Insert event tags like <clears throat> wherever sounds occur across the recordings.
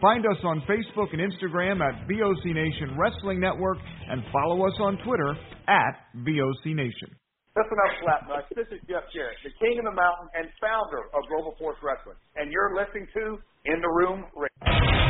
Find us on Facebook and Instagram at VOC Nation Wrestling Network and follow us on Twitter at VOC Nation. That's enough slapnuts. This is Jeff Jarrett, the king of the mountain and founder of Global Force Wrestling. And you're listening to In the Room Radio.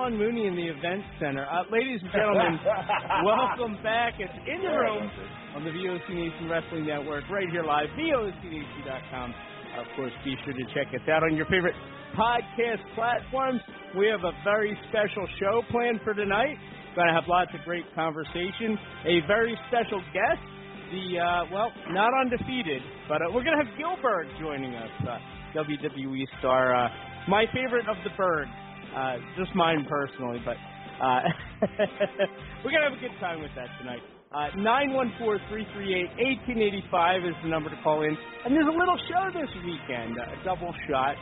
Sean Mooney in the event center. Uh, ladies and gentlemen, <laughs> welcome back. It's in the room on the VOC Nation Wrestling Network, right here live, VOCNation.com. Of course, be sure to check us out on your favorite podcast platforms. We have a very special show planned for tonight. Going to have lots of great conversation. A very special guest, the uh, well, not undefeated, but uh, we're going to have Gillberg joining us, uh, WWE star, uh, my favorite of the birds. Uh, just mine personally, but uh, <laughs> we're gonna have a good time with that tonight. Uh, nine one four three three eight eighteen eighty five is the number to call in, and there's a little show this weekend, a double shot.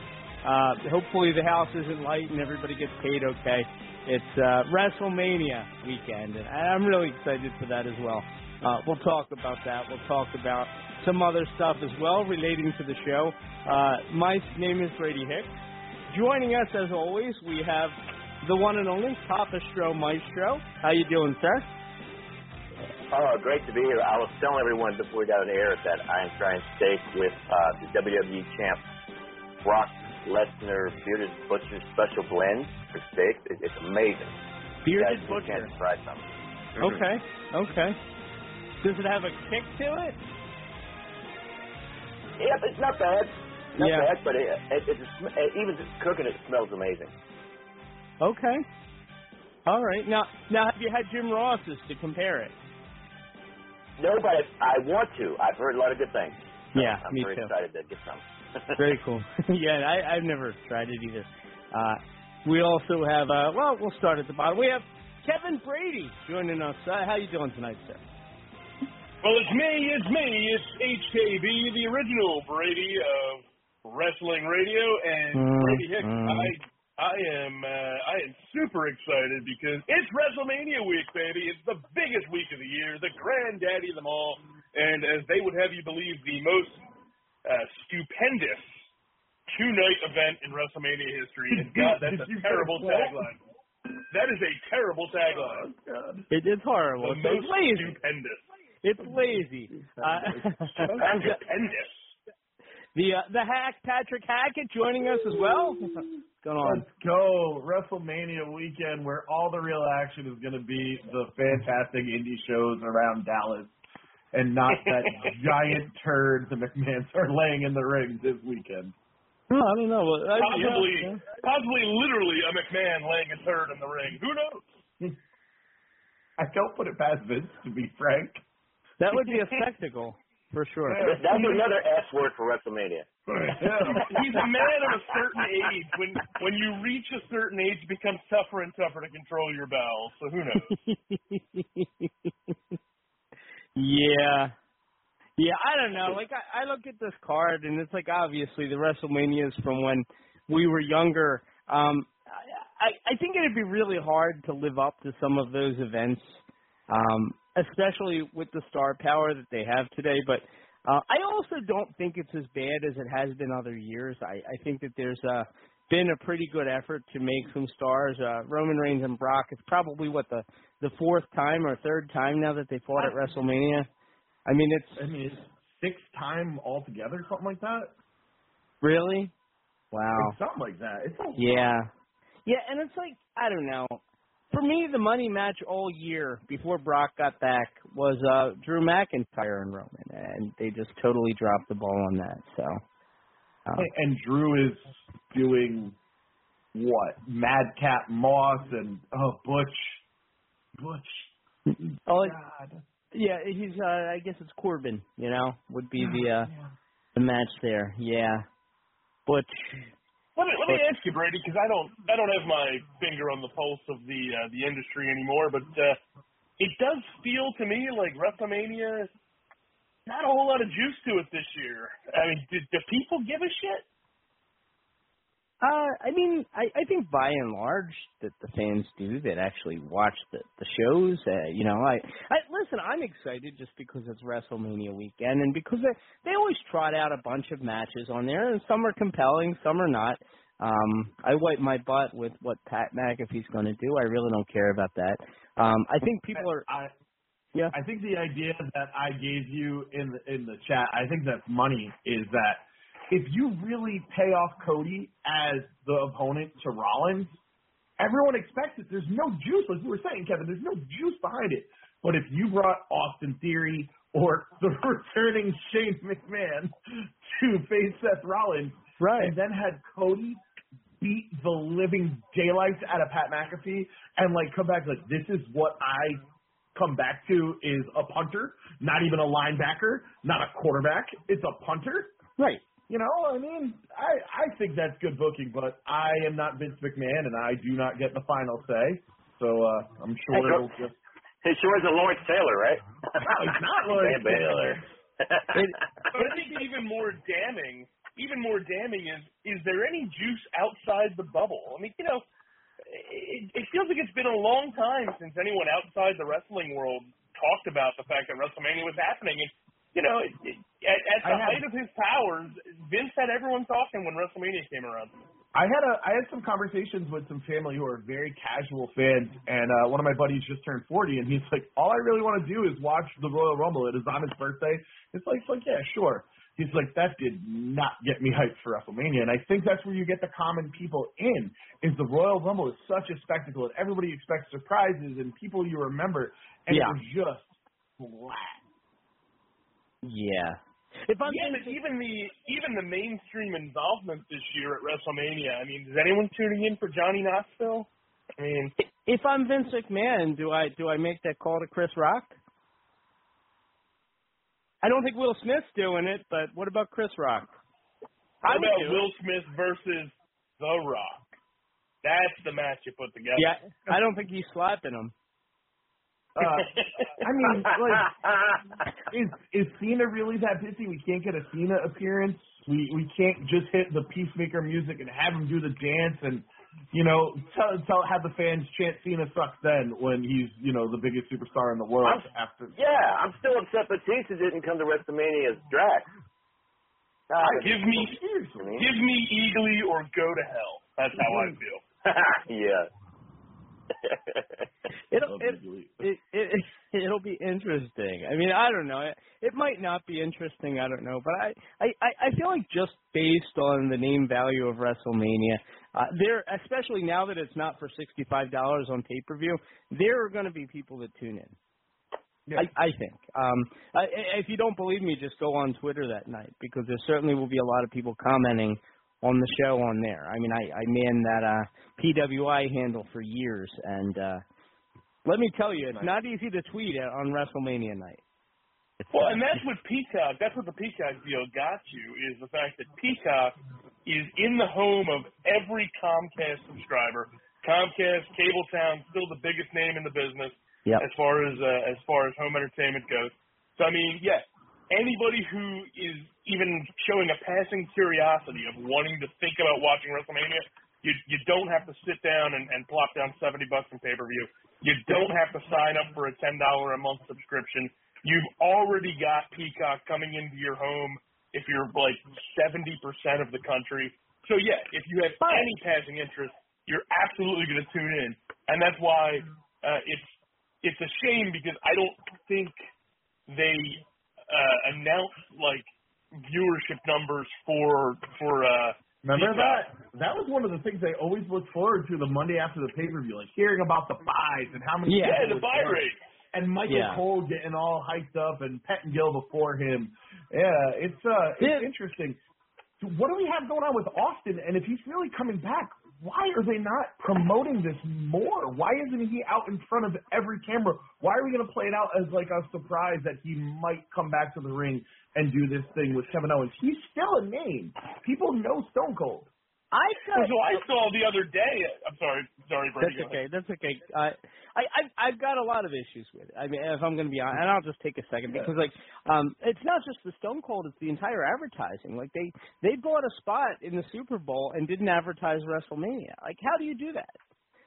Uh, hopefully the house isn't light and everybody gets paid okay. It's uh, WrestleMania weekend, and I'm really excited for that as well. Uh, we'll talk about that. We'll talk about some other stuff as well relating to the show. Uh, my name is Brady Hicks. Joining us as always, we have the one and only Papa Stro Maestro. How you doing, sir? Oh, great to be here. I was telling everyone before we got on air that I am trying steak with uh, the WWE champ Brock Lesnar Bearded Butcher Special Blend for steak. It, it's amazing. Bearded Butcher. Can try some. Okay, okay. Does it have a kick to it? Yep, it's not bad. Not Yeah. bad, but it, it, it's it, even just cooking it smells amazing. Okay. All right. Now, now have you had Jim Ross's to compare it? No, but I, I want to. I've heard a lot of good things. So Yeah, I'm me very too. excited to get some. <laughs> Very cool. <laughs> yeah, I, I've never tried it either. Uh, we also have, uh, well, we'll start at the bottom. We have Kevin Brady joining us. Uh, how you doing tonight, sir? Well, it's me, it's me, it's HKB, the original Brady of Wrestling Radio, and Mm, Brady Hicks. mm. I, I am, uh, I am super excited because it's WrestleMania week, baby. It's the biggest week of the year, the granddaddy of them all, and as they would have you believe, the most uh, stupendous two-night event in WrestleMania history. And God, <laughs> that's a terrible tagline. That is a terrible tagline. It, it's horrible. The It's most lazy. stupendous. It's lazy. Uh, <laughs> Stupendous. The uh, the hack Patrick Hackett joining us as well. What's going on? Let's go WrestleMania weekend, where all the real action is going to be the fantastic indie shows around Dallas, and not <laughs> that giant turd the McMahons are laying in the ring this weekend. Oh, I don't know. Well, I, Possibly, yeah. possibly, literally a McMahon laying a turd in the ring. Who knows? <laughs> I don't put it past Vince, to be frank. That would be a <laughs> spectacle for sure. That's another S word for WrestleMania. <laughs> He's a man of a certain age. When when you reach a certain age, it becomes tougher and tougher to control your bowels. So who knows? yeah. Yeah, I don't know. Like I, I look at this card and it's like obviously the WrestleManias from when we were younger. Um I I think it'd be really hard to live up to some of those events. Um especially with the star power that they have today, but uh, I also don't think it's as bad as it has been other years. I, I think that there's uh, been a pretty good effort to make some stars. Uh, Roman Reigns and Brock. It's probably what the the fourth time or third time now that they fought at WrestleMania. I mean, it's I mean, it's six time altogether, something like that. really wow. It's something like that. It's Yeah, yeah, and it's like I don't know. For me, the money match all year before Brock got back was uh Drew McIntyre and Roman, and they just totally dropped the ball on that. So, uh, And Drew is doing what? Madcap Moss and oh Butch, Butch. oh, God. yeah, he's uh I guess it's Corbin, you know, would be the uh the match there. Yeah, Butch. Let me let me ask you, Brady, because I don't I don't have my finger on the pulse of the uh, the industry anymore, but uh, it does feel to me like WrestleMania not a whole lot of juice to it this year. I mean, do, do people give a shit? Uh, I mean, I, I think by and large that the fans do that actually watch the the shows. Uh, you know, I, I listen. I'm excited just because it's WrestleMania weekend and because they they always trot out a bunch of matches on there, and some are compelling, some are not. Um, I wipe my butt with what Pat McAfee's going to do. I really don't care about that. Um, I think people are. I, Yeah. I think the idea that I gave you in the, in the chat, I think that's money. Is that if you really pay off Cody as the opponent to Rollins, everyone expects it. There's no juice, like you were saying, Kevin. There's no juice behind it. But if you brought Austin Theory or <laughs> the returning Shane McMahon to face Seth Rollins, Right. and then had Cody beat the living daylights out of Pat McAfee and like come back like this is what I come back to is a punter, not even a linebacker, not a quarterback. It's a punter. Right. You know, I mean, I I think that's good booking, but I am not Vince McMahon and I do not get the final say. So uh I'm sure Hey, it'll just He sure is a Lawrence Taylor, right? No, he's not <laughs> Lawrence Damn Taylor. <laughs> <laughs> But I think even more damning, even more damning is is there any juice outside the bubble? I mean, you know, it, it feels like it's been a long time since anyone outside the wrestling world talked about the fact that WrestleMania was happening. And you know, it, it, at, at the I height of his powers, Vince had everyone talking when WrestleMania came around. I had a I had some conversations with some family who are very casual fans, and uh, one of my buddies just turned forty, and he's like, "All I really want to do is watch the Royal Rumble. It is on his birthday." It's like, it's like, yeah, sure. He's like, that did not get me hyped for WrestleMania, and I think that's where you get the common people in. Is the Royal Rumble is such a spectacle, and everybody expects surprises and people you remember, and Yeah. it was just flat. Yeah. If I'm Yeah, but even the even the mainstream involvement this year at WrestleMania. I mean, is anyone tuning in for Johnny Knoxville? I mean, if I'm Vince McMahon, do I do I make that call to Chris Rock? I don't think Will Smith's doing it, but what about Chris Rock? how I would about do it. Will Smith versus The Rock? That's the match you put together. Yeah, I don't think he's slapping him. Uh, I mean, like, <laughs> is is Cena really that busy? We can't get a Cena appearance. We we can't just hit the peacemaker music and have him do the dance and you know tell tell have the fans chant Cena sucks then when he's you know the biggest superstar in the world I'm- after. yeah, I'm still upset Batista didn't come to WrestleMania as Drax. God, Give me Seriously. give me Eagly or go to hell. That's how I <laughs> feel. <laughs> yeah. <laughs> it'll it, it, it, <laughs> it it'll be interesting. I mean, I don't know. It, it might not be interesting. I don't know, but I I I feel like just based on the name value of WrestleMania, uh, there especially now that it's not for sixty five dollars on pay per view, there are going to be people that tune in. Yeah. I, I think. Um, I, if you don't believe me, just go on Twitter that night because there certainly will be a lot of people commenting on the show on there. I mean, I, I man that uh, PWI handle for years, and uh, let me tell you, it's not easy to tweet on WrestleMania night. Well, and that's what Peacock, that's what the Peacock deal got you, is the fact that Peacock is in the home of every Comcast subscriber. Comcast, Cable Cabletown, still the biggest name in the business Yep. as far as uh, as far as home entertainment goes. So I mean, yes, anybody who is even showing a passing curiosity of wanting to think about watching WrestleMania, you you don't have to sit down and, and plop down seventy bucks in pay per view. You don't have to sign up for a ten dollar a month subscription. You've already got Peacock coming into your home if you're like seventy percent of the country. So yeah, if you have any passing interest, you're absolutely going to tune in, and that's why uh, it's it's a shame because I don't think they announce like viewership numbers for for uh Remember Peacock. that? That was one of the things they always looked forward to the Monday after the pay per view, like hearing about the buys and how many. Yeah, Yeah, the buy start. rate. And Michael Yeah. Cole getting all hyped up, and Pettengill before him. Yeah, it's uh, it's Yeah. interesting. So what do we have going on with Austin? And if he's really coming back, why are they not promoting this more? Why isn't he out in front of every camera? Why are we going to play it out as like a surprise that he might come back to the ring and do this thing with Kevin Owens? He's still a name. People know Stone Cold. I So I saw the other day. I'm sorry, sorry, Brady. That's okay. That's okay. I, I I've got a lot of issues with it. I mean, if I'm going to be honest, and I'll just take a second because like, um, it's not just the Stone Cold; it's the entire advertising. Like they they bought a spot in the Super Bowl and didn't advertise WrestleMania. Like, how do you do that?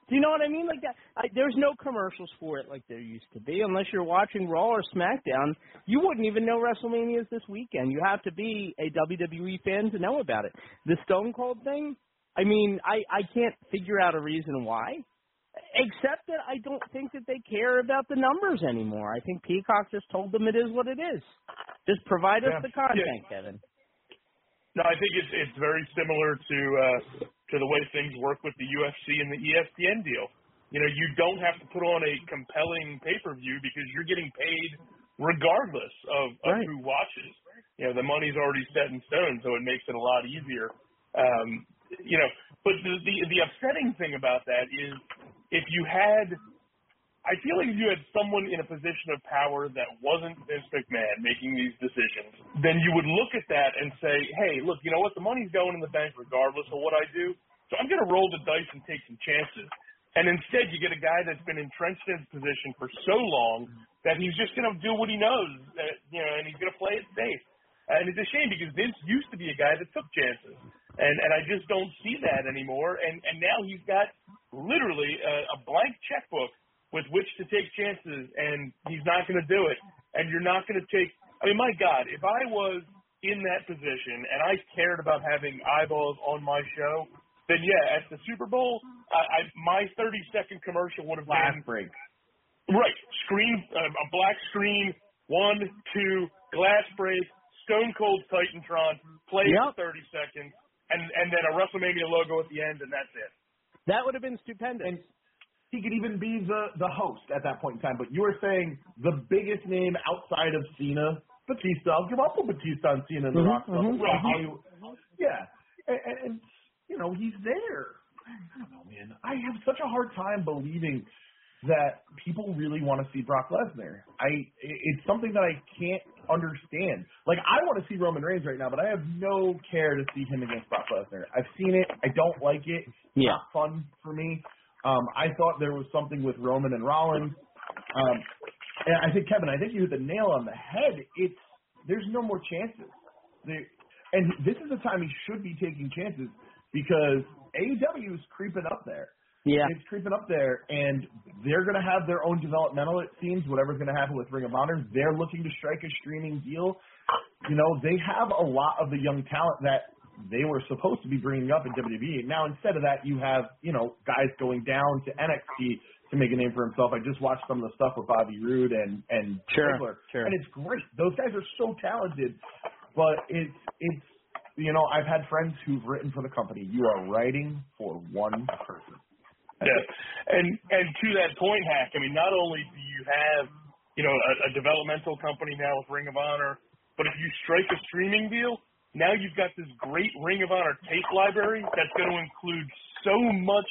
Do you know what I mean? Like that, I, there's no commercials for it like there used to be. Unless you're watching Raw or SmackDown, you wouldn't even know WrestleMania is this weekend. You have to be a WWE fan to know about it. The Stone Cold thing, I mean, I I can't figure out a reason why, except that I don't think that they care about the numbers anymore. I think Peacock just told them it is what it is. Just provide us Yeah. the content, Kevin. No, I think it's it's very similar to uh, to the way things work with the UFC and the ESPN deal. You know, you don't have to put on a compelling pay per view because you're getting paid regardless of, of Right. who watches. You know, the money's already set in stone, so it makes it a lot easier. Um, you know, but the, the the upsetting thing about that is if you had I feel like if you had someone in a position of power that wasn't Vince McMahon making these decisions, then you would look at that and say, hey, look, you know what? The money's going in the bank regardless of what I do. So I'm going to roll the dice and take some chances. And instead, you get a guy that's been entrenched in his position for so long that he's just going to do what he knows, uh, you know, and he's going to play it safe. And it's a shame because Vince used to be a guy that took chances, and and I just don't see that anymore. And and now he's got literally a, a blank checkbook with which to take chances, and he's not going to do it. And you're not going to take. I mean, my God, if I was in that position and I cared about having eyeballs on my show, then yeah, at the Super Bowl, I, I my 30 second commercial would have Last been break. right screen, uh, a black screen, one, two, glass break, Stone Cold Titantron, play Yep. for 30 seconds, and and then a WrestleMania logo at the end, and that's it. That would have been stupendous. And he could even be the the host at that point in time. But you were saying the biggest name outside of Cena, Batista. I'll give up on Batista and Cena and The Mhm, Rock. mhm, Well, mhm. Yeah, and, and, and you know he's there. I don't know, man. I have such a hard time believing that people really want to see Brock Lesnar. I it's something that I can't understand. Like I want to see Roman Reigns right now, but I have no care to see him against Brock Lesnar. I've seen it. I don't like it. It's Yeah. not fun for me. Um, I thought there was something with Roman and Rollins. Um, and I think Kevin, I think you hit the nail on the head. It's there's no more chances. There, and this is the time he should be taking chances because AEW is creeping up there. Yeah. It's creeping up there, and they're going to have their own developmental. It seems whatever's going to happen with Ring of Honor, they're looking to strike a streaming deal. You know, they have a lot of the young talent that they were supposed to be bringing up in WWE. Now instead of that, you have you know guys going down to NXT to make a name for himself. I just watched some of the stuff with Bobby Roode and and Sure, Ziggler, sure. and it's great. Those guys are so talented, but it's it's you know I've had friends who've written for the company. You are writing for one person. Yeah, and and to that point, hack. I mean, not only do you have you know a, a developmental company now with Ring of Honor, but if you strike a streaming deal, now you've got this great Ring of Honor tape library that's going to include so much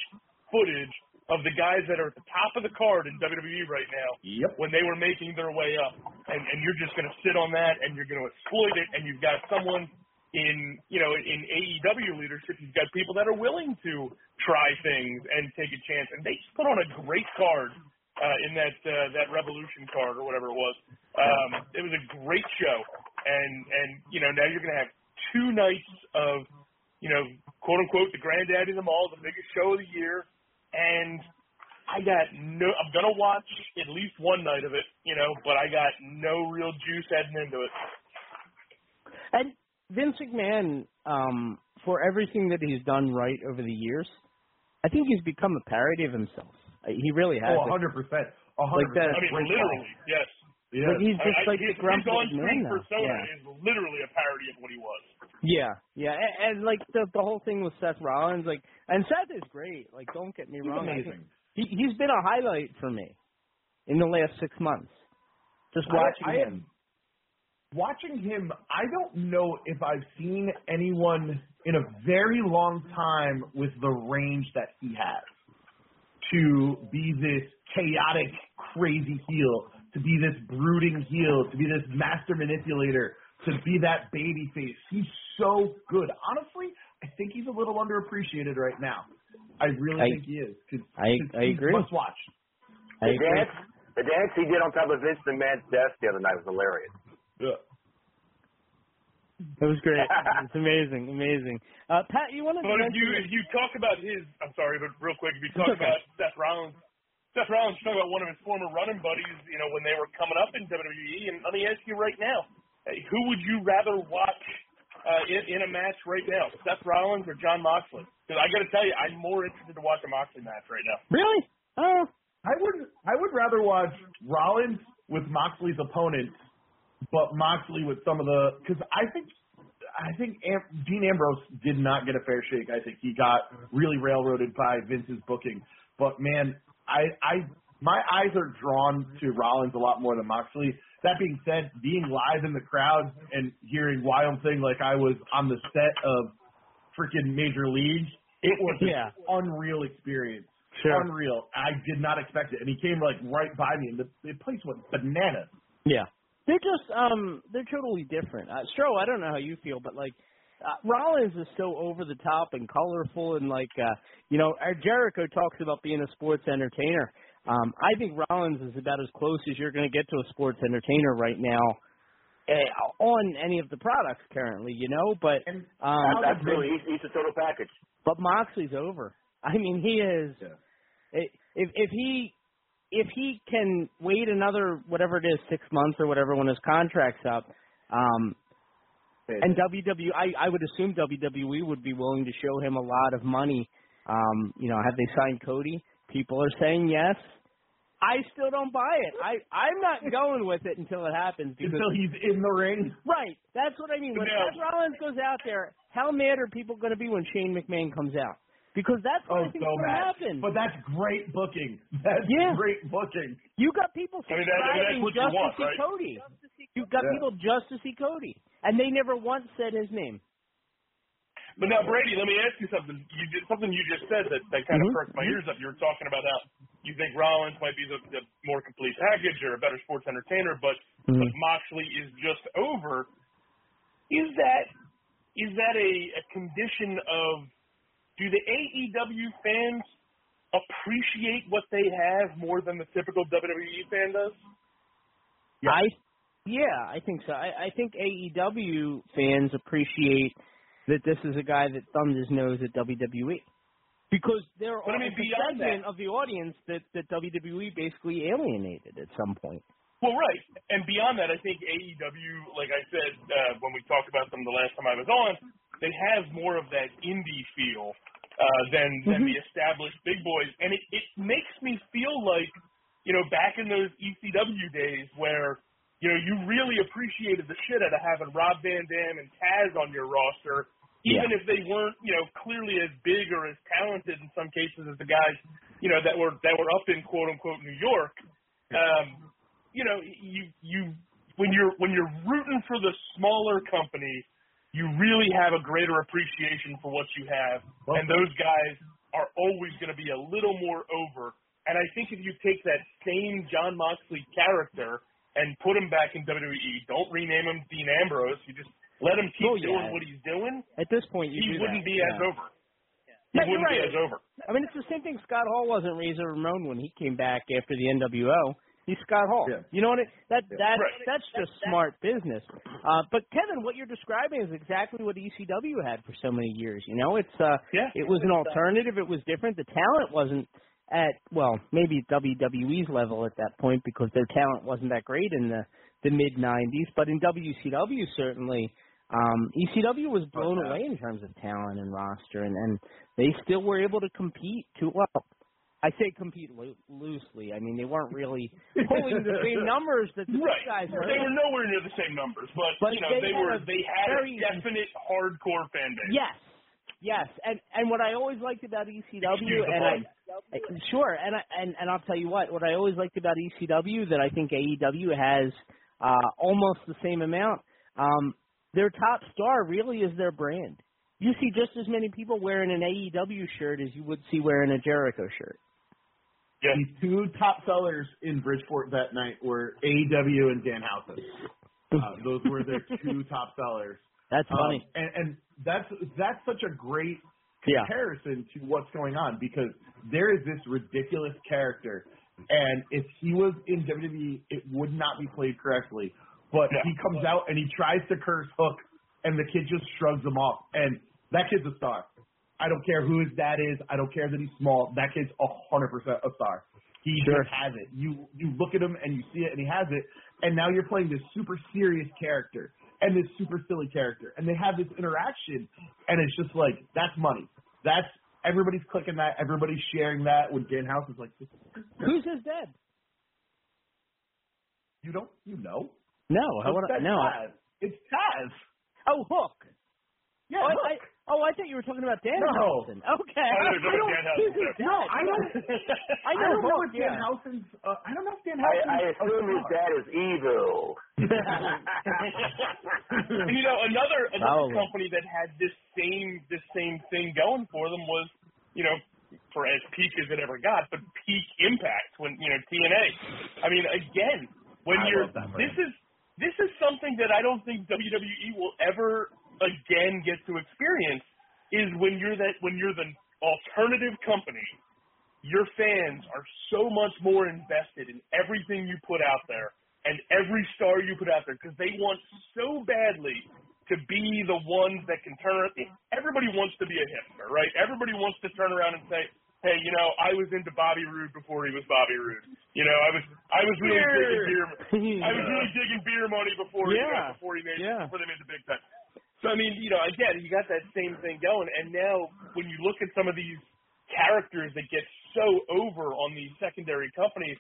footage of the guys that are at the top of the card in WWE right now Yep. when they were making their way up, and and you're just going to sit on that and you're going to exploit it, and you've got someone in you know in AEW leadership, you've got people that are willing to try things and take a chance, and they just put on a great card uh, in that uh, that Revolution card or whatever it was. Um, it was a great show, and and you know now you're going to have two nights of you know quote unquote the granddaddy of them all, the biggest show of the year, and I got no. I'm gonna watch at least one night of it, you know, but I got no real juice heading into it. And Vince McMahon, um, for everything that he's done right over the years, I think he's become a parody of himself. Uh, He really has. Oh, it. 100 percent. A Like hundred that- percent. I mean, literally, yes. Yeah. Like he's just I- I- like his, the grumpy his on-screen man persona Yeah. is literally a parody of what he was. Yeah, yeah, and, and like the the whole thing with Seth Rollins, like, and Seth is great. Like, don't get me He's wrong. I amazing. He he's been a highlight for me in the last six months. Just watching I, I him. am watching him. I don't know if I've seen anyone in a very long time with the range that he has to be this chaotic, crazy heel, to be this brooding heel, to be this master manipulator, to be that baby face. He's so good. Honestly, I think he's a little underappreciated right now. I really I- think he is. 'cause- I- 'cause I agree. Must watch. I The agree. dance, the dance he did on top of Vince McMahon's desk the other night was hilarious. Yeah. It was great. <laughs> it's amazing, amazing. Uh, Pat, you wanted to But if mention? you if you talk about his, I'm sorry, but real quick, if you talk okay. about Seth Rollins, Seth Rollins talk about one of his former running buddies, you know, when they were coming up in WWE. And let me ask you right now, who would you rather watch uh, in, in a match right now, Seth Rollins or Jon Moxley? Because I got to tell you, I'm more interested to watch a Moxley match right now. really? Oh, I would I would rather watch Rollins with Moxley's opponents, but Moxley with some of the because I think I think Am, Dean Ambrose did not get a fair shake. I think he got really railroaded by Vince's booking. But man, I I my eyes are drawn to Rollins a lot more than Moxley. That being said, being live in the crowd and hearing Wild Thing like I was on the set of freaking Major League, it was Yeah. an unreal experience. Sure. Unreal. I did not expect it, and he came like right by me, and the, the place went bananas. yeah. They're just um, they're totally different. Uh, Stro, I don't know how you feel, but like. Uh, Rollins is so over the top and colorful and like uh you know uh, Jericho talks about being a sports entertainer. Um I think Rollins is about as close as you're going to get to a sports entertainer right now uh, on any of the products currently, you know, but And um Absolutely, he's, he's a total package. but Moxley's over. <laughs> I mean, he is. Yeah. i- If if he if he can wait another whatever it is six months or whatever when his contract's up, um, and WWE, I I would assume WWE would be willing to show him a lot of money. Um, you know, have they signed Cody? People are saying yes. I still don't buy it. I I'm not going with it until it happens because until he's in the ring. right. That's what I mean. When No. Seth Rollins goes out there, how mad are people going to be when Shane McMahon comes out? Because that's what Oh, I think so is going to mad. happen. But that's great booking. That's Yeah. great booking. You got people I mean, that- I mean, that's subscribing what you just want, to see right? Cody. You got Yeah. people just to see Cody, and they never once said his name. But now, Brady, let me ask you something. You did something you just said that, that kind Mhm. of perked my ears up. You were talking about how you think Rollins might be the, the more complete package or a better sports entertainer, but, Mhm. but Moxley is just over. Is that is that a, a condition of do the AEW fans appreciate what they have more than the typical WWE fan does? I yeah, I think so. I, I think AEW fans appreciate that this is a guy that thumbed his nose at WWE. Because there I are mean, a segment that- of the audience that, that WWE basically alienated at some point. Well, right. And beyond that, I think AEW, like I said uh, when we talked about them the last time I was on, they have more of that indie feel uh, than than the established big boys, and it it makes me feel like you know back in those ECW days where you know you really appreciated the shit out of having Rob Van Dam and Taz on your roster, even if they weren't you know clearly as big or as talented in some cases as the guys you know that were that were up in quote unquote New York. Um, you know, you you when you're when you're rooting for the smaller company, you really have a greater appreciation for what you have, and those guys are always going to be a little more over. And I think if you take that same Jon Moxley character and put him back in WWE, don't rename him Dean Ambrose. You just let him keep Oh, yeah. doing what he's doing. At this point, you He do wouldn't that. be as over. He Yeah, wouldn't right. be as over. I mean, it's the same thing Scott Hall wasn't Razor Ramon when he came back after the NWO. He's Scott Hall. Yeah. You know what? It, that that Right. that's just smart business. Uh, but Kevin, what you're describing is exactly what ECW had for so many years. You know, it's uh, Yeah. it was an alternative. It was different. The talent wasn't at well, maybe WWE's level at that point because their talent wasn't that great in the the mid '90s. But in WCW, certainly, um, ECW was blown Okay. away in terms of talent and roster, and, and they still were able to compete too well. I say compete lo- loosely. I mean, they weren't really pulling the <laughs> same numbers that the Right. guys were. They were nowhere near the same numbers, but, But you know they they, were they had very- a definite hardcore fan base. Yes, yes, and and what I always liked about ECW, and. I, I sure, and I and and I'll tell you what, what I always liked about ECW that I think AEW has uh almost the same amount. Um, their top star really is their brand. You see just as many people wearing an AEW shirt as you would see wearing a Jericho shirt. Yeah. The two top sellers in Bridgeport that night were AEW and Danhausen. Uh, those were their <laughs> two top sellers. That's funny. Um, and, and that's that's such a great Yeah. comparison to what's going on because there is this ridiculous character, and if he was in WWE, it would not be played correctly. But No. he comes out and he tries to curse Hook, and the kid just shrugs him off, and that kid's a star. I don't care who his dad is. I don't care that he's small. That kid's a hundred percent a star. He Sure. just has it. You you look at him and you see it, and he has it. And now you're playing this super serious character and this super silly character, and they have this interaction, and it's just like that's money. That's everybody's clicking that. Everybody's sharing that. When Dan House is like, Who's his dad? you don't, you know, No, wanna, no. I- Taz. It's Taz. Oh, Hook. Yeah, oh, Hook. I, oh, I thought you were talking about Dan No. Housen. Okay. I thought you were talking Dan don't- who's his Housen. <laughs> no. I don't. <laughs> I I know don't know if Dan yeah. Housen's. Uh, I don't know if Dan I, Housen's. I a assume his dad is evil. <laughs> You know, another another Probably. company that had this same this same thing going for them was, you know, for as peak as it ever got, but peak impact when you know TNA. I mean, again, when I you're love that this is this is something that I don't think WWE will ever again get to experience is when you're that when you're the alternative company your fans are so much more invested in everything you put out there and every star you put out there because they want so badly to be the ones that can turn. Everybody wants to be a hipster, right? Everybody wants to turn around and say, "Hey, you know, I was into Bobby Roode before he was Bobby Roode. You know, I was I was really digging beer. I was really digging beer money before you know, Yeah. before he made Yeah. before they made the big time." So I mean, you know, again, you got that same thing going, and now when you look at some of these characters that get so over on these secondary companies,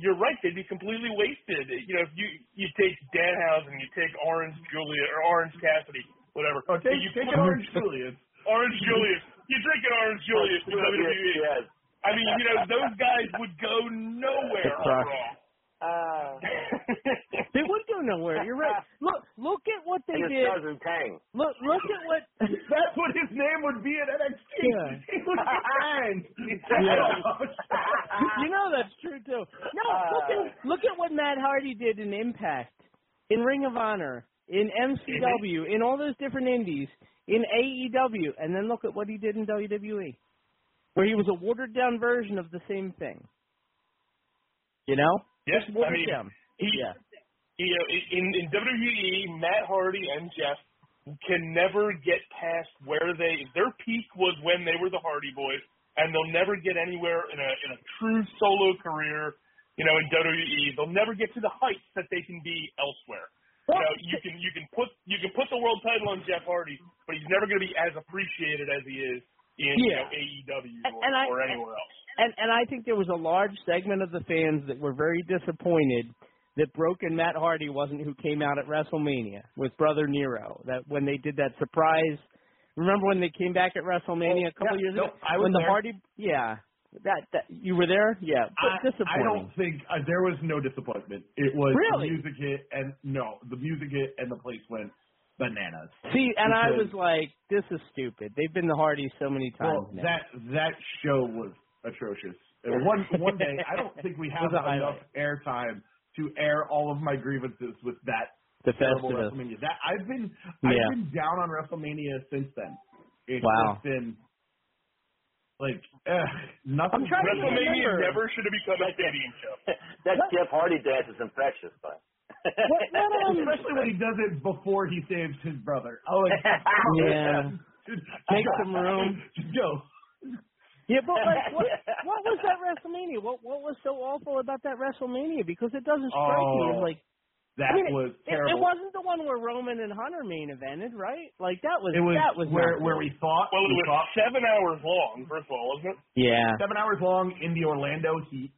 you're right, they'd be completely wasted. You know, if you you take Danhausen, you take Orange Julia or Orange Cassidy, whatever. Oh, take, you take Orange Julius. Orange Julius. You drink an Orange Julius with WWE. Yes. I mean, you know, those guys would go <laughs> nowhere That's right. Overall. Oh. <laughs> They would go nowhere. You're right. <laughs> Look, look at what they And his did. cousin Tang. Look, look at what. <laughs> That's what his name would be at NXT. Yeah. He would be fine. Oh. you know that's true too. No, look at uh. look at what Matt Hardy did in Impact, in Ring of Honor, in MCW, mm-hmm. in all those different indies, in AEW, and then look at what he did in WWE, where he was a watered down version of the same thing. You know, Yes, watered I mean, down. he, Yeah. you know, in, in WWE, Matt Hardy and Jeff can never get past where they their peak was when they were the Hardy Boys, and they'll never get anywhere in a in a true solo career. You know, in WWE, they'll never get to the heights that they can be elsewhere. You know, you can you can put you can put the world title on Jeff Hardy, but he's never going to be as appreciated as he is in you Yeah. know, AEW And- or, and I- or anywhere else. And and I think there was a large segment of the fans that were very disappointed that Broken Matt Hardy wasn't who came out at WrestleMania with Brother Nero. That when they did that surprise. Remember when they came back at WrestleMania a couple yeah, years no, ago? I was when the there. Hardy, yeah, that that you were there, yeah, but I, I don't think uh, there was no disappointment. It was Really? the music hit, and no, the music hit, and the place went bananas. See, and I was like, this is stupid. They've been the Hardys so many times Well, now. that that show was atrocious. And one one day, I don't think we <laughs> have enough highlight. airtime to air all of my grievances with that the terrible Festivus. WrestleMania. That I've been Yeah. I've been down on WrestleMania since then. It's Wow. just been like nothing. I'm trying to WrestleMania remember. never should have become a stadium show. <laughs> that Jeff Hardy dance is infectious, but. What, what, um, Especially when he does it before he saves his brother. Oh, like, <laughs> Yeah. Just, Make some room. Just go. Yeah, but like, <laughs> what, what was that WrestleMania? What what was so awful about that WrestleMania? Because it doesn't strike me as Oh, like That I mean, was it, terrible. it wasn't the one where Roman and Hunter main evented, right? Like that was It was that was where not where we thought Well, it we was thought seven hours long. First of all, wasn't it? yeah seven hours long in the Orlando heat.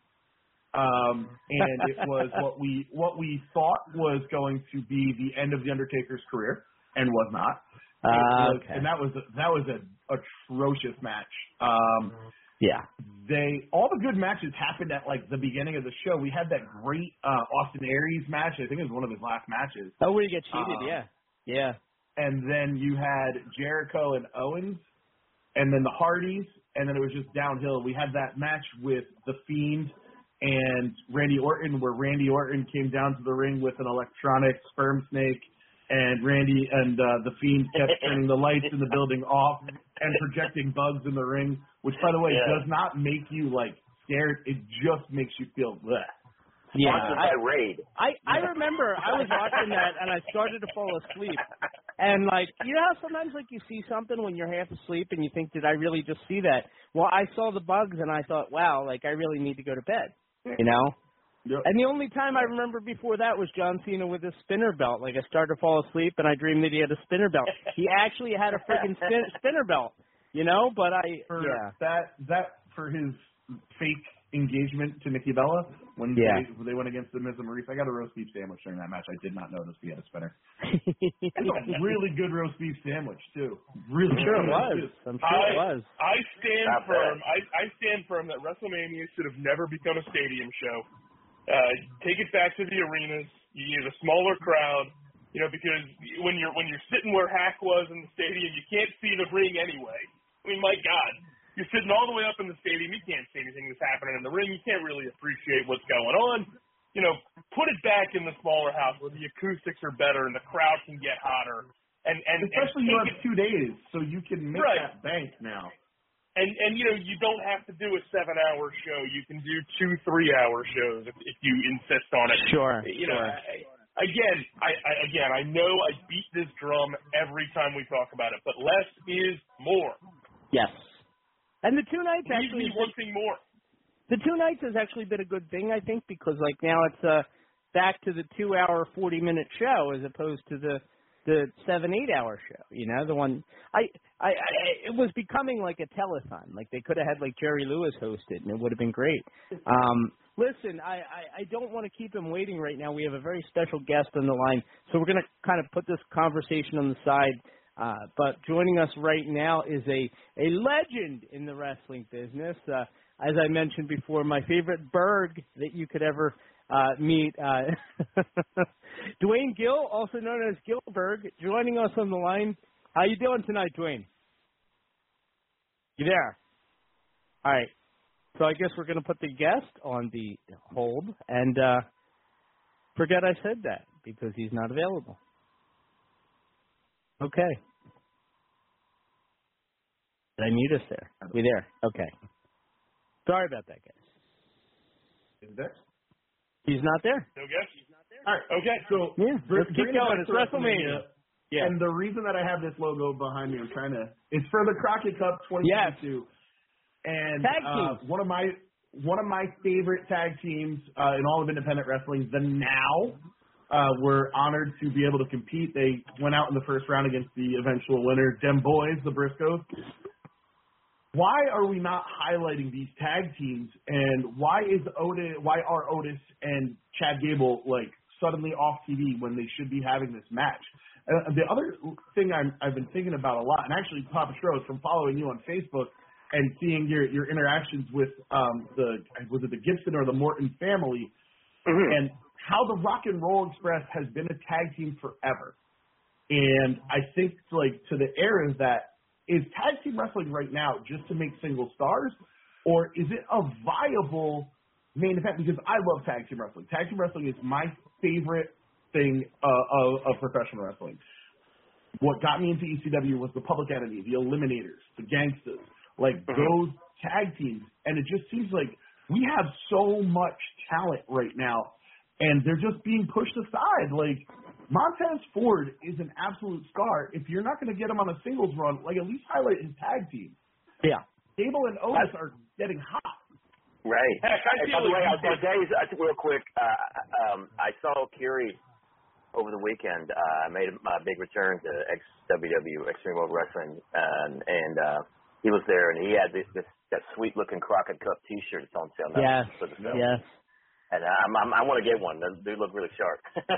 Um, and it <laughs> was what we what we thought was going to be the end of the Undertaker's career, and was not. Ah, was- okay. And that was that was an atrocious match. Um, yeah they all the good matches happened at like the beginning of the show. We had that great uh, Austin Aries match. I think it was one of his last matches. oh where you get cheated Um, yeah yeah and then you had Jericho and Owens, and then the Hardys, and then it was just downhill. We had that match with the Fiend and Randy Orton, where Randy Orton came down to the ring with an electronic sperm snake, and Randy and uh, the Fiend kept <laughs> turning the lights in the building off and projecting bugs in the ring, which, by the way, Yeah. does not make you like scared. It just makes you feel bleh. yeah I, Raid. I I remember I was watching that and I started to fall asleep. And like you know how sometimes like you see something when you're half asleep and you think, Did I really just see that? Well I saw the bugs and I thought, Wow, like I really need to go to bed. You know? Yep. And the only time I remember before that was John Cena with his spinner belt. Like I started to fall asleep and I dreamed that he had a spinner belt. He actually had a freaking spin, <laughs> spinner belt. You know, but I for yeah. that that for his fake engagement to Nikki Bella when Yeah. they, they went against the Miz and Maryse. I got a roast beef sandwich during that match. I did not notice he had a spinner. <laughs> It's a really good roast beef sandwich too. Really I'm sure it was. I'm sure it I- was. I stand Not firm. I, I stand firm that WrestleMania should have never become a stadium show. Uh, take it back to the arenas. You need a smaller crowd. You know, because when you're when you're sitting where Hack was in the stadium, you can't see the ring anyway. I mean, my God, you're sitting all the way up in the stadium. You can't see anything that's happening in the ring. You can't really appreciate what's going on. You know, put it back in the smaller house where the acoustics are better and the crowd can get hotter. And and Especially and you have it two days, so you can make Right. that bank now. and and you know you don't have to do a seven hour show. You can do two three hour shows if, if you insist on it. Sure. You know, sure. I, again, I, I again I know I beat this drum every time we talk about it, but less is more. Yes. And the two nights actually. Leave actually me wanting more. the two nights has actually been a good thing, I think, because like now it's uh back to the two hour forty minute show as opposed to the the seven eight hour show. You know, the one I, I I it was becoming like a telethon. Like they could have had like Jerry Lewis host it, and it would have been great. Um, listen, I I, I don't want to keep him waiting right now. We have a very special guest on the line, so we're going to kind of put this conversation on the side. Uh, but joining us right now is a a legend in the wrestling business. Uh, as I mentioned before, my favorite Berg that you could ever uh, meet, uh, <laughs> Duane Gill, also known as Gillberg, joining us on the line. How you doing tonight, Duane? You there? All right. So I guess we're going to put the guest on the hold and uh, forget I said that because he's not available. Okay. Did I mute us there? Are We there? Okay. Sorry about that, guys. Is that? He's not there. No guess. All right. Okay. So Yeah, br- let's keep going. It's to WrestleMania. Yeah. And the reason that I have this logo behind me, I'm trying to, it's for the Crockett Cup 2022. Yes. And Tag uh, one of my one of my favorite tag teams uh, in all of independent wrestling, the Now, uh, were honored to be able to compete. They went out in the first round against the eventual winner, Dem Boys, the Briscoes. Why are we not highlighting these tag teams? And why is Otis? Why are Otis and Chad Gable like suddenly off TV when they should be having this match? Uh, the other thing I'm, I've been thinking about a lot, and actually, Papa Stros, from following you on Facebook and seeing your your interactions with um, the was it the Gibson or the Morton family, Mm-hmm. and how the Rock and Roll Express has been a tag team forever. And I think like to the era that is tag team wrestling right now just to make single stars, or is it a viable main event? Because I love tag team wrestling. Tag team wrestling is my favorite thing uh, of, of professional wrestling. What got me into ECW was the Public Enemy, the Eliminators, the Gangstas, like those tag teams. And it just seems like we have so much talent right now, and they're just being pushed aside. Like Montez Ford is an absolute star. If you're not going to get him on a singles run, like at least highlight his tag team. Yeah. Gable and Otis are getting hot. Right. Heck, I Hey, by the way, like I was days, uh, real quick, uh, um, I saw Curie over the weekend. Uh, I made my big return to XWW, Extreme World Wrestling, and, and uh, he was there, and he had this, this that sweet looking Crockett Cup T-shirt that's on sale now Yes. for the film. Yes. And I'm, I'm, I want to get one. They look really sharp. <laughs>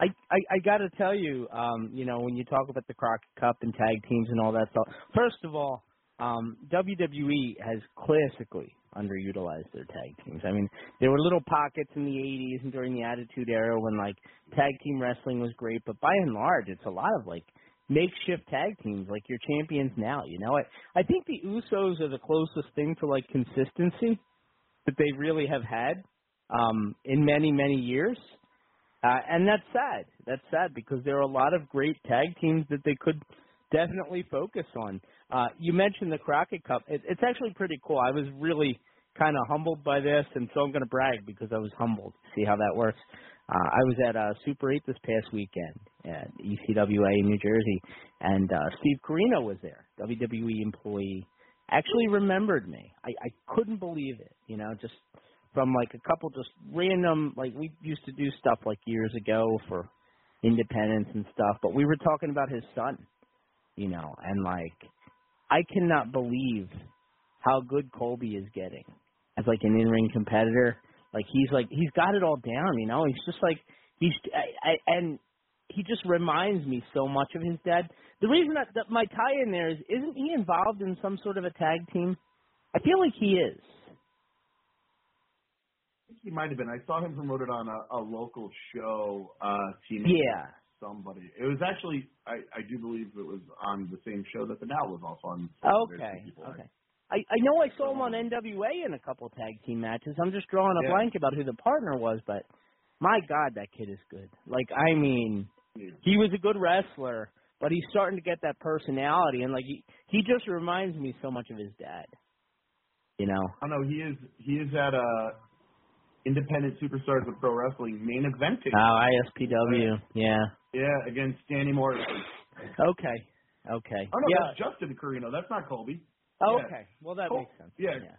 I, I I got to tell you, um, you know, when you talk about the Crockett Cup and tag teams and all that stuff. First of all, um, WWE has classically underutilized their tag teams. I mean, there were little pockets in the '80s and during the Attitude Era when like tag team wrestling was great, but by and large, it's a lot of like makeshift tag teams, like your champions now. You know, I I think the Usos are the closest thing to like consistency that they really have had um, in many many years. Uh, and that's sad. That's sad because there are a lot of great tag teams that they could definitely focus on. Uh, you mentioned the Crockett Cup. It, it's actually pretty cool. I was really kind of humbled by this, and so I'm going to brag because I was humbled. See how that works. Uh, I was at uh, Super 8 this past weekend at ECWA in New Jersey, and uh, Steve Corino was there, WWE employee. Actually remembered me. I, I couldn't believe it. You know, just from like a couple just random like we used to do stuff like years ago for independence and stuff, but we were talking about his son, you know, and like I cannot believe how good Colby is getting as like an in-ring competitor. Like he's like he's got it all down, you know. He's just like he's I, I, and he just reminds me so much of his dad. The reason that, that my tie in there is isn't he involved in some sort of a tag team? I feel like he is. I think he might have been. I saw him promoted on a, a local show. Uh, team Yeah. somebody. It was actually, I, I do believe it was on the same show that the Now was also on. Okay. two people, right? Okay. I, I know I saw him on NWA in a couple tag team matches. I'm just drawing a Yeah. blank about who the partner was, but my God, that kid is good. Like, I mean. He was a good wrestler, but he's starting to get that personality, and like he he just reminds me so much of his dad. You know? I know he is. He is at uh, Independent Superstars of Pro Wrestling main eventing. Oh, ISPW. Yeah. yeah, against Danny Morrison. Okay. Okay. Oh no, yeah. that's Justin Corino. That's not Colby. Oh, yeah. okay. Well, that Col- makes sense. yeah. Yeah.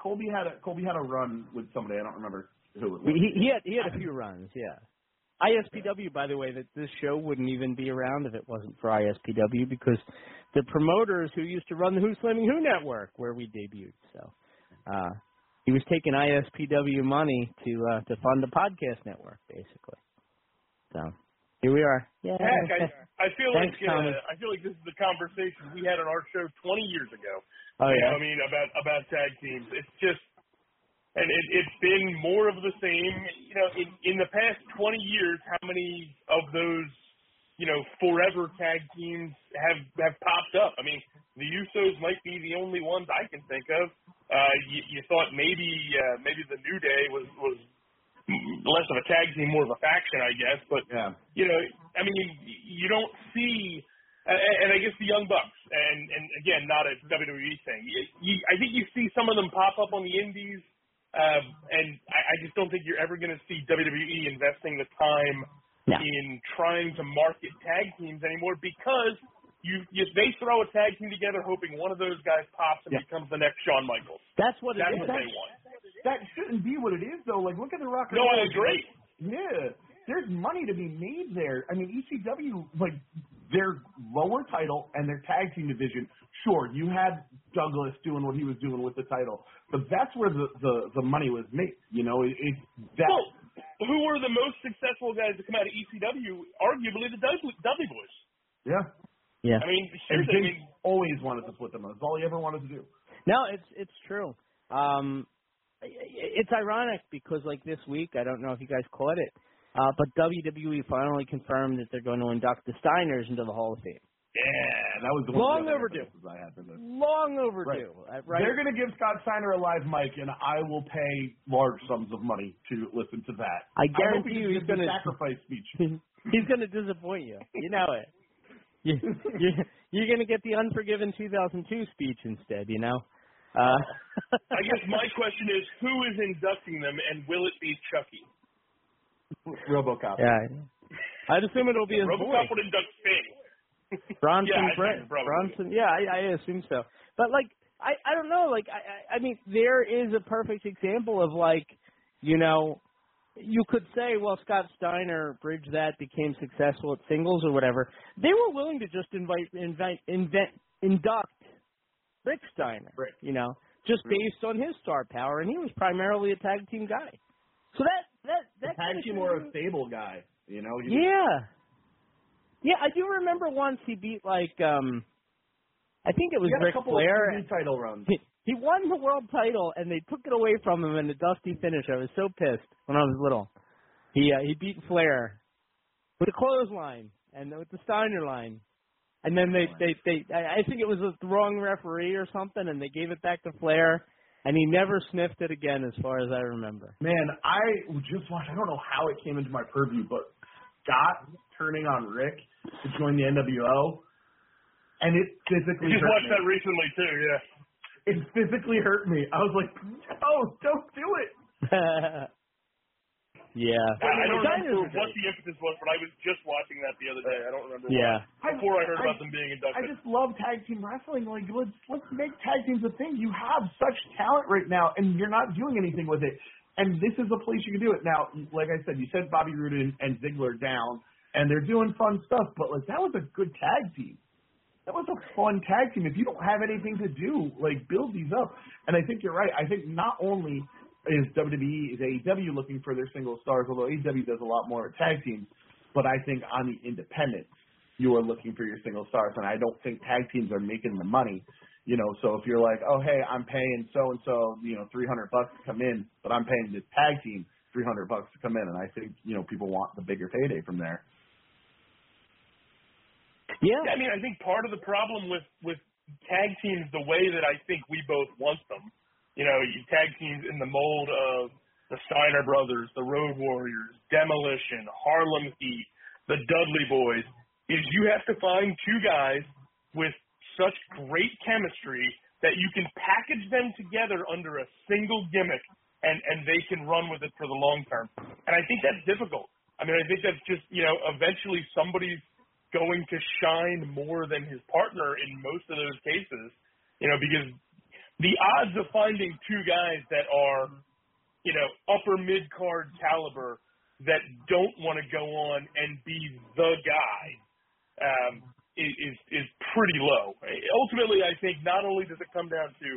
Colby had a Colby had a run with somebody. I don't remember who it was. He, he had he had a few runs, yeah. ISPW, by the way, that this show wouldn't even be around if it wasn't for ISPW because the promoters who used to run the Who Slamming Who Network, where we debuted. So uh, he was taking ISPW money to uh, to fund the podcast network, basically. So here we are. Yeah. Heck, I, I feel Thanks, like uh, I feel like this is the conversation we had on our show 20 years ago. oh You know yeah. I mean about about tag teams. It's just, and it, it's been more of the same. You know, in in the past 20 years, how many of those, you know, forever tag teams have have popped up? I mean, the Usos might be the only ones I can think of. Uh, you, you thought maybe uh, maybe the New Day was was less of a tag team, more of a faction, I guess. But Yeah. you know, I mean, you don't see, and and I guess the Young Bucks, and and again, not a WWE thing. You, you, I think you see some of them pop up on the Indies, um, and I, I just don't think you're ever going to see WWE investing the time No. in trying to market tag teams anymore because you, you they throw a tag team together hoping one of those guys pops and Yeah. becomes the next Shawn Michaels. That's what That's is. what they want. That shouldn't be what it is though. Like look at the Rock. No, I agree. Yeah. there's money to be made there. I mean, ECW like their lower title and their tag team division. Sure, you had Douglas doing what he was doing with the title, but that's where the the, the money was made. You know, it, it that. Well, who were the most successful guys to come out of ECW? Arguably the Dudley, Dudley Boys. Yeah. Yeah. I mean, And seriously, I mean, always wanted to put them on. That's all he ever wanted to do. No, it's it's true. Um, i- i- it's ironic because like this week, I don't know if you guys caught it, uh, but WWE finally confirmed that they're going to induct the Steiners into the Hall of Fame. Yeah, that was the Long one of the other overdue. references I had for this. Long overdue, uh, right? They're going to give Scott Steiner a live mic, and I will pay large sums of money to listen to that. I hope guarantee he you he's going to sacrifice speech. <laughs> he's going to disappoint you. You know it. <laughs> You, you, you're going to get the Unforgiven 2002 speech instead. You know. Uh, <laughs> I guess my question is, who is inducting them, and will it be Chucky? <laughs> RoboCop. yeah. I'd assume it'll be his boy. RoboCop would induct Sting. <laughs> Bronson Yeah, I Brett. Bronson. Yeah, I, I assume so. But like, I I don't know. Like, I I I mean, there is a perfect example of like, you know, you could say, well, Scott Steiner bridged that, became successful at singles or whatever. They were willing to just invite invite invent induct Rick Steiner. Right. You know, just mm-hmm. based on his star power, and he was primarily a tag team guy. So that that that tag kinda team or a stable guy. You know. Yeah. Yeah, I do remember once he beat like um I think it was he had a Ric couple Flair. title runs. He, he won the world title and they took it away from him in a dusty finish. I was so pissed when I was little. He uh, he beat Flair with a clothesline and with the Steiner line. And then they they they I I think it was the wrong referee or something and they gave it back to Flair and he never sniffed it again as far as I remember. Man, I just watched. I don't know how it came into my purview, but Scott turning on Rick to join the NWO, and it physically Just hurt watched me. that recently too. Yeah. It physically hurt me. I was like, no, don't do it. <laughs> yeah. I, I don't Steiner's remember what the impetus was, but I was just watching that the other day. I don't remember Yeah. why. Before I heard I- about them being inducted. I just love tag team wrestling. Like, let's let's make tag teams a thing. You have such talent right now, and you're not doing anything with it. And this is a place you can do it. Now, like I said, you said Bobby Roode and, and Ziggler down, and they're doing fun stuff. But like, that was a good tag team. That was a fun tag team. If you don't have anything to do, like build these up. And I think you're right. I think not only is WWE is AEW looking for their single stars, although AEW does a lot more tag teams, but I think on the independents you are looking for your single stars, and I don't think tag teams are making the money. You know, so if you're like, oh hey, I'm paying so and so, you know, 300 bucks to come in, but I'm paying this tag team 300 bucks to come in, and I think you know people want the bigger payday from there. Yeah. Yeah, I mean, I think part of the problem with with tag teams, the way that I think we both want them, you know, tag teams in the mold of the Steiner brothers, the Road Warriors, Demolition, Harlem Heat, the Dudley Boys, is you have to find two guys with such great chemistry that you can package them together under a single gimmick and and they can run with it for the long term. And I think that's difficult. I mean, I think that's just you know eventually somebody's going to shine more than his partner in most of those cases. You know, because the odds of finding two guys that are you know upper mid card caliber that don't want to go on and be the guy um, is is- pretty low. Ultimately, I think not only does it come down to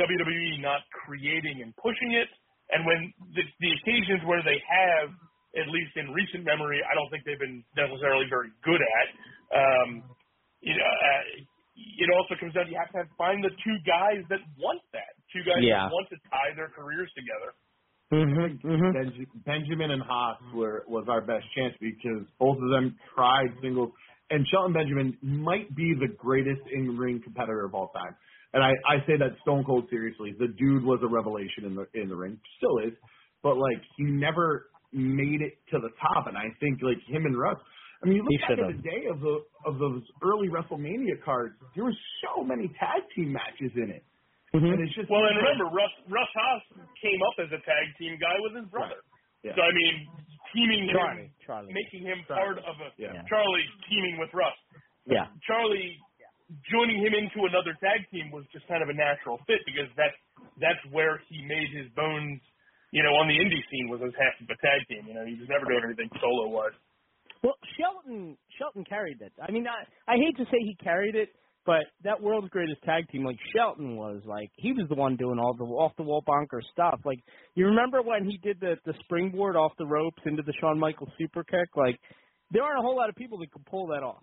WWE not creating and pushing it, and when the, the occasions where they have, at least in recent memory, I don't think they've been necessarily very good at. Um, you know, uh, it also comes down to you have to have, find the two guys that want that, two guys Yeah. that want to tie their careers together. Mm-hmm. mm-hmm. Benj- Benjamin and Haas were was our best chance because both of them tried singles, and Shelton Benjamin might be the greatest in ring competitor of all time. And I, I say that stone cold seriously. The dude was a revelation in the in the ring, still is, but like he never made it to the top. And I think like him and Russ. I mean, you look back at the day of the of those early WrestleMania cards. There were so many tag team matches in it, Mm-hmm. and it's just Well, and remember, Russ Russ Haas came up as a tag team guy with his brother. Yeah. So I mean, teaming Charlie. him, Charlie. making him Charlie. part of a Yeah. Charlie teaming with Russ. Yeah. Charlie joining him into another tag team was just kind of a natural fit because that's that's where he made his bones you know, on the indie scene was as half of a tag team. You know, he was never doing anything solo wise. Well, Shelton Shelton carried it. I mean, I I hate to say he carried it, but that world's greatest tag team, like Shelton was, like he was the one doing all the off the wall bonker stuff. Like you remember when he did the the springboard off the ropes into the Shawn Michaels super kick? Like there aren't a whole lot of people that could pull that off.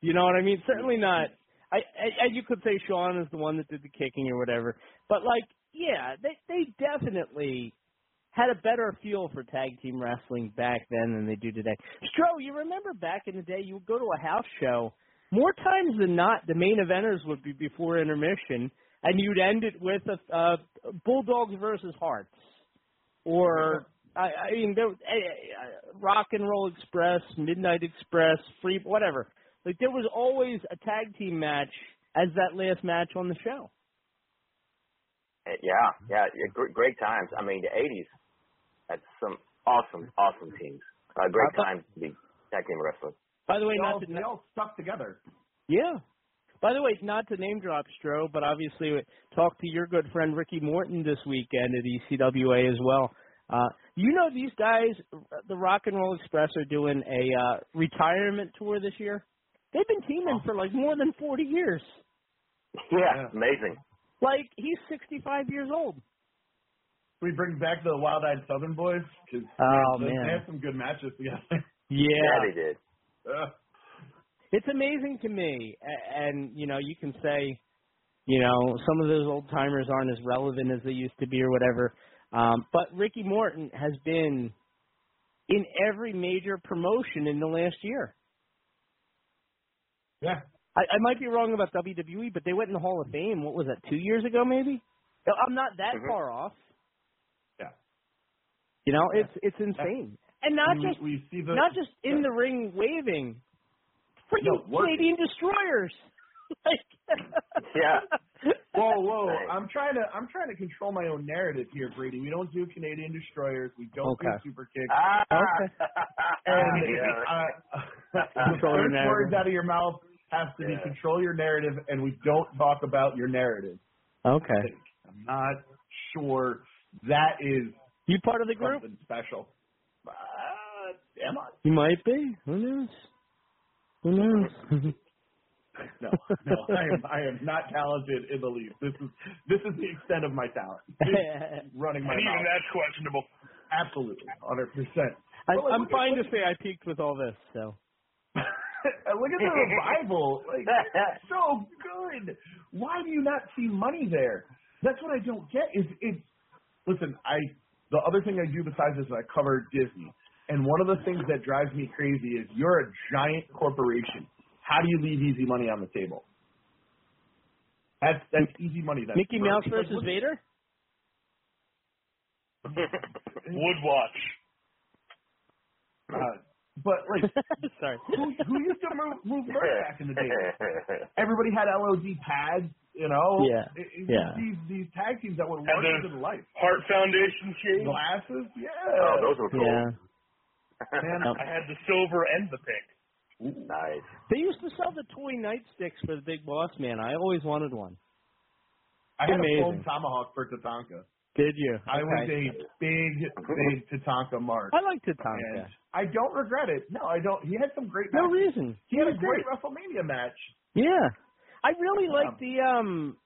You know what I mean? Certainly not. I, I you could say Shawn is the one that did the kicking or whatever, but like yeah, they they definitely had a better feel for tag team wrestling back then than they do today. Stro, you remember back in the day, you would go to a house show. More times than not, the main eventers would be before intermission, and you'd end it with a uh, Bulldogs versus Hearts, or I, I mean, there, uh, Rock and Roll Express, Midnight Express, Free, whatever. Like there was always a tag team match as that last match on the show. Yeah, yeah, great times. I mean, the '80s had some awesome, awesome teams. Uh, great times to be tag team wrestling. By the way, They not all, to they all stuck together. Yeah. By the way, not to name drop Stro, but obviously talk to your good friend Ricky Morton this weekend at ECWA as well. Uh, you know these guys, the Rock and Roll Express, are doing a uh, retirement tour this year. They've been teaming for like more than 40 years. Yeah, Yeah. amazing. Like he's 65 years old. We bring back the Wild Eyed Southern Boys because Oh, they, man. they had some good matches together. <laughs> Yeah, yeah they did. Uh, it's amazing to me, and you know, you can say, you know, some of those old timers aren't as relevant as they used to be or whatever. Um, but Ricky Morton has been in every major promotion in the last year. yeah, I, I might be wrong about WWE, but they went in the Hall of Fame. What was that? Two years ago, maybe. I'm not that Mhm. far off. Yeah. You know, Yeah. it's it's insane, and not we, just we see the not just in yeah. the ring waving, freaking No. Canadian destroyers. <laughs> like, Yeah. <laughs> Whoa, whoa! I'm trying to I'm trying to control my own narrative here, Brady. We don't do Canadian destroyers. We don't Okay. do super kicks. Ah. Okay. <laughs> and yeah. uh, the Control your first narrative. words out of your mouth have to Yeah. be control your narrative, and we don't talk about your narrative. okay. I'm not sure that is You part of the group? something special. Uh, am I? You might be. Who knows? Who knows? <laughs> No, no, I am. I am not talented in the least. This is this is the extent of my talent. <laughs> Running my And even mouth. that's questionable. Absolutely, hundred percent. I, Well, like, I'm look at- fine to say I peaked with all this. So <laughs> Look at the revival. Like so good. Why do you not see money there? That's what I don't get. Is it's listen, I the other thing I do besides this is I cover Disney. And one of the things that drives me crazy is you're a giant corporation. How do you leave easy money on the table? That's that's easy money. That's Mickey Mouse versus look- Vader. <laughs> Would watch. Uh, but like, <laughs> Sorry. who, who used to move, move money back in the day? <laughs> Everybody had LOD pads, you know. Yeah, It- it- yeah. These these tag teams that were And larger the- than life. Heart Foundation shades. Glasses, yeah. oh, those were cool. Yeah. Man, Yep. I had the silver and the pink. Nice. They used to sell the toy nightsticks for the Big Boss Man. I always wanted one. I had a Amazing. foam tomahawk for Tatanka. Did you? I was a big, big Tatanka mark. I like And Tatanka. I don't regret it. No, I don't. He had some great No reason. He had a was great WrestleMania match. Yeah. I really Um, like the um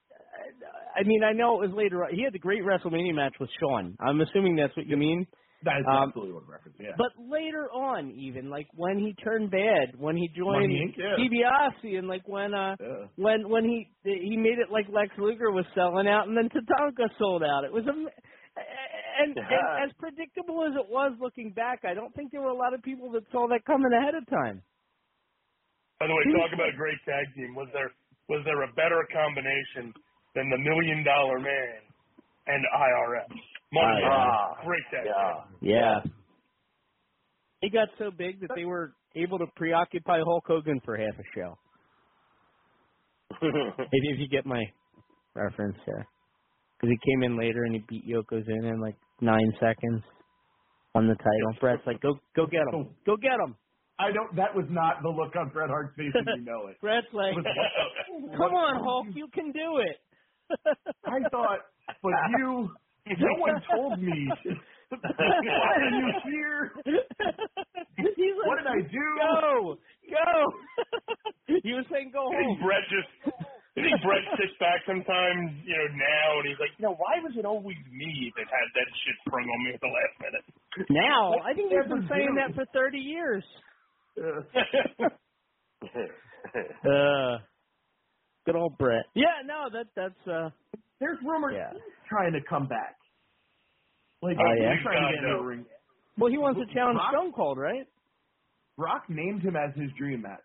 I mean, I know it was later on. He had the great WrestleMania match with Shawn. I'm assuming that's what you mean. That is Um, absolutely what I'm. Yeah. But later on, even like when he turned bad, when he joined Money Inc., yeah. DiBiase, and like when uh yeah. when when he he made it like Lex Luger was selling out, and then Tatanka sold out. It was a and, and Yeah. as predictable as it was looking back, I don't think there were a lot of people that saw that coming ahead of time. By the way, talk about a great tag team. Was there was there a better combination than the Million Dollar Man and IRS? Money, Ah, great tag team. Yeah. Yeah. He got so big that they were able to preoccupy Hulk Hogan for half a show. <laughs> If, if you get my reference there. Because he came in later and he beat Yokozuna in like nine seconds on the title. Bret's like, go go get him. Go get him. I don't. That was not the look on Bret Hart's face, and you know it. <laughs> Bret's like, It was what the- <laughs> come on, Hulk, you can do it. <laughs> I thought, but you no one told me. Why are you here? He's like, What did I do? Go, go. he was saying go I think home. Bret just. I think Bret sits back sometimes, you know, now, and he's like, you know, why was it always me that had that shit sprung on me at the last minute? Now, I think he's been saying that for 30 years. Uh, <laughs> Uh, good old Bret. Yeah, no, that that's uh. there's rumors Yeah. he's trying to come back. Like yeah? he's trying to get in the ring. Well, he wants to challenge Brock- Stone Cold, right? Brock named him as his dream match.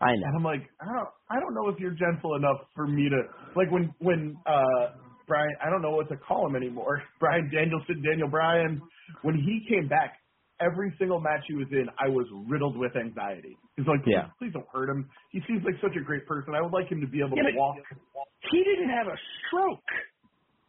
I know. And I'm like, I don't, I don't know if you're gentle enough for me to like when when uh Bryan, I don't know what to call him anymore. <laughs> Bryan Danielson, Daniel Bryan, when he came back, every single match he was in, I was riddled with anxiety. He's like, Yeah. please don't hurt him. He seems like such a great person. I would like him to be able Yeah, to walk. he didn't have a stroke.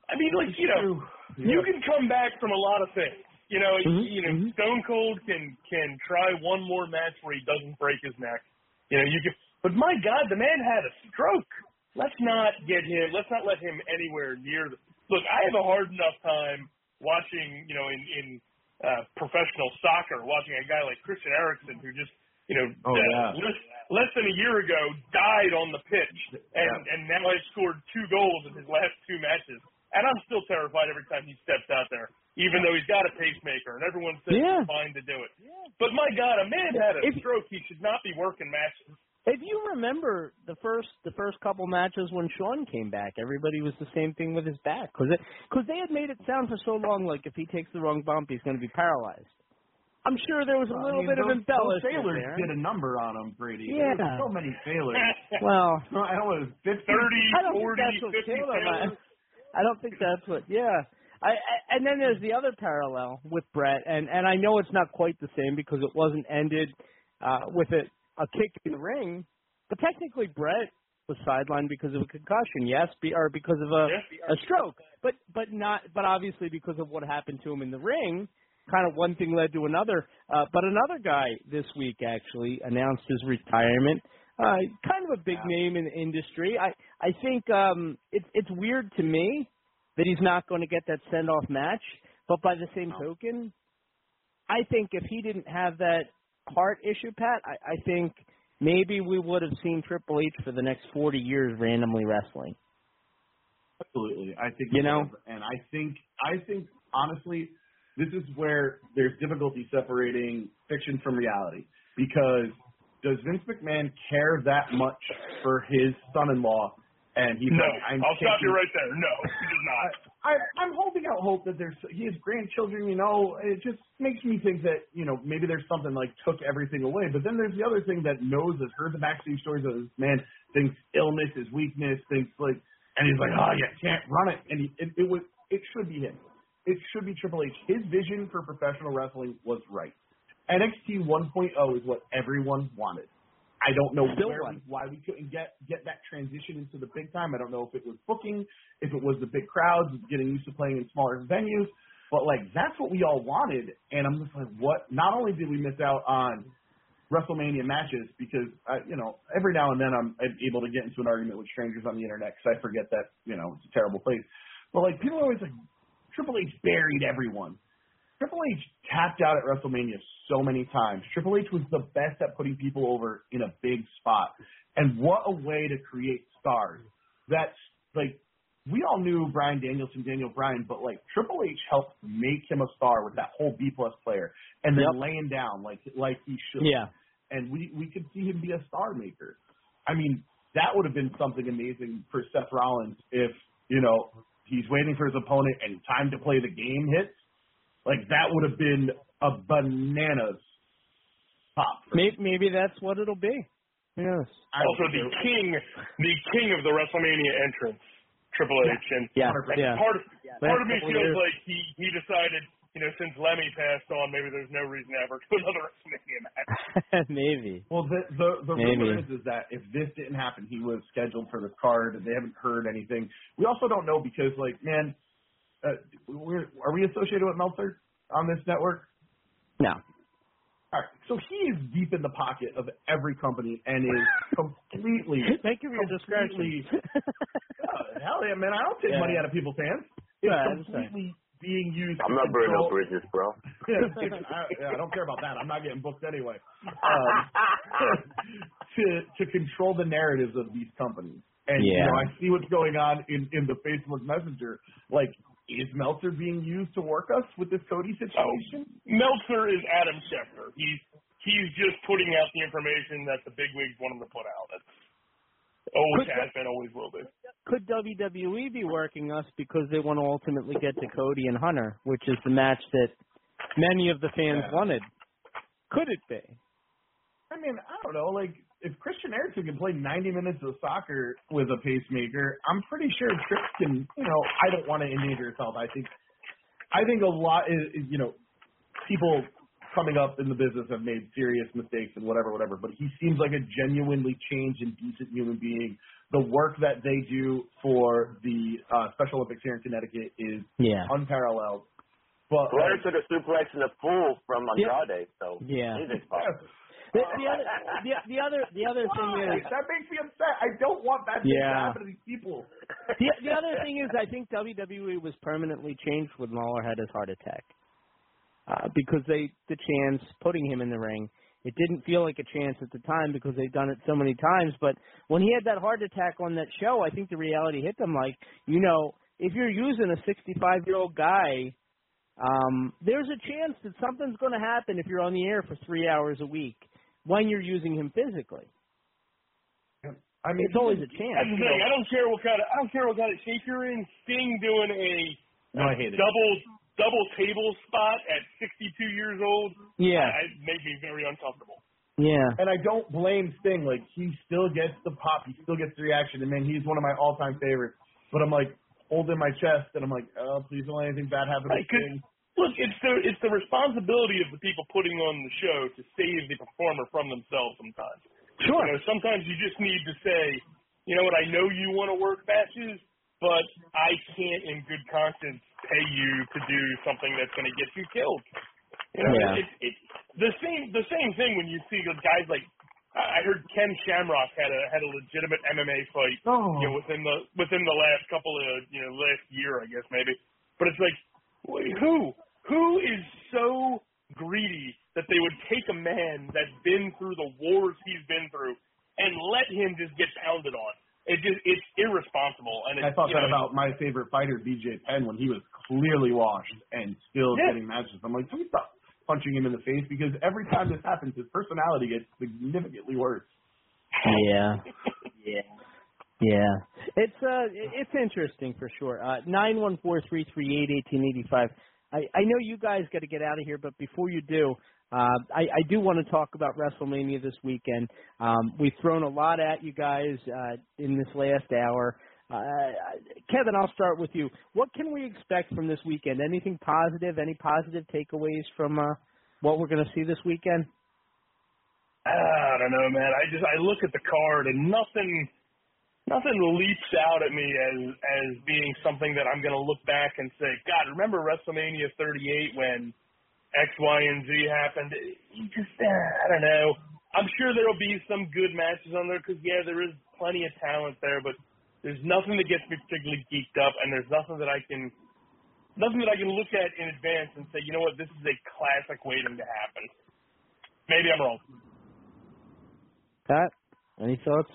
I mean, like you know, you can come back from a lot of things. You know, Mhm, you know, mhm. Stone Cold can can try one more match where he doesn't break his neck. You know, you can. But my God, the man had a stroke. Let's not get him. Let's not let him anywhere near the. Look, I have a hard enough time watching. You know, in in uh, professional soccer, watching a guy like Christian Eriksen who just. You know, Oh, uh, yeah. less, less than a year ago, died on the pitch, and Yeah. and now has scored two goals in his last two matches. And I'm still terrified every time he steps out there, even though he's got a pacemaker, and everyone says Yeah. he's fine to do it. But my God, a man had a If- stroke. He should not be working matches. If you remember the first the first couple matches when Shawn came back, everybody was the same thing with his back because because they had made it sound for so long like if he takes the wrong bump, he's going to be paralyzed. I'm sure there was a little mean, bit of those, embellishment those sailors there. did a number on him, Brady. Yeah. There so many sailors. <laughs> Well, <laughs> I don't know, 50, 30, <laughs> I don't think 40, that's what 50 killed him. I, don't think that's what. Yeah. I, I and then there's the other parallel with Bret, and and I know it's not quite the same because it wasn't ended uh, with a a kick in the ring, but technically Bret was sidelined because of a concussion, yes, be, or because of a a stroke, but but not but obviously because of what happened to him in the ring. Kind of one thing led to another, uh, but another guy this week actually announced his retirement. Uh, kind of a big name in the industry. I I think um, it's it's weird to me that he's not going to get that send off match. But by the same token, I think if he didn't have that heart issue, Pat, I, I think maybe we would have seen Triple H for the next 40 years randomly wrestling. Absolutely, I think You know? and I think I think honestly, this is where there's difficulty separating fiction from reality because does Vince McMahon care that much for his son-in-law? And he's No, like, I'm I'll stop you right there. No, he does not. I, I'm holding out hope that there's he has grandchildren. You know, it just makes me think that you know maybe there's something like took everything away. But then there's the other thing that knows has heard the backstage stories of this man thinks illness is weakness, thinks like, and he's like, oh, you can't run it, and he, it, it was it should be him. It should be Triple H. His vision for professional wrestling was right. NXT 1.0 is what everyone wanted. I don't know Still where one. why we couldn't get get that transition into the big time. I don't know if it was booking, if it was the big crowds, getting used to playing in smaller venues, but like that's what we all wanted. And I'm just like, what? Not only did we miss out on WrestleMania matches because uh, you know every now and then I'm able to get into an argument with strangers on the internet because I forget that you know it's a terrible place. But like people are always like, Triple H buried everyone. Triple H tapped out at WrestleMania so many times. Triple H was the best at putting people over in a big spot. And what a way to create stars. That's like we all knew Bryan Danielson, Daniel Bryan, but like Triple H helped make him a star with that whole B plus player and then Yep. laying down like like he should. Yeah. And we we could see him be a star maker. I mean, that would have been something amazing for Seth Rollins if, you know, he's waiting for his opponent and time to play the game hits. Like that would have been a bananas pop. Maybe, maybe that's what it'll be. Yes. Also, the king, the king of the WrestleMania entrance, Triple H, and Yeah. 100%. Yeah. part of part of me feels years. like he he decided, you know, since Lemmy passed on, maybe there's no reason to ever <laughs> to another WrestleMania match. <laughs> maybe. Well, the the, the Maybe. rumor is, is that if this didn't happen, he was scheduled for the card. And they haven't heard anything. We also don't know because, like, man, uh, we're are we associated with Meltzer on this network? No. All right, so he is deep in the pocket of every company and is <laughs> completely, Thank you for your discretion. completely. Uh, hell yeah, man! I don't take Yeah. money out of people's hands. Is Yeah, I understand. completely being used. I'm not burning control- no bridges, bro. yeah, <laughs> <laughs> I, yeah, I don't care about that. I'm not getting booked anyway. Um, to to control the narratives of these companies, and you know, I see what's going on in in the Facebook Messenger. Like, is Meltzer being used to work us with this Cody situation? Oh, Meltzer is Adam Schefter. He's he's just putting out the information that the bigwigs want him to put out. That's always Could has been, always will be. Could WWE be working us because they want to ultimately get to Cody and Hunter, which is the match that many of the fans Yeah. wanted? Could it be? I mean, I don't know. Like, if Christian Eriksen can play 90 minutes of soccer with a pacemaker, I'm pretty sure Trish can. You know, I don't want to endanger herself. I think, I think a lot is, is you know, people coming up in the business have made serious mistakes and whatever, whatever. But he seems like a genuinely changed and decent human being. The work that they do for the uh, Special Olympics here in Connecticut is Yeah. unparalleled. But Flair took a suplex in the pool from Yeah. Andrade, so Yeah. The, the other, the, the other, the other thing is, that makes me upset. I don't want that thing to happen to these people. the, the other thing is, I think WWE was permanently changed when Lawler had his heart attack uh, because they the chance putting him in the ring. It didn't feel like a chance at the time because they'd done it so many times. But when he had that heart attack on that show, I think the reality hit them. Like, you know, if you're using a 65 year old guy, um, there's a chance that something's going to happen if you're on the air for three hours a week when you're using him physically. I mean, It's always a That's chance. the thing. I don't care what kind of I don't care what kind of shape you're in. Sting doing a No, I hate it. double double table spot at 62 years old. Yeah, it made me very uncomfortable. yeah. And I don't blame Sting. Like he still gets the pop, he still gets the reaction. And man, he's one of my all-time favorites. But I'm like holding my chest, and I'm like, oh, please don't let anything bad happen to Sting. Look, it's the it's the responsibility of the people putting on the show to save the performer from themselves. Sometimes, Sure. you know, sometimes you just need to say, you know what, I know you want to work matches, but I can't, in good conscience, pay you to do something that's going to get you killed. You know, Yeah. it's it's the same the same thing when you see guys like I I heard Ken Shamrock had a had a legitimate MMA fight Oh. you know, within the within the last couple of you know last year, I guess maybe. But it's like, wait, who who is so greedy that they would take a man that's been through the wars he's been through and let him just get pounded on? It just it's irresponsible. And it's, I thought that know, about my favorite fighter, BJ Penn, when he was clearly washed and still Yeah. getting matches. I'm like, please stop punching him in the face because every time this happens, his personality gets significantly worse. Yeah. <laughs> yeah. Yeah. It's uh it's interesting for sure. Uh nine one four three three eight eighteen eighty five. I, I know you guys got to get out of here, but before you do, uh, I, I do want to talk about WrestleMania this weekend. Um, we've thrown a lot at you guys uh, in this last hour. Uh, Kevin, I'll start with you. What can we expect from this weekend? Anything positive? Any positive takeaways from uh, what we're going to see this weekend? I don't know, man. I just I look at the card and nothing nothing leaps out at me as as being something that I'm going to look back and say, God, remember WrestleMania 38 when X, Y, and Z happened? Just uh, I don't know. I'm sure there'll be some good matches on there because yeah, there is plenty of talent there, but there's nothing that gets me particularly geeked up, and there's nothing that I can nothing that I can look at in advance and say, you know what, this is a classic waiting to happen. Maybe I'm wrong. Pat, any thoughts?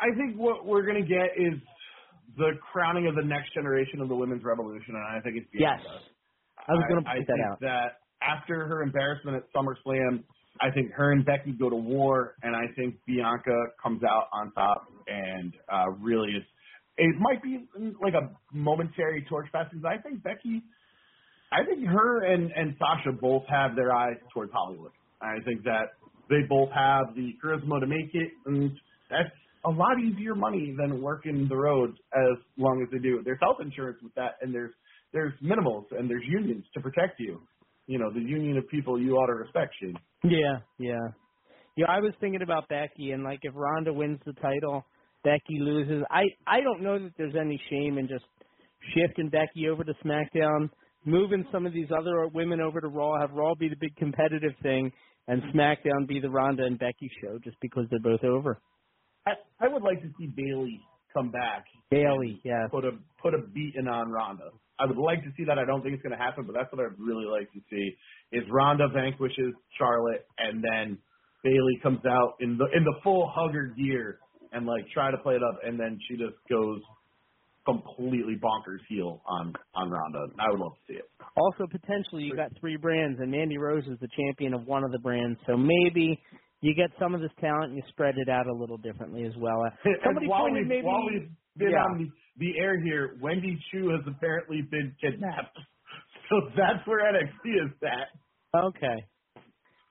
I think what we're going to get is the crowning of the next generation of the women's revolution, and I think it's Bianca. Yes. I was going to I point that think out. that after her embarrassment at SummerSlam, I think her and Becky go to war, and I think Bianca comes out on top and uh, really is. It might be like a momentary torch pass because I think Becky, I think her and and Sasha both have their eyes towards Hollywood. I think that they both have the charisma to make it, and that's a lot easier money than working the road as long as they do. There's health insurance with that, and there's there's minimals and there's unions to protect you. You know, the union of people you ought to respect, Shane. Yeah, yeah. Yeah, I was thinking about Becky and like if Ronda wins the title, Becky loses. I I don't know that there's any shame in just shifting Becky over to SmackDown, moving some of these other women over to Raw, have Raw be the big competitive thing, and SmackDown be the Ronda and Becky show just because they're both over. I I would like to see Bayley come back, Bayley, yeah. put a put a beating on Ronda. I would like to see that. I don't think it's going to happen, but that's what I'd really like to see is Ronda vanquishes Charlotte and then Bayley comes out in the in the full hugger gear and like try to play it up, and then she just goes completely bonkers heel on on Ronda. I would love to see it. Also, potentially, you got three brands, and Mandy Rose is the champion of one of the brands, so maybe you get some of this talent and you spread it out a little differently as well. Uh, somebody and while pointed we've, maybe while we've been yeah. on the, the air here, Wendy Choo has apparently been kidnapped. <laughs> So that's where NXT is at. Okay.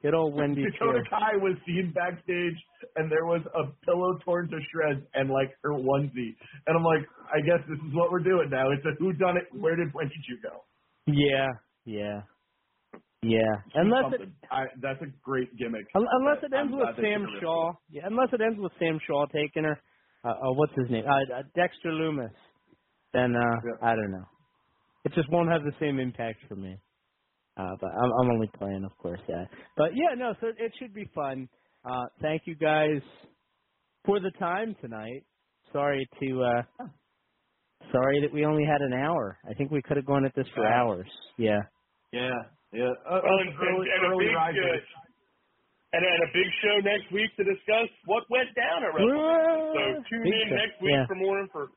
Good old Wendy <laughs> Dakota Choo. Kai was seen backstage, and there was a pillow torn to shreds and like her onesie. And I'm like, I guess this is what we're doing now. It's a who done it. Where did Wendy Choo go? Yeah, yeah, yeah. Unless it, I, that's a great gimmick. unless it ends I'm with Sam took a risk. Shaw. Yeah, unless it ends with Sam Shaw taking her. Uh, uh what's his name? Uh, uh, Dexter Loomis. Then uh Yeah. I don't know. It just won't have the same impact for me. Uh, but I'm, I'm only playing, of course. Yeah. But yeah, no. So it should be fun. Uh, thank you guys for the time tonight. Sorry to. uh Sorry that we only had an hour. I think we could have gone at this for hours. Yeah. Yeah, yeah. Uh, Well, and, early, and, and a big uh, and, and a big show next week to discuss what went down at WrestleMania. So tune Big in show. next week Yeah. for more for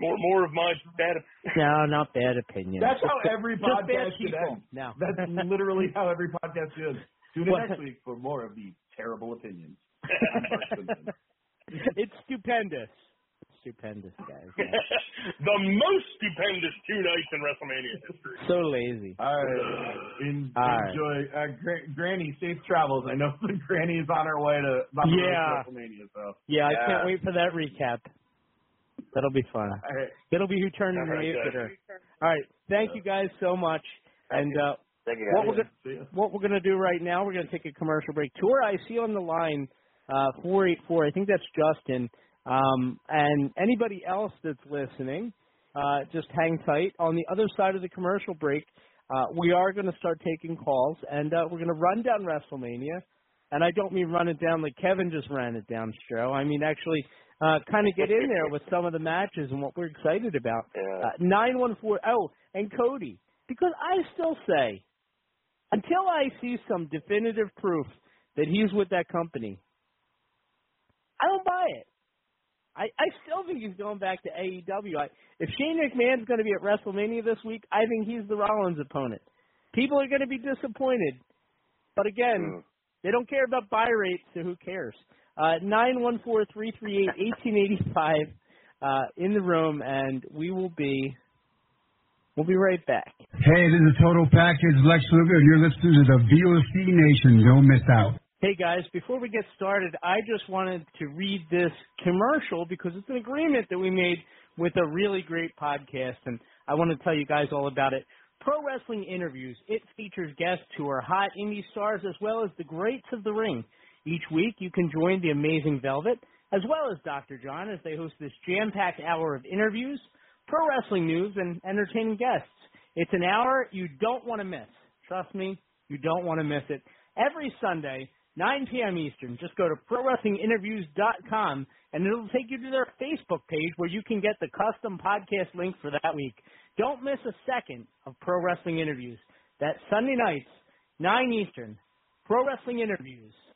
more more of my bad. <laughs> No, not bad opinions. That's how ba- every just bad podcast should people. end. No. <laughs> That's literally how every podcast should. Tune in What? next week for more of these terrible opinions. <laughs> it's stupendous. It's stupendous, guys. Yeah. <laughs> the most stupendous two nights in WrestleMania history. so lazy. All right. In, All right. enjoy. Uh, Gra- Granny, safe travels. I know <laughs> the Granny is on her way to, on her way to Yeah. WrestleMania. So, Yeah, I can't wait for that recap. That'll be fun. all right. It'll be who turned All the right, right All right. Thank you guys so much. And uh, you, what we're gonna what we're gonna do right now, we're gonna take a commercial break. Tour I see on the line, uh, four eight four. I think that's Justin. Um, and anybody else that's listening, uh, just hang tight. On the other side of the commercial break, uh, we are going to start taking calls, and uh, we're going to run down WrestleMania. And I don't mean run it down like Kevin just ran it down, Stro. I mean actually uh, kind of get in there with some of the matches and what we're excited about. Uh, nine one four. Oh, and Cody, because I still say, until I see some definitive proof that he's with that company, I don't buy it. I, I still think he's going back to AEW. I, if Shane McMahon's going to be at WrestleMania this week, I think he's the Rollins opponent. People are going to be disappointed, but again, Mm. they don't care about buy rates, so who cares? Uh, Nine one four three three eight eighteen eighty five uh, in the room, and we will be we'll be right back. Hey, this is Total Package Lex Luger, and you're listening to the VOC Nation. Don't miss out. Hey guys, before we get started, I just wanted to read this commercial because it's an agreement that we made with a really great podcast, and I want to tell you guys all about it. Pro Wrestling Interviews. It features guests who are hot indie stars as well as the greats of the ring. Each week, you can join the Amazing Velvet as well as Dr. John as they host this jam-packed hour of interviews, pro wrestling news, and entertaining guests. It's an hour you don't want to miss. Trust me, you don't want to miss it. Every Sunday, 9 p.m. Eastern, just go to ProWrestlingInterviews.com and it'll take you to their Facebook page where you can get the custom podcast link for that week. Don't miss a second of Pro Wrestling Interviews. That Sunday nights, 9 Eastern,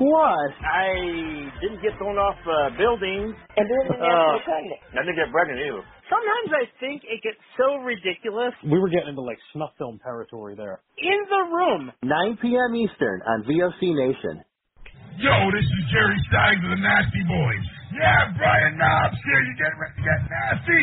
Plus, I didn't get thrown off uh, buildings. and then Uh, I didn't get pregnant either. Sometimes I think it gets so ridiculous. We were getting into like snuff film territory there. In the Room. 9 p.m. Eastern on VOC Nation. Yo, this is Jerry Stein of the Nasty Boys. Yeah, Brian Knobbs here. You getting ready to get nasty?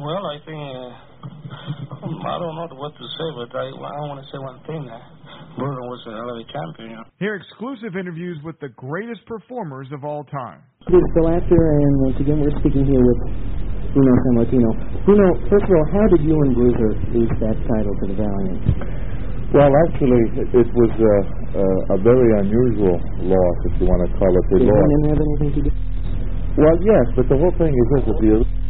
Well, I think uh, I don't know what to say, but I, I want to say one thing. Uh, Bruno was an LA champion. You know? Hear exclusive interviews with the greatest performers of all time. This is Bill Apter, and once again, we're speaking here with Bruno Sammartino. Bruno, first of all, how did you and Bruiser lose that title to the Valiant? Well, actually, it was a, a, a very unusual loss, if you want to call it a Did loss. women have anything to do? Well, yes, but the whole thing is this: that the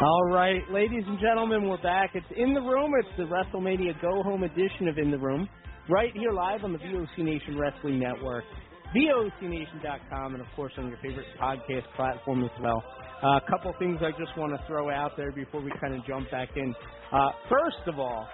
All right, ladies and gentlemen, we're back. It's In the Room. It's the WrestleMania Go Home edition of In the Room, right here live on the VOC Nation Wrestling Network, VOCNation.com, and of course on your favorite podcast platform as well. Uh, a couple things I just want to throw out there before we kind of jump back in. Uh, first of all,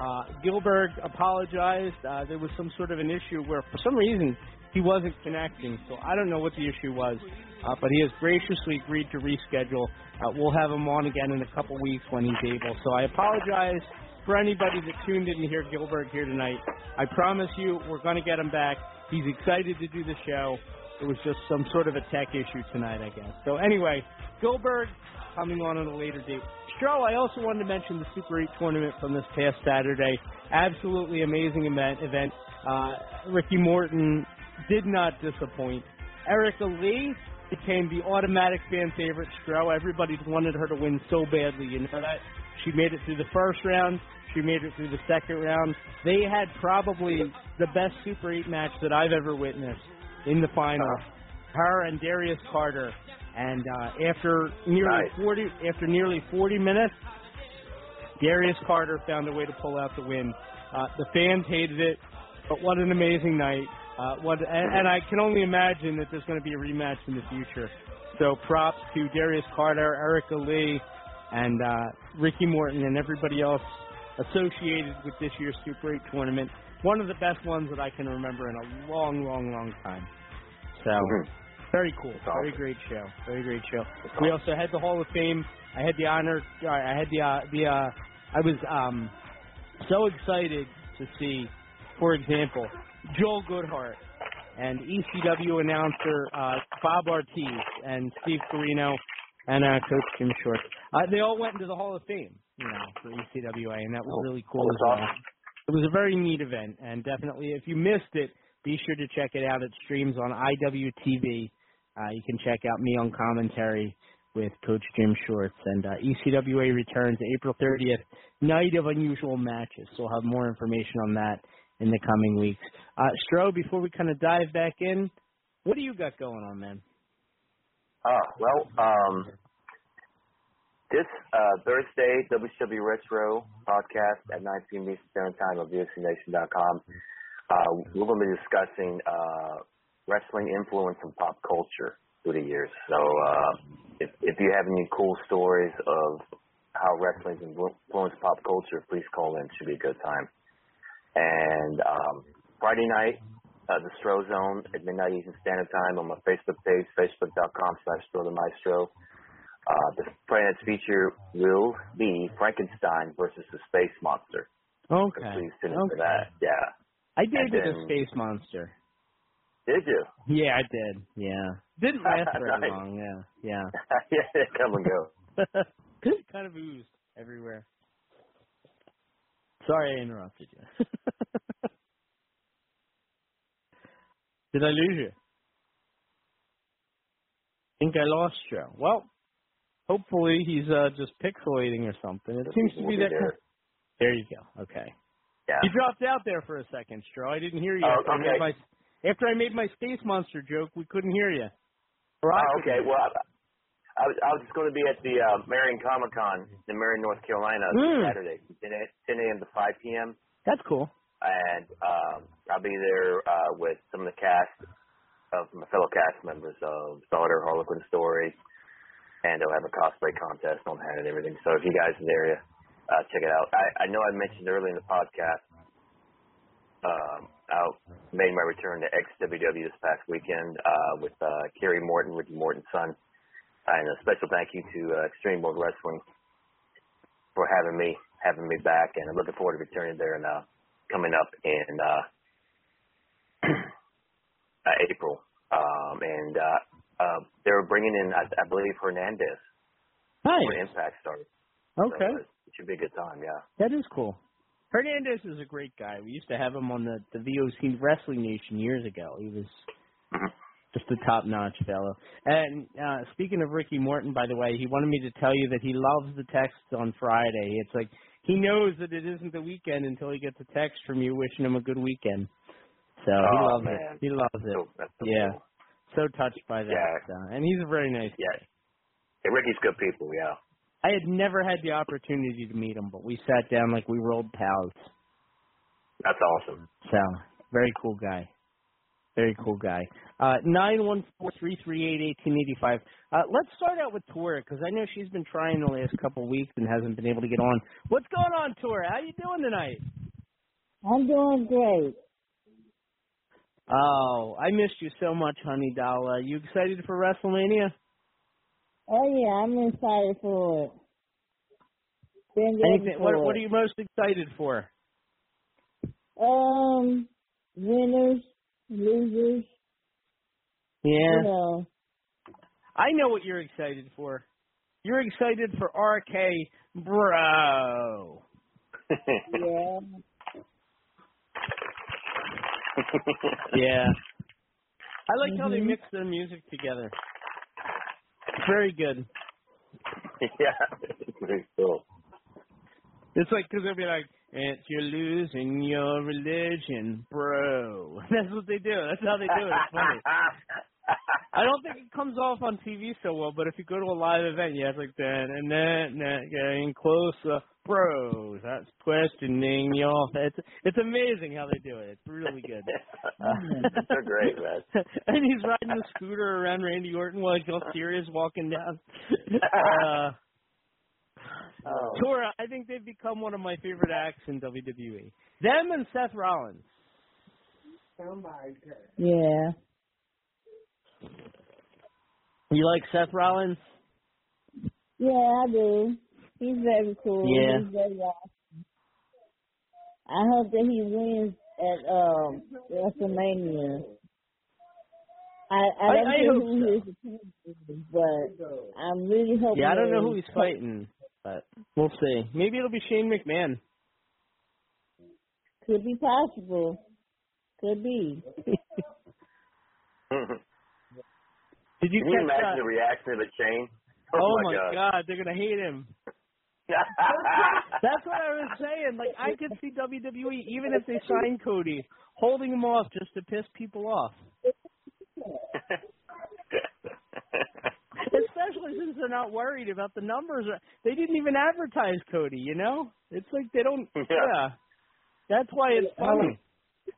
uh, Gilbert apologized. Uh, there was some sort of an issue where, for some reason, he wasn't connecting. So I don't know what the issue was, uh, but he has graciously agreed to reschedule. Uh, we'll have him on again in a couple weeks when he's able. So I apologize for anybody that tuned in to hear Gilbert here tonight. I promise you, we're going to get him back. He's excited to do the show. It was just some sort of a tech issue tonight, I guess. So anyway, Gilbert coming on at a later date. Stro, I also wanted to mention the Super 8 tournament from this past Saturday. Absolutely amazing event. event. Uh, Ricky Morton did not disappoint. Erica Lee became the automatic fan favorite. Stro, everybody wanted her to win so badly. You know that? She made it through the first round. She made it through the second round. They had probably the best Super 8 match that I've ever witnessed in the final. Her and Darius Carter. And uh, after nearly 40 after nearly 40 minutes, Darius Carter found a way to pull out the win. Uh, the fans hated it, but what an amazing night! Uh, what, and, and I can only imagine that there's going to be a rematch in the future. So props to Darius Carter, Erica Lee, and uh, Ricky Morton, and everybody else associated with this year's Super 8 tournament. One of the best ones that I can remember in a long, long, long time. So very cool, very great show, very great show. We also had the Hall of Fame. I had the honor. I had the uh, the. Uh, I was um, so excited to see, for example, Joel Goodhart and ECW announcer uh, Bob Ortiz and Steve Corino and uh, Coach Jim Short. Uh, they all went into the Hall of Fame, you know, for ECWA, and that was really cool as well. It was a very neat event, and definitely, if you missed it, be sure to check it out. It streams on IWTV. Uh, you can check out me on commentary with Coach Jim Shorts, and uh, ECWA returns April 30th, night of unusual matches. So we'll have more information on that in the coming weeks. Uh, Stro, before we kind of dive back in, what do you got going on, man? Uh, well, um, this uh, Thursday, WCW Retro podcast at 9 p.m. Eastern Time on VOCNation.com. Uh, we're going to be discussing uh, wrestling influence in pop culture through the years. So uh, if, if you have any cool stories of how wrestling's influenced pop culture, please call in. Should be a good time. And um, Friday night, uh, the Stro Zone at midnight Eastern Standard Time on my Facebook page, facebook.com slash Stro the Maestro. Uh, the Friday night's feature will be Frankenstein versus the Space Monster. Okay. So please tune in okay. for that. Yeah. I did get a space monster. Did you? Yeah, I did. Yeah. Didn't last <laughs> very Nice. long. Yeah. Yeah. <laughs> yeah, come and go. <laughs> kind of oozed everywhere. Sorry I interrupted you. Did I lose you? think I lost you. Well, hopefully he's uh just pixelating or something. It seems to be that. there. There you go. Okay. Yeah. You dropped out there for a second, Stro. I didn't hear you. Oh, after, I okay. my, after I made my space monster joke, we couldn't hear you. Oh, okay. Well, I, I was I was just going to be at the uh, Marion Comic Con in Marion, North Carolina, Mm. Saturday, 10 10 a.m. to 5 p.m. That's cool. And um, I'll be there uh, with some of the cast of my fellow cast members of Daughter Harlequin Story, and they'll have a cosplay contest on hand and everything. So if you guys in the area, uh, check it out. I, I know I mentioned earlier in the podcast. Um, I made my return to XWW this past weekend uh, with uh, Kerry Morton, Ricky Morton's son. And a special thank you to uh, Extreme World Wrestling for having me having me back, and I'm looking forward to returning there and uh, coming up in uh, <clears throat> uh, April. Um, and uh, uh, they were bringing in, I, I believe, Hernandez Nice. for Impact started. Okay. So, uh, it should be a good time, yeah. That is cool. Hernandez is a great guy. We used to have him on the the VOC Wrestling Nation years ago. He was just a top notch fellow. And uh speaking of Ricky Morton, by the way, he wanted me to tell you that he loves the texts on Friday. It's like he knows that it isn't the weekend until he gets a text from you wishing him a good weekend. So he Oh, loves man. it. He loves it. So, so yeah. cool. So touched by that. Yeah. Uh, and he's a very nice Yeah. yeah. Ricky's good people, yeah. I had never had the opportunity to meet him, but we sat down like we were old pals. That's awesome. So, very cool guy. Very cool guy. Uh, nine one four three three eight eighteen eighty five. Uh, let's start out with Tora because I know she's been trying the last couple of weeks and hasn't been able to get on. What's going on, Tora? How you doing tonight? I'm doing great. Oh, I missed you so much, honey doll. Uh, you excited for WrestleMania? Oh yeah, I'm excited for it. Been Anything, for what, it. what are you most excited for? Um, winners, losers. Yeah. You know, I know what you're excited for. You're excited for RK Bro. <laughs> yeah. Yeah. I like how they Mhm. mix their music together. Very good. <laughs> yeah. Very cool. It's like because they'll be like, "It's you're losing your religion, bro." <laughs> That's what they do. That's how they do it. It's funny. I don't think it comes off on TV so well, but if you go to a live event, you have like that and that and that getting closer, bros. That's questioning your. It's it's amazing how they do it. It's really good. <laughs> They're great, man. <laughs> and he's riding the scooter around Randy Orton while he's all serious walking down. Uh, <laughs> Oh. Tora, I think they've become one of my favorite acts in WWE. Them and Seth Rollins. Somebody. Yeah. You like Seth Rollins? Yeah, I do. He's very cool. Yeah. He's very awesome. I hope that he wins at um WrestleMania. I, I I- don't I know hope who his opponent is, but I'm really hoping. Yeah, I don't know who he's fighting, but we'll see. Maybe it'll be Shane McMahon. Could be possible. Could be. <laughs> Did you Can you imagine that? the reaction of a chain? <laughs> Oh, my my God. they're gonna hate him. <laughs> That's what I was saying. Like I could see WWE even if they sign Cody, holding him off just to piss people off. Especially since they're not worried about the numbers. They didn't even advertise Cody. You know, it's like they don't. Yeah, that's why it's funny.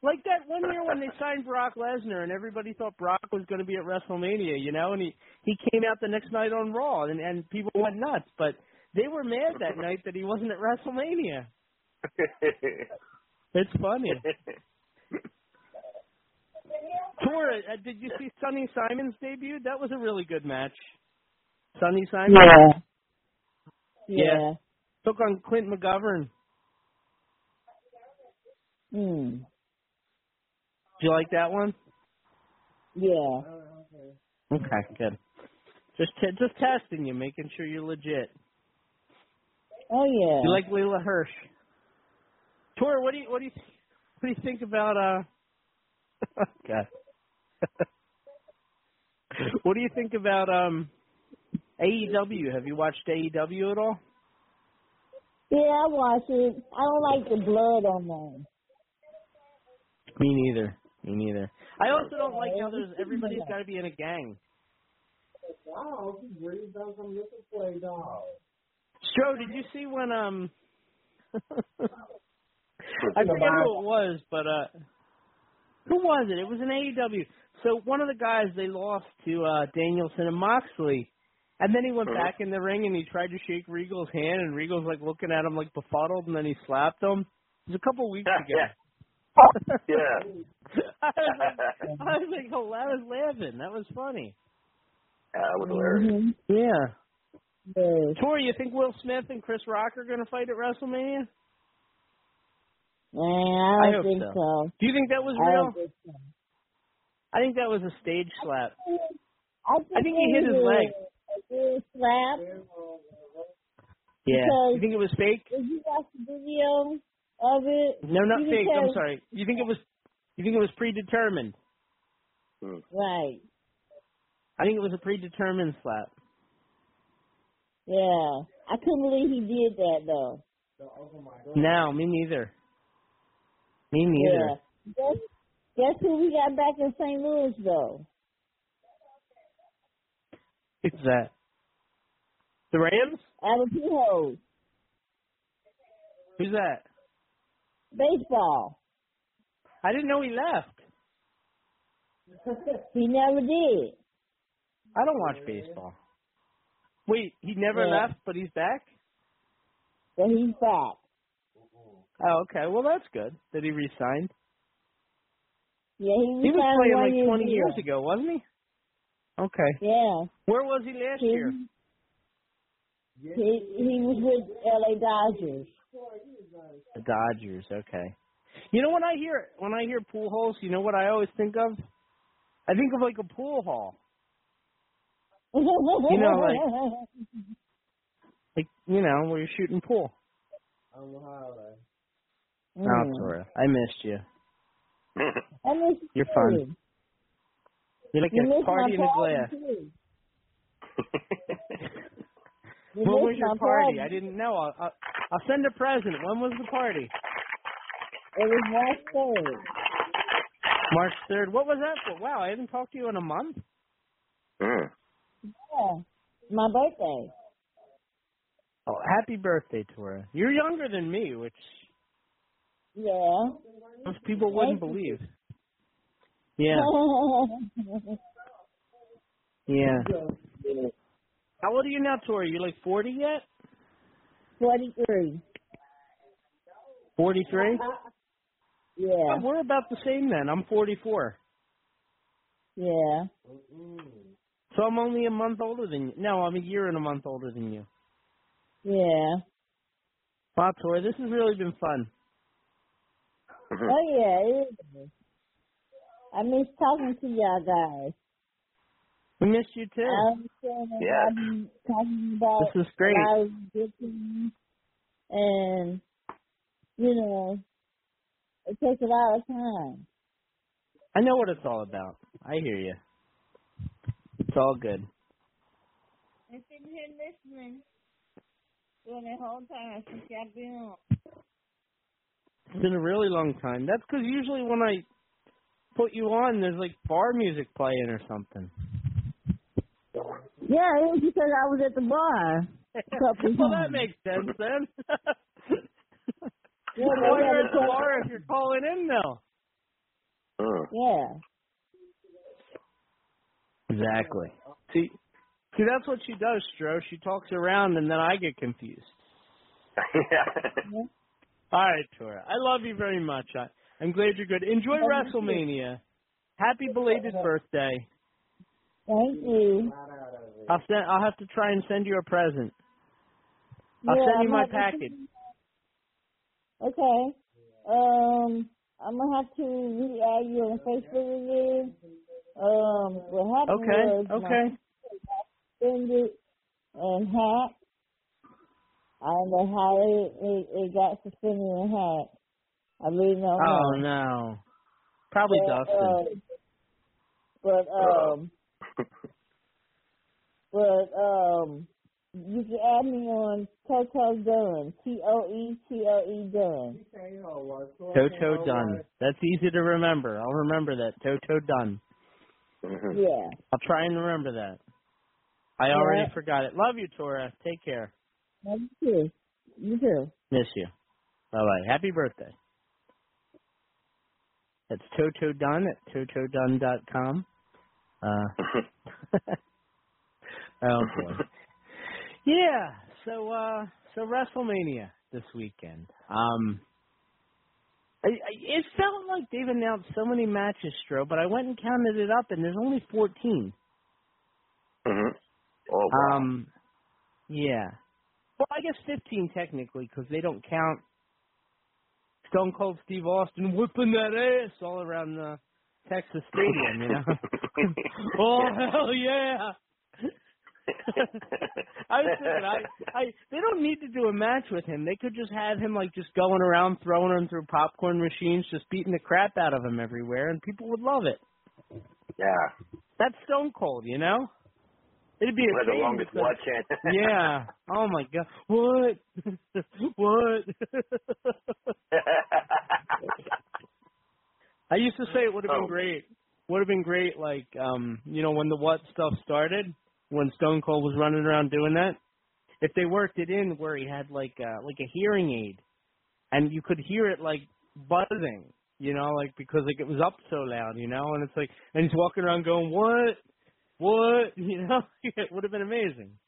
Like that one year when they signed Brock Lesnar and everybody thought Brock was going to be at WrestleMania, you know, and he he came out the next night on Raw and and people went nuts, but they were mad that night that he wasn't at WrestleMania. <laughs> It's funny. Tora, uh, did you see Sonny Simon's debut? That was a really good match. Sonny Simon. Yeah. Yeah. Yeah. Took on Clint McGovern. Hmm. Do you like that one? Yeah. Okay, good. Just t- just testing you, making sure you're legit. Oh yeah. You like Leyla Hirsch? Tor, what do you what do you what do you think about uh? <laughs> God. <laughs> what do you think about um AEW? Have you watched AEW at all? Yeah, I watch it. I don't like the blood on them. Me neither. Me neither. I also don't like how there's everybody's <laughs> got to be in a gang. Stro, did you see when um <laughs> I forget who it was, but uh who was it? It was an AEW. So one of the guys they lost to uh Danielson and Moxley. And then he went Uh-huh. back in the ring and he tried to shake Regal's hand and Regal's like looking at him like befuddled and then he slapped him. It was a couple weeks ago. <laughs> yeah. I was like, I was like, oh, I was laughing. That was funny. That was hilarious. Yeah. Yes. Tori, you think Will Smith and Chris Rock are going to fight at WrestleMania? Man, I I don't hope think so. so. Do you think that was I real? think so. I think that was a stage slap. I think, I think he hit his leg. a slap. Yeah. Because- You think it was fake? If you watch the video of it, No, not can fake. I'm sorry. You think it was? You think it was predetermined? Right. I think it was a predetermined slap. Yeah. I couldn't believe he did that though. No, me neither. Me neither. Yeah. Guess, guess who we got back in St. Louis though? Who's that? Uh, the Rams? Albert Pujols. Who's that? Baseball. I didn't know he left. he never did. I don't watch baseball. Wait, he never Yeah. left, but he's back. But he's back. Oh, okay. Well, that's good that he resigned. Yeah, he, He was playing like year 20 ago. years ago, wasn't he? Okay. Yeah. Where was he last He, year? he he was with LA Dodgers. The Dodgers. Okay. You know when I hear when I hear pool halls, you know what I always think of? I think of like a pool hall. You know, like <laughs> like you know where you're shooting pool. Oh, Mm. sorry. I missed you. I missed you You're too. fun. You're like You a party in my a glass. too. <laughs> You When was miss your my party? I didn't know. I'll, I'll, I'll send a present. When was the party? It was March third. March third. What was that for? Wow, I haven't talked to you in a month. Mm. Yeah. My birthday. Oh, happy birthday, Tora. You're younger than me, which Yeah. most people wouldn't believe. Yeah, <laughs> yeah. How old are you now, Tori? You like 40 yet? Forty three. 43? Yeah. Oh, we're about the same then. I'm 44. Yeah. Mm-hmm. So I'm only a month older than you. No, I'm a year and a month older than you. Yeah. Wow, Tori, this has really been fun. Oh yeah, it is. I miss talking to y'all guys. We miss you too. I Yes. I've been talking about This is great. lot of good and you know, it takes a lot of time. I know what it's all about. I hear you. It's all good. And sitting here listening during the whole time since y'all been on. It's been a really long time. That's because usually when I put you on, there's like bar music playing or something. Yeah, it was because I was at the bar. a couple <laughs> well, that makes sense then. Yeah, <laughs> Why you're at the bar if you're calling in now? Yeah. Exactly. See, see, that's what she does, Stro. She talks around, and then I get confused. yeah. <laughs> All right, Tora. I love you very much. I, I'm glad you're good. Enjoy Thank you. WrestleMania. Happy belated birthday. Thank you. I'll send. I'll have to try and send you a present. I'll Yeah, send you I'm my happy to- package. Okay. Um, I'm gonna have to re-add you on Facebook again. Um, what happened Okay, was my okay. and hat. I don't know how it, it, it got suspended and hacked. I really don't know. Oh no. Probably but, Dustin. Uh, but um, but um, you can add me on Toto Dunn. T O E T O E Dunn. Toto Dunn. That's easy to remember. I'll remember that. Toto Dunn. Yeah. I'll try and remember that. I already forgot it. Love you, Tora. Take care. Love you too. You too. Miss you. Bye bye. Happy birthday. That's Toto Dunn at totodunn.com. Uh, <laughs> oh boy. <laughs> Yeah. So uh, so WrestleMania this weekend. Um, I, I, it felt like they've announced so many matches, Stro, but I went and counted it up, and there's only 14. Mm-hmm. Oh, wow. Um, yeah. Well, I guess 15 technically because they don't count Stone Cold Steve Austin whipping that ass all around the Texas Stadium, you know? <laughs> <laughs> oh hell yeah! <laughs> I was thinking, I, I, they don't need to do a match with him. They could just have him like just going around throwing him through popcorn machines, just beating the crap out of him everywhere, and people would love it. yeah. That's Stone Cold, you know? It'd be a the longest the- watching. <laughs> yeah. Oh my god. What? <laughs> what? I used to say it would have been Oh. great. Would have been great, like um, you know, when the what stuff started, when Stone Cold was running around doing that. If they worked it in where he had like uh, like a hearing aid, and you could hear it like buzzing, you know, like because like it was up so loud, you know, and it's like, and he's walking around going, what, what, <laughs> you know, <laughs> it would have been amazing.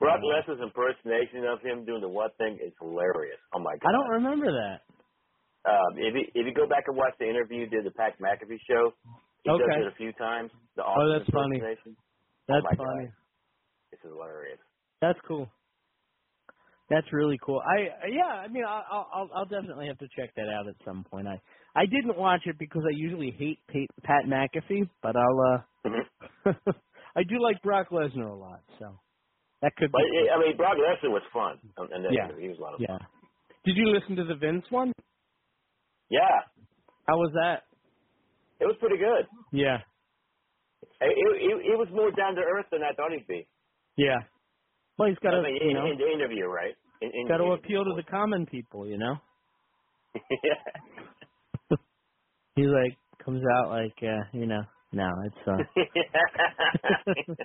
Brock Lesnar's impersonation of him doing the what thing is hilarious. Oh my god. I don't remember that. Um, if you if you go back and watch the interview did the Pat McAfee show, he Okay. does it a few times. The Oh, that's funny. Impersonation. That's oh my funny. God. It's hilarious. That's cool. That's really cool. I yeah, I mean, I- I'll I'll I'll definitely have to check that out at some point. I I didn't watch it because I usually hate Pat, Pat McAfee, but I'll uh <laughs> I do like Brock Lesnar a lot, so that could But be. I mean, Brock Lesnar was fun, um, and Yeah. he was a lot of yeah. fun. Did you listen to the Vince one? Yeah, How was that? it was pretty good. Yeah. It, it, it was more down to earth than I thought he'd be. Yeah. Well, he's got to I mean, you in, know in the interview, right? In, in got to appeal to the common people, you know. yeah. <laughs> He like comes out like uh, you know, no, it's uh <laughs>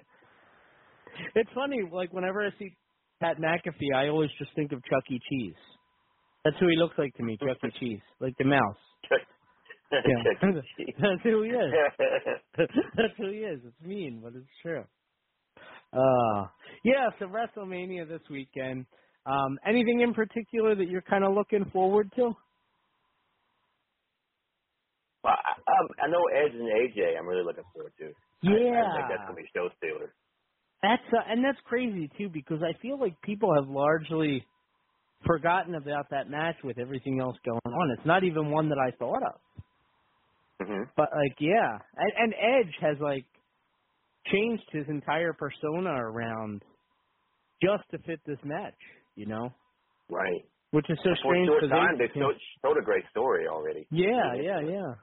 It's funny, like whenever I see Pat McAfee, I always just think of Chuck E. Cheese. That's who he looks like to me, Chuck E. Cheese, like the mouse. <laughs> Yeah. <laughs> That's who he is. <laughs> That's who he is. It's mean, but it's true. Uh yeah, so WrestleMania this weekend. Um anything in particular that you're kind of looking forward to? Well, I, um, I know Edge and AJ. I'm really looking forward to. I, I Yeah. think that's gonna be show stealer. That's uh, and that's crazy too because I feel like people have largely forgotten about that match with everything else going on. It's not even one that I thought of. Hmm But like, yeah, and, and Edge has like changed his entire persona around just to fit this match. You know, Right. which is so For a strange. short 'cause time, they- they told, told a great story already. Yeah, yeah, yeah.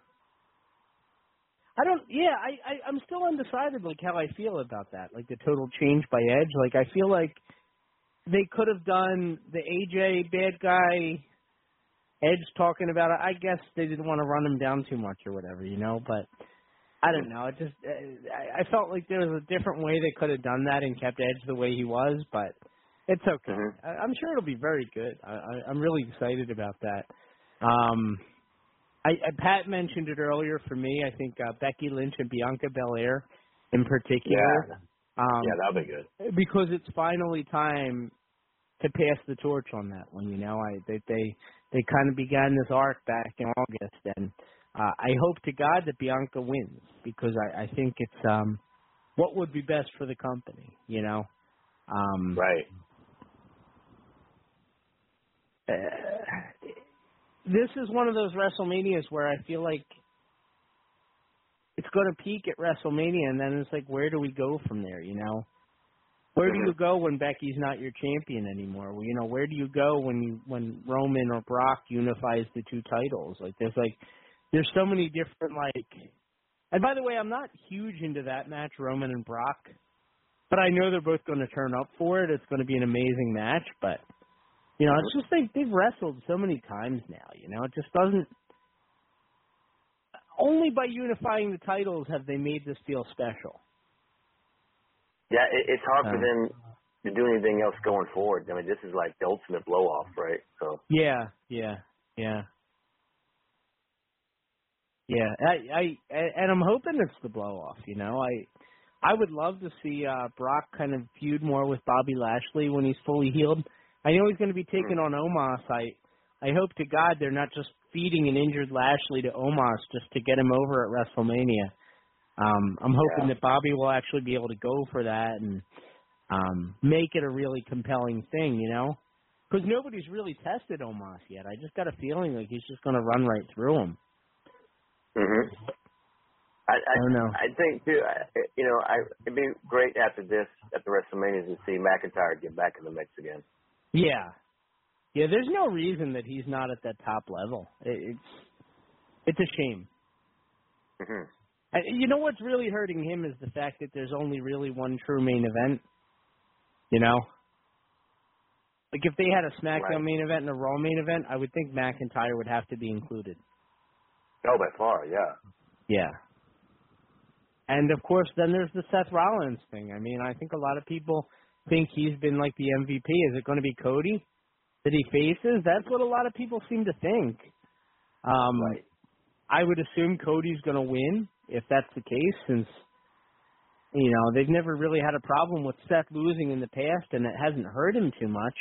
I don't. Yeah, I, I I'm still undecided like how I feel about that. Like the total change by Edge. Like I feel like they could have done the AJ bad guy. Edge talking about it. I guess they didn't want to run him down too much or whatever, you know. But I don't know. It just I, I felt like there was a different way they could have done that and kept Edge the way he was. But it's okay. I, I'm sure it'll be very good. I, I, I'm really excited about that. Um, I, I Pat mentioned it earlier. For me, I think uh, Becky Lynch and Bianca Belair, in particular, Yeah. um, yeah, that'll be good. because it's finally time to pass the torch on that one. You know, I they they they kind of began this arc back in August, and uh, I hope to God that Bianca wins because I, I think it's um what would be best for the company. You know, um, Right. uh, this is one of those WrestleManias where I feel like it's going to peak at WrestleMania, and then it's like, where do we go from there? You know, where do you go when Becky's not your champion anymore? Well, You know, where do you go when you when Roman or Brock unifies the two titles? Like, there's like, there's so many different like. And by the way, I'm not huge into that match, Roman and Brock, but I know they're both going to turn up for it. It's going to be an amazing match, but you know, it's just they they've wrestled so many times now. You know, it just doesn't. Only by unifying the titles have they made this feel special. Yeah, it, it's hard for Um, them to do anything else going forward. I mean, this is like the ultimate blow off, right? So Yeah, yeah, yeah, yeah. I, I, and I'm hoping it's the blow off. You know, I, I would love to see uh Brock kind of feud more with Bobby Lashley when he's fully healed. I know he's going to be taking on Omos. I, I hope to God they're not just feeding an injured Lashley to Omos just to get him over at WrestleMania. Um, I'm hoping Yeah. that Bobby will actually be able to go for that and um, make it a really compelling thing, you know? Because nobody's really tested Omos yet. I just got a feeling like he's just going to run right through him. hmm I, I, don't know. I think too. I, you know, I, it'd be great after this, at the WrestleMania, to see McIntyre get back in the mix again. Yeah, yeah. There's no reason that he's not at that top level. It, it's it's a shame. hmm I, you know what's really hurting him is the fact that there's only really one true main event. You know, like if they had a SmackDown Right. main event and a Raw main event, I would think McIntyre would have to be included. Oh, by far, yeah. Yeah. And of course, then there's the Seth Rollins thing. I mean, I think a lot of people think he's been like the MVP. Is it going to be Cody that he faces? That's what a lot of people seem to think. Um, I would assume Cody's going to win if that's the case, since you know they've never really had a problem with Seth losing in the past, and it hasn't hurt him too much.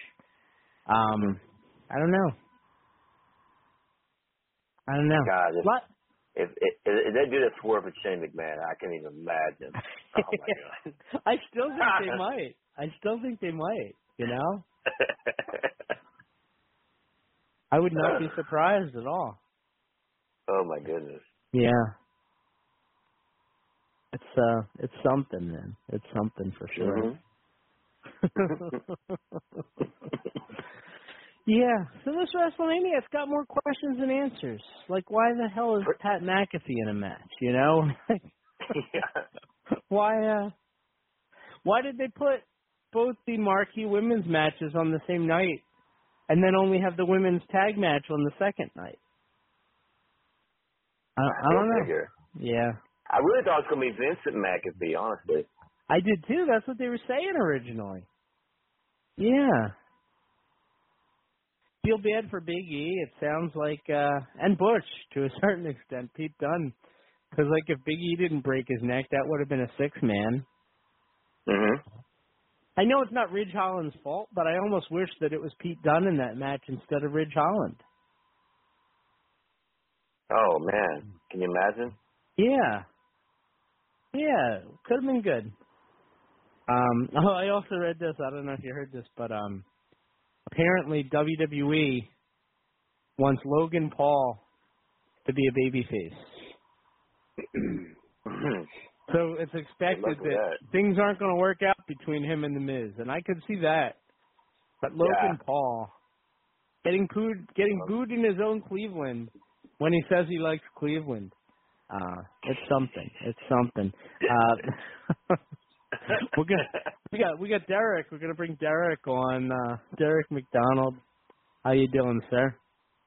Um, I don't know. I don't know. God, if, Lot- if, if, if they do that swerve with Shane McMahon, I can't even imagine. <laughs> Oh my god. I still think they <laughs> might. I still think they might. You know, <laughs> I would not be <sighs> surprised at all. oh my goodness. Yeah, it's uh, it's something, man. It's something for sure. <laughs> yeah. So this WrestleMania, it's got more questions than answers. Like, why the hell is Pat McAfee in a match? You know, yeah. <laughs> <laughs> why? uh Why did they put both the marquee women's matches on the same night, and then only have the women's tag match on the second night? I, I don't know. Figure. Yeah, I really thought it was going to be Vincent McAfee, honestly. I did too. That's what they were saying originally. Yeah. Feel bad for Big E. It sounds like, uh, and Butch to a <laughs> certain extent, Pete Dunne. Because like if Big E didn't break his neck, that would have been a six man. hmm I know it's not Ridge Holland's fault, but I almost wish that it was Pete Dunne in that match instead of Ridge Holland. Oh man, can you imagine? Yeah. Yeah, could have been good. Um, <laughs> oh, I also read this. I don't know if you heard this, but um, apparently WWE wants Logan Paul to be a babyface. <clears throat> So it's expected luck with that, things aren't going to work out between him and the Miz, and I could see that. But Logan Yeah. Paul getting booed, getting booed in his own Cleveland when he says he likes Cleveland. Uh, it's something. It's something. Uh, <laughs> we're gonna we got we got Derek. We're gonna bring Derek on. Uh, Derek McDonald. How you doing, sir?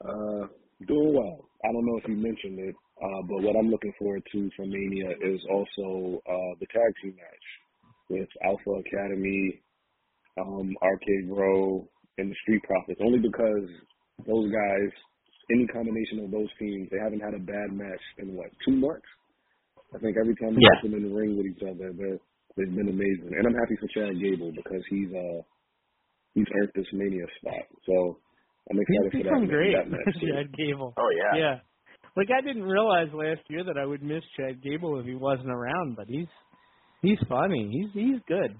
Uh, doing well. I don't know if you mentioned it, uh, but what I'm looking forward to from Mania is also uh, the tag team match with Alpha Academy, um, RK Bro, and the Street Profits. Only because those guys, any combination of those teams, they haven't had a bad match in what two months. I think every time they Yeah. put them in the ring with each other, they're, they've been amazing. And I'm happy for Chad Gable because he's uh he's earned this Mania spot. So I'm excited He's for that, great, that match. <laughs> too. Chad Gable. Oh yeah. Yeah. Like I didn't realize last year that I would miss Chad Gable if he wasn't around, but he's he's funny. He's he's good.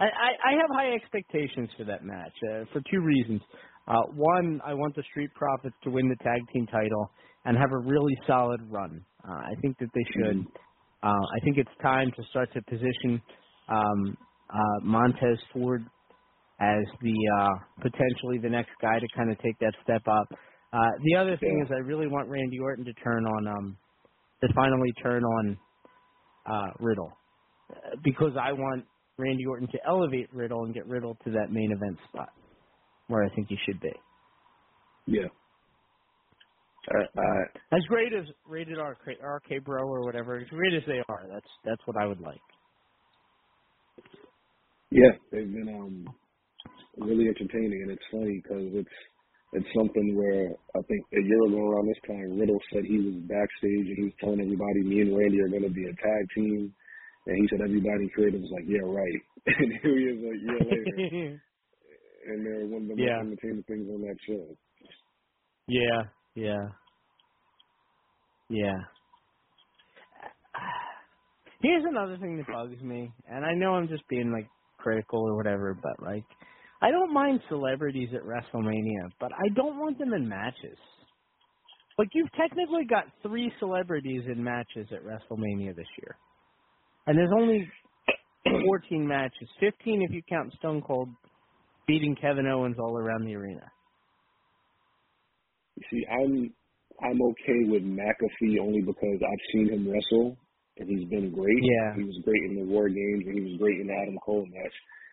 I I, I have high expectations for that match uh, for two reasons. Uh, one, I want the Street Profits to win the tag team title and have a really solid run. Uh, I think that they should. Uh, I think it's time to start to position um, uh, Montez Ford as the uh, potentially the next guy to kind of take that step up. Uh, the other thing is I really want Randy Orton to turn on um to finally turn on uh, Riddle uh, because I want Randy Orton to elevate Riddle and get Riddle to that main event spot where I think he should be. Yeah. Uh, uh, As great as rated R RK Bro or whatever, as great as they are, that's that's what I would like. yeah, they've been um really entertaining, and it's funny because it's it's something where I think a year ago around this time, Riddle said he was backstage and he was telling everybody, me and Randy are going to be a tag team, and he said everybody in creative was like, yeah, right, <laughs> and here he is a year later, <laughs> and they're one of the Yeah. most entertaining things on that show. Yeah, yeah, yeah. <sighs> Here's another thing that bugs me, and I know I'm just being like critical or whatever, but like, I don't mind celebrities at WrestleMania, but I don't want them in matches. Like you've technically got three celebrities in matches at WrestleMania this year, and there's only 14 matches, 15 if you count Stone Cold beating Kevin Owens all around the arena. You see, I'm I'm okay with McAfee only because I've seen him wrestle and he's been great. Yeah. He was great in the War Games and he was great in the Adam Cole match.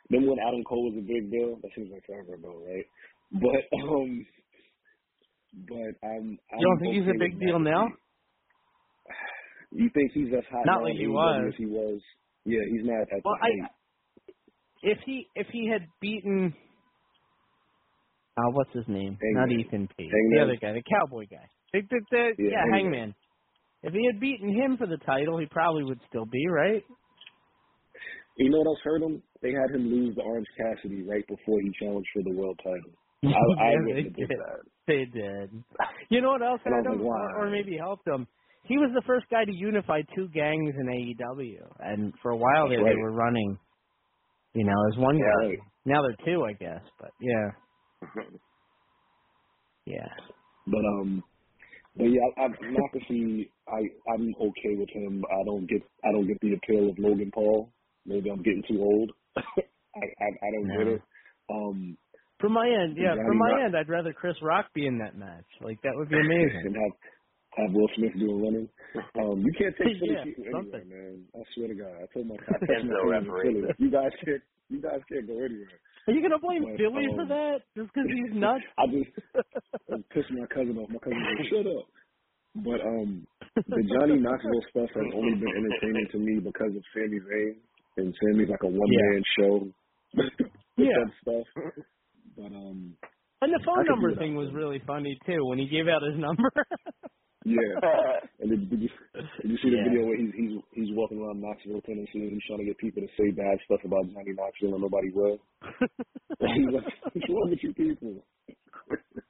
Then when Adam Cole was a big deal, that seems like forever ago, right? But <laughs> um, but I'm. I'm You don't think he's a big deal McAfee. now? You think he's as hot Not like he was. as he was? Yeah, he's not at Well, the I. if he if he had beaten uh what's his name? Not Ethan Page. Hangman? The other guy, the cowboy guy. The, the, the, Yeah, yeah, Hangman. Hangman. If he had beaten him for the title, he probably would still be, right? You know what else hurt him? They had him lose to Orange Cassidy right before he challenged for the world title. <laughs> I, I Yeah, wouldn't they did that. They did. You know what else I hurt him, like, or, maybe helped him? He was the first guy to unify two gangs in AEW, and for a while there right. they were running, you know, there's one Yeah, guy. Now they're two, I guess. But yeah, <laughs> yeah. But um, but yeah, I, I, McAfee, I I'm okay with him. I don't get I don't get the appeal of Logan Paul. Maybe I'm getting too old. <laughs> I, I I don't No. get it. Um, From my end, yeah. From my end, I'd rather Chris Rock be in that match. Like that would be <laughs> amazing. and have have Will Smith doing running. Um, you can't take <laughs> Philly Yeah, people anywhere, something. man. I swear to God. I told my <laughs> I told my Enzo friends in referee. Philly, you guys can't you guys can't go anywhere. Are you gonna blame But, Philly um, for that? Just because he's <laughs> nuts? I just I was pissing my cousin off. My cousin like, "Shut up." But um, the Johnny Knoxville stuff has only been entertaining to me because of Sami Zayn, and Sami's like a one man show. Yeah. that stuff. But um, And the phone number thing was really funny too when he gave out his number. Yeah. <laughs> And did, did you did you see the Yeah. video where he's he's he's walking around Knoxville, Tennessee, and he's trying to get people to say bad stuff about Johnny Knoxville, and nobody will. <laughs> <laughs> he's like, "What's wrong with you people?"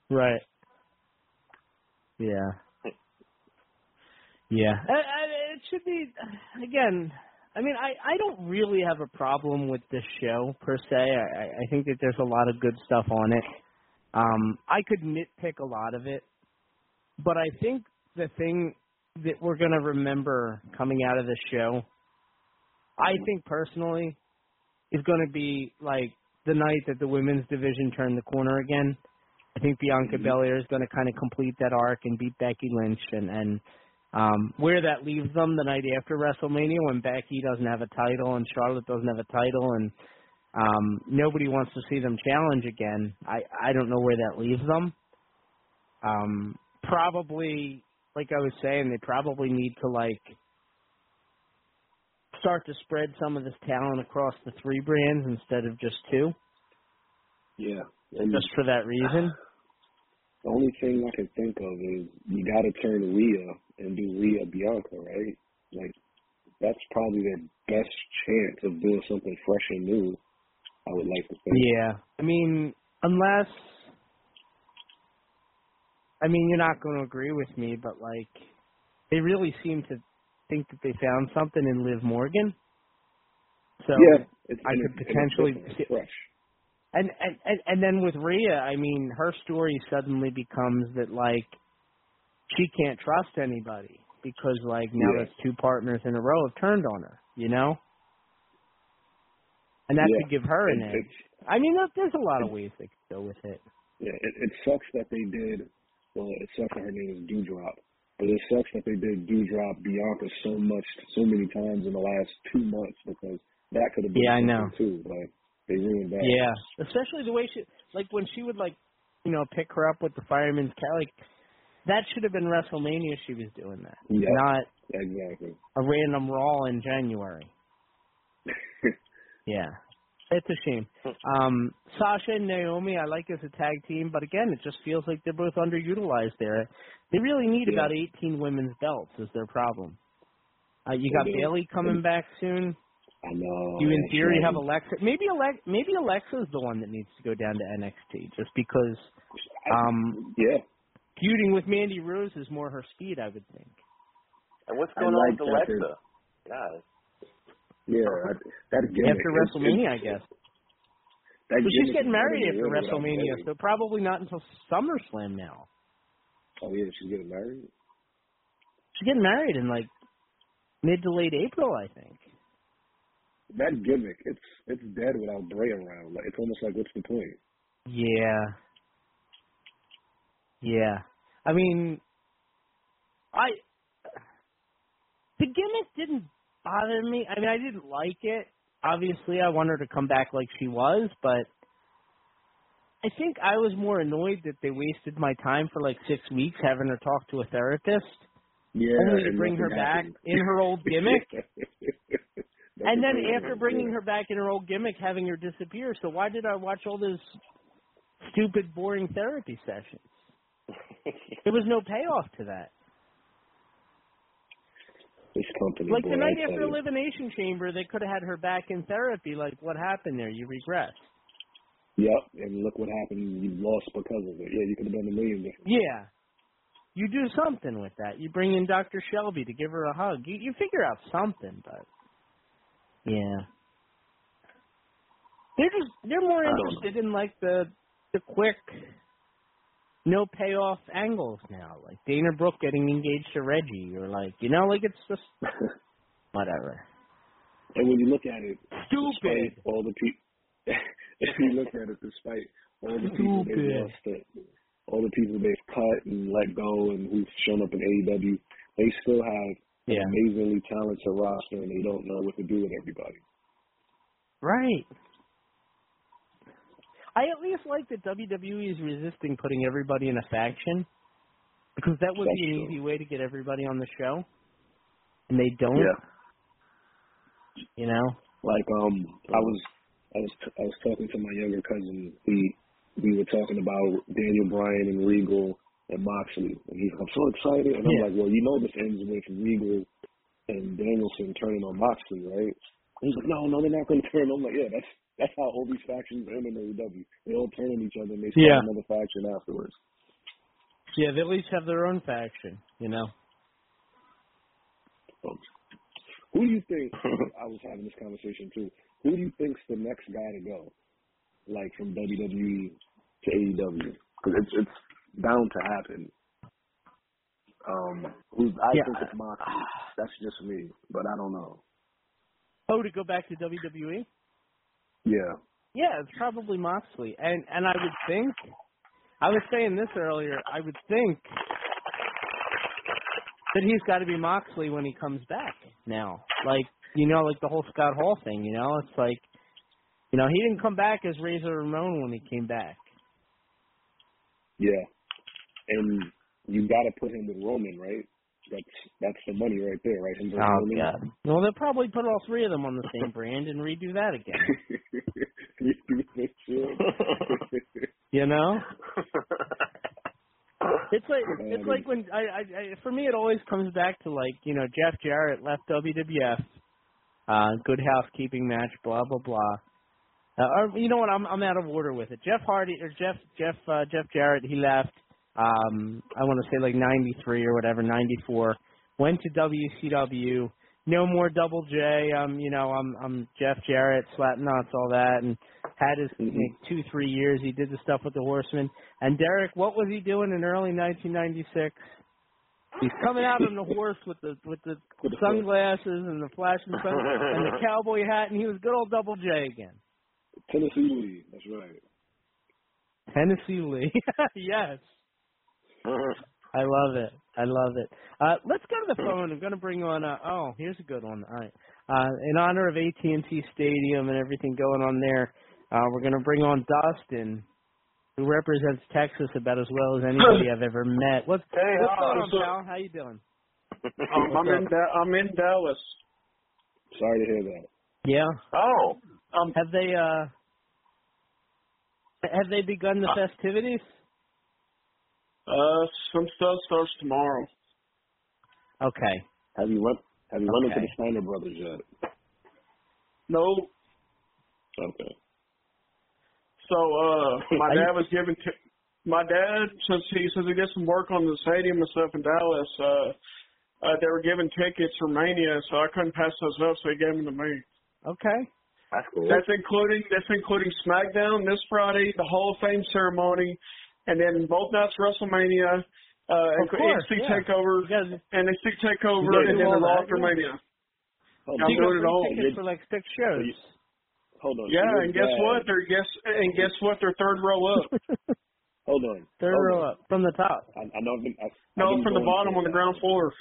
right. Yeah. Yeah. I, I, it should be again. I mean, I I don't really have a problem with this show per se. I I I think that there's a lot of good stuff on it. Um, I could nitpick a lot of it, but I think the thing that we're gonna remember coming out of this show I think personally is going to be like the night that the women's division turned the corner again. I think Bianca Mm-hmm. Belair is going to kind of complete that arc and beat Becky Lynch, and and um, where that leaves them the night after WrestleMania when Becky doesn't have a title and Charlotte doesn't have a title and um, nobody wants to see them challenge again. I I don't know where that leaves them. Um, probably, like I was saying, they probably need to like start to spread some of this talent across the three brands instead of just two, Yeah. And just for that reason. the only thing I can think of is you got to turn Rhea and do Rhea Bianca, right? Like that's probably their best chance of doing something fresh and new. I would like to think. Yeah, I mean, unless, I mean, you're not going to agree with me, but like, they really seem to think that they found something in Liv Morgan. So yeah, it's, I could it's- and it's potentially see, fresh. and, and and and then with Rhea, I mean, her story suddenly becomes that like she can't trust anybody because like now Yeah. that's two partners in a row have turned on her, you know. And that Yeah. could give her an edge. I mean, there- there's a lot of ways they could go with it. Yeah, it, it sucks that they did. Well, it sucks that her name is Doudrop, but it sucks that they did Doudrop Bianca so much, so many times in the last two months because that could have been Yeah, I know. too. But they ruined that. Yeah, especially the way she, like when she would like, you know, pick her up with the fireman's carry. Like that should have been WrestleMania. She was doing that, Yeah. not exactly. a random Raw in January. <laughs> yeah, it's a shame. Um, Sasha and Naomi, I like as a tag team, but again, it just feels like they're both underutilized there. They really need Yeah. about 18 women's belts. Is their problem? Uh, you got do. Bayley coming back soon. I know. You in that's theory right. have Alexa. Maybe Alexa. Maybe Alexa's the one that needs to go down to NXT, just because um, yeah. feuding with Mandy Rose is more her speed, I would think. And what's I going like on with Alexa? they're- God. Yeah, I, that gimmick. after WrestleMania, I <laughs> guess. That But she's getting married after WrestleMania, so probably not until SummerSlam now. Oh yeah, she's getting married. She's getting married in like mid to late April, I think. That gimmick, it's it's dead without Bray around. Like it's almost like what's the point? Yeah. Yeah. I mean, I the gimmick didn't bother me. I mean, I didn't like it. Obviously, I want her to come back like she was, but I think I was more annoyed that they wasted my time for like six weeks having her talk to a therapist, Yeah, only to bring her nothing back in her old <laughs> gimmick. And then after bringing her back in her old gimmick, having her disappear. So why did I watch all those stupid, boring therapy sessions? there was no payoff to that. This company, Like boy, the night I after. Elimination Chamber, they could have had her back in therapy. Like, what happened there? You regress. Yep, and look what happened. You lost because of it. Yeah, you could have done a million different. Yeah. You do something with that. You bring in Dr. Shelby to give her a hug. You, you figure out something, but yeah. They're just they're more interested in like the the quick no payoff angles now. Like Dana Brooke getting engaged to Reggie or like you know, like it's just <laughs> whatever. And when you look at it, Stupid. all the people, <laughs> if you look at it, despite all the people they've lost, it, all the people they've cut and let go, and who've shown up in AEW, they still have Yeah. an amazingly talented roster, and they don't know what to do with everybody. Right. I at least like that WWE is resisting putting everybody in a faction because that would be an easy way to get everybody on the show, and they don't. Yeah. You know. Like um, I was I was I was talking to my younger cousin. He we were talking about Daniel Bryan and Regal and Moxley, and he's I'm so excited, and I'm Yeah. like, well, you know, this ends with Regal and Danielson turning on Moxley, right? And he's like, no, no, they're not going to turn. I'm like, yeah, that's that's how all these factions end in AEW. They all turn on each other and they start Yeah. another faction afterwards. Yeah, they at least have their own faction. You know. Who do you think? <laughs> I was having this conversation too. Who do you think's the next guy to go, like from WWE to AEW? Because it's it's bound to happen. Um, who's I Yeah. think it's Moxley. <sighs> That's just me, but I don't know. Oh, to go back to WWE? Yeah. Yeah, it's probably Moxley. And and I would think I was saying this earlier, I would think that he's got to be Moxley when he comes back now. Like, you know, like the whole Scott Hall thing, you know? It's like you know, he didn't come back as Razor Ramon when he came back. Yeah. And you got to put him with Roman, right? That's that's the money right there, right? Him Oh Roman. god. Well, they'll probably put all three of them on the same <laughs> brand and redo that again. <laughs> You think they should? You know? <laughs> It's like it's like when I, I, I for me it always comes back to like you know Jeff Jarrett left WWF, uh, good housekeeping match, blah blah blah. Uh, or you know what? I'm I'm out of order with it. Jeff Hardy or Jeff Jeff uh, Jeff Jarrett he left. Um, I want to say like '93 or whatever, '94. Went to WCW. No more Double J. Um, you know, I'm I'm Jeff Jarrett, Slapnuts, all that, and had his you know, two three years. He did the stuff with the Horsemen. And Derek, what was he doing in early 1996? He's coming out on the horse with the with the <laughs> sunglasses and the flashing sun and the <laughs> cowboy hat, and he was good old Double J again. Tennessee Lee. That's right. Tennessee Lee. <laughs> yes. I love it. I love it. Uh, let's go to the phone. I'm going to bring on. Uh, oh, here's a good one. All right. Uh, in honor of AT&T Stadium and everything going on there, uh, we're going to bring on Dustin, who represents Texas about as well as anybody I've ever met. What's, Hey, what's uh, going on, so- pal? How you doing? Um, I'm in da- I'm in Dallas. Sorry to hear that. Yeah. Oh. Um. Have they uh? Have they begun the festivities? Uh, some stuff starts tomorrow. Okay. Have you run Have you run into the Steiner brothers yet? No. Okay. So, uh, <laughs> my dad was giving. T- my dad, since he says he did some work on the stadium and stuff in Dallas, uh, uh, they were giving tickets for Mania, so I couldn't pass those up, so he gave them to me. Okay. That's cool. That's including that's including SmackDown this Friday, the Hall of Fame ceremony, and then both nights WrestleMania, uh, Of course, NXT yeah. Takeover, NXT Takeover, and then the Raw that, after yeah. Mania. Hold I'm on. You got doing it all. tickets for like six shows. Hold on. Yeah, and guess dad- what? They're guess and guess what? They're third row up. <laughs> Hold on. Third Hold row on. up from the top. I, I know. I've been, I've, no, I've been from the bottom on the ground floor.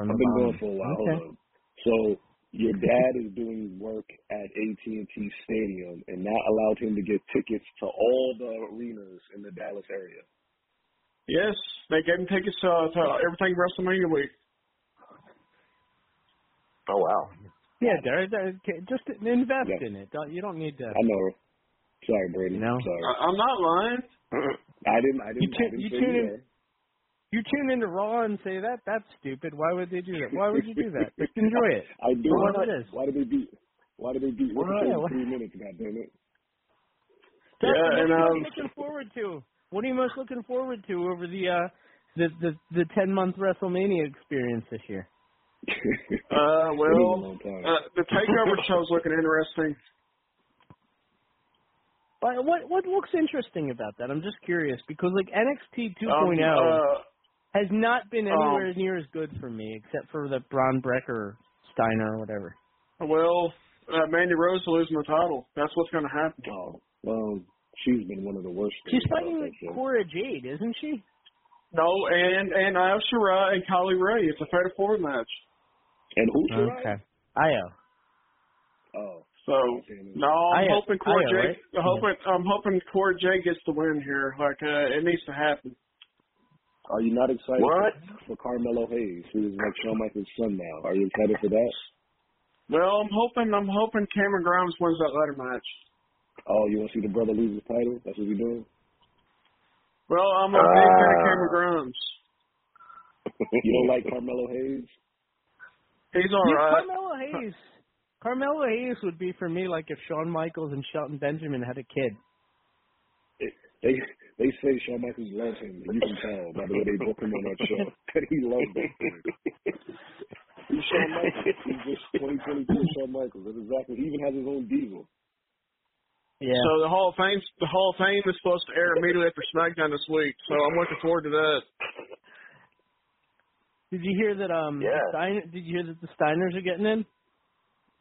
I've been going for a while. Okay. Hold on. So your dad is doing work at AT&T Stadium, and that allowed him to get tickets to all the arenas in the Dallas area. Yes, they gave him tickets uh, to everything WrestleMania week. Oh wow. Yeah, Derek, Derek, just invest Yeah. in it. Don't, you don't need to. I know. Sorry, Brady. No. Sorry. I- I'm not lying. I didn't. I didn't. You I didn't you say tune you in. Were. You tune into Raw and say that that's stupid. Why would they do that? Why would you do that? Just <laughs> enjoy it. I do. For Why, what it is. why did they beat? Why did they beat? What's Why? the Why- three minutes? God damn it! Dustin, Yeah, what and, are you um, looking forward to? What are you most looking forward to over the uh the the the ten month WrestleMania experience this year? Uh, <laughs> well, uh, the Takeover show's looking interesting. But what what looks interesting about that? I'm just curious because like NXT 2.0 Um, uh, has not been um, anywhere near as good for me, except for the Bron Breakker Steiner or whatever. well, uh, Mandy Rose losing the title. That's what's going to happen. Oh, well, she's been one of the worst. She's things about fighting that. Cora Jade, isn't she? No, and and Io Shirai and Kay Lee Ray. It's a fatal four match. And who's she? Okay. Io. Oh, So no, I'm Io- hoping Corey Io, J. right? I'm hoping I'm hoping Corey J gets the win here. Like uh, it needs to happen. Are you not excited What? for Carmelo Hayes, who is like Shawn Michaels' son now? Are you excited for that? Well, I'm hoping I'm hoping Cameron Grimes wins that ladder match. Oh, you want to see the brother lose his title? That's what you're doing. Well, I'm a big fan of Ah. Cameron Grimes. you don't like Carmelo Hayes? He's all Yeah, right. Carmelo Hayes. Carmelo Hayes would be for me like if Shawn Michaels and Shelton Benjamin had a kid. They they say Shawn Michaels loves him. You can tell by the way they book him on that show <laughs> that he loves that kid. He's Shawn Michaels. He's just 2022 Shawn Michaels. That's exactly. He even has his own diesel. Yeah. So the Hall of Fame the Hall of Fame is supposed to air immediately after SmackDown this week. So I'm looking forward to that. Did you hear that? Um, Yeah. Steiner, did you hear that the Steiners are getting in?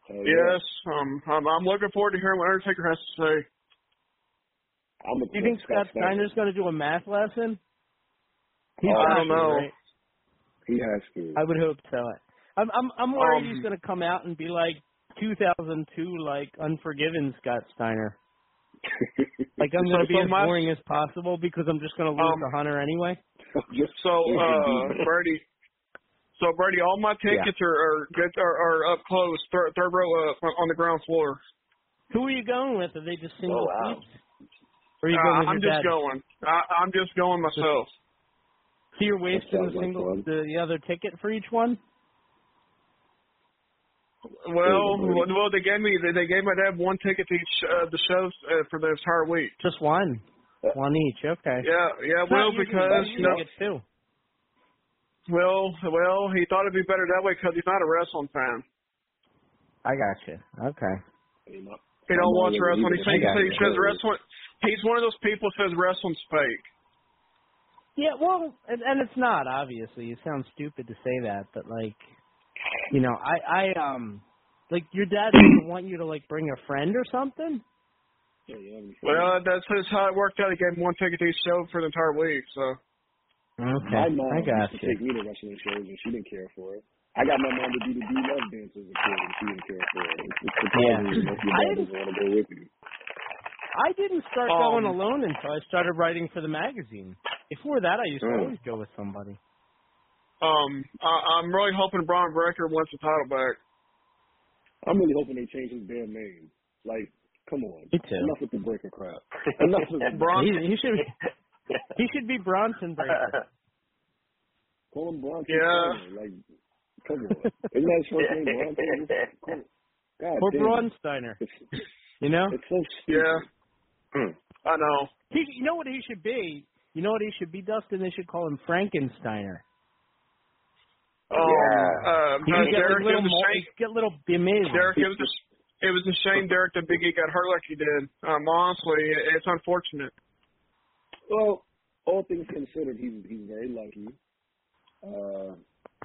Hell yeah. Yes, um, I'm, I'm looking forward to hearing what Undertaker has to say. I'm a Do you think Scott Steiner's going to do a math lesson? He's Oh, I don't know. right? He has to. I would hope so. I'm I'm I'm worried Um, he's going to come out and be like 2002, like Unforgiven Scott Steiner. <laughs> Like I'm going to be So as my- boring as possible because I'm just going to lose Um, to Hunter anyway. <laughs> So, uh, <laughs> Brady, so Brady, all my tickets are are, are are up close, third, third row up on the ground floor. Who are you going with? Are they just single Oh, wow. seats? Or you going Uh, I'm just dad? going. I, I'm just going myself. So you're wasting the single fun. the, the other ticket for each one? Well, well, they gave me they, gave my dad one ticket to each uh, the shows uh, for the entire week. Just one, one each. Okay. Yeah, yeah. It's Well, because you know, two. well, well, he thought it'd be better that way because he's not a wrestling fan. I got you. Okay. He don't watch wrestling. He, I says- he, says- he says wrestling. He's one of those people who says wrestling's fake. Yeah, well, and, and it's not obviously. It sounds stupid to say that, but like, you know, I I um, like your dad doesn't <clears throat> want you to like bring a friend or something. yeah Well, that's just how it worked out. He gave him one ticket to each show for the entire week. So. Okay, My mom I got used to you. take me to wrestling shows, and she didn't care for it. I got my mom to do the D Love dance as a kid, and she didn't care for it. It's, it's the Yeah. problem is most of your I dad doesn't want to go with you. I didn't start Um, going alone until I started writing for the magazine. Before that, I used to always go with somebody. Um, I, I'm really hoping Bron Breakker wants the title back. I'm really hoping they change his damn name. Like, come on. Me too. Enough with the breaker crap. Enough with <laughs> the Bron. He, he should he should be Bronson Breaker. <laughs> Call him Bronson. Yeah. Steiner. Like, come on. Isn't that his first name, Bronson? God or damn. Bron Steiner. It's, You know? it's so stupid. Yeah. I know. He, you know what he should be? You know what he should be, Dustin? They should call him Frankensteiner. Um, uh, He uh, get Derek, like it little, was a shame. get little amazing. Derek, it was a, it was a shame Derek that Big E got hurt like he did. Um, honestly, it- it's unfortunate. Well, all things considered, he's he's very lucky. Uh,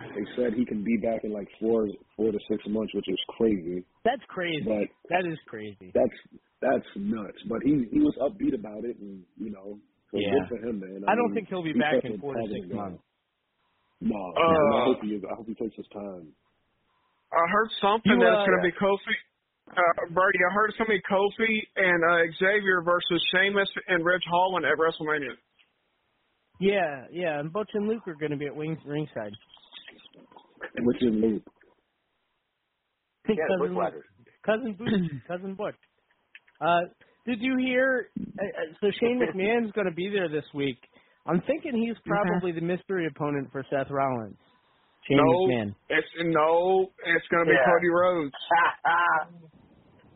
they said he can be back in like four four to six months, which is crazy. That's crazy. But that is crazy. that's that's nuts. But he he was upbeat about it, and you know, so Yeah. good for him, man. I don't mean, think he'll be he's back in four to positive six months. No, Uh, I hope he is. I hope he takes his time. I heard something You, that uh, it's going to be Kofi. Uh, Brady, I heard it's going to be Kofi and uh, Xavier versus Sheamus and Ridge Holland at WrestleMania. Yeah, yeah, and Butch and Luke are going to be at wings ringside. Which is Luke. Yeah, cousin, Bushwhackers. cousin Butch, <clears throat> cousin Butch. Uh, did you hear? Uh, uh, so Shane McMahon's going to be there this week. I'm thinking he's probably the mystery opponent for Seth Rollins. Shane no, McMahon. it's no, it's going to be Yeah. Cody Rhodes. <laughs>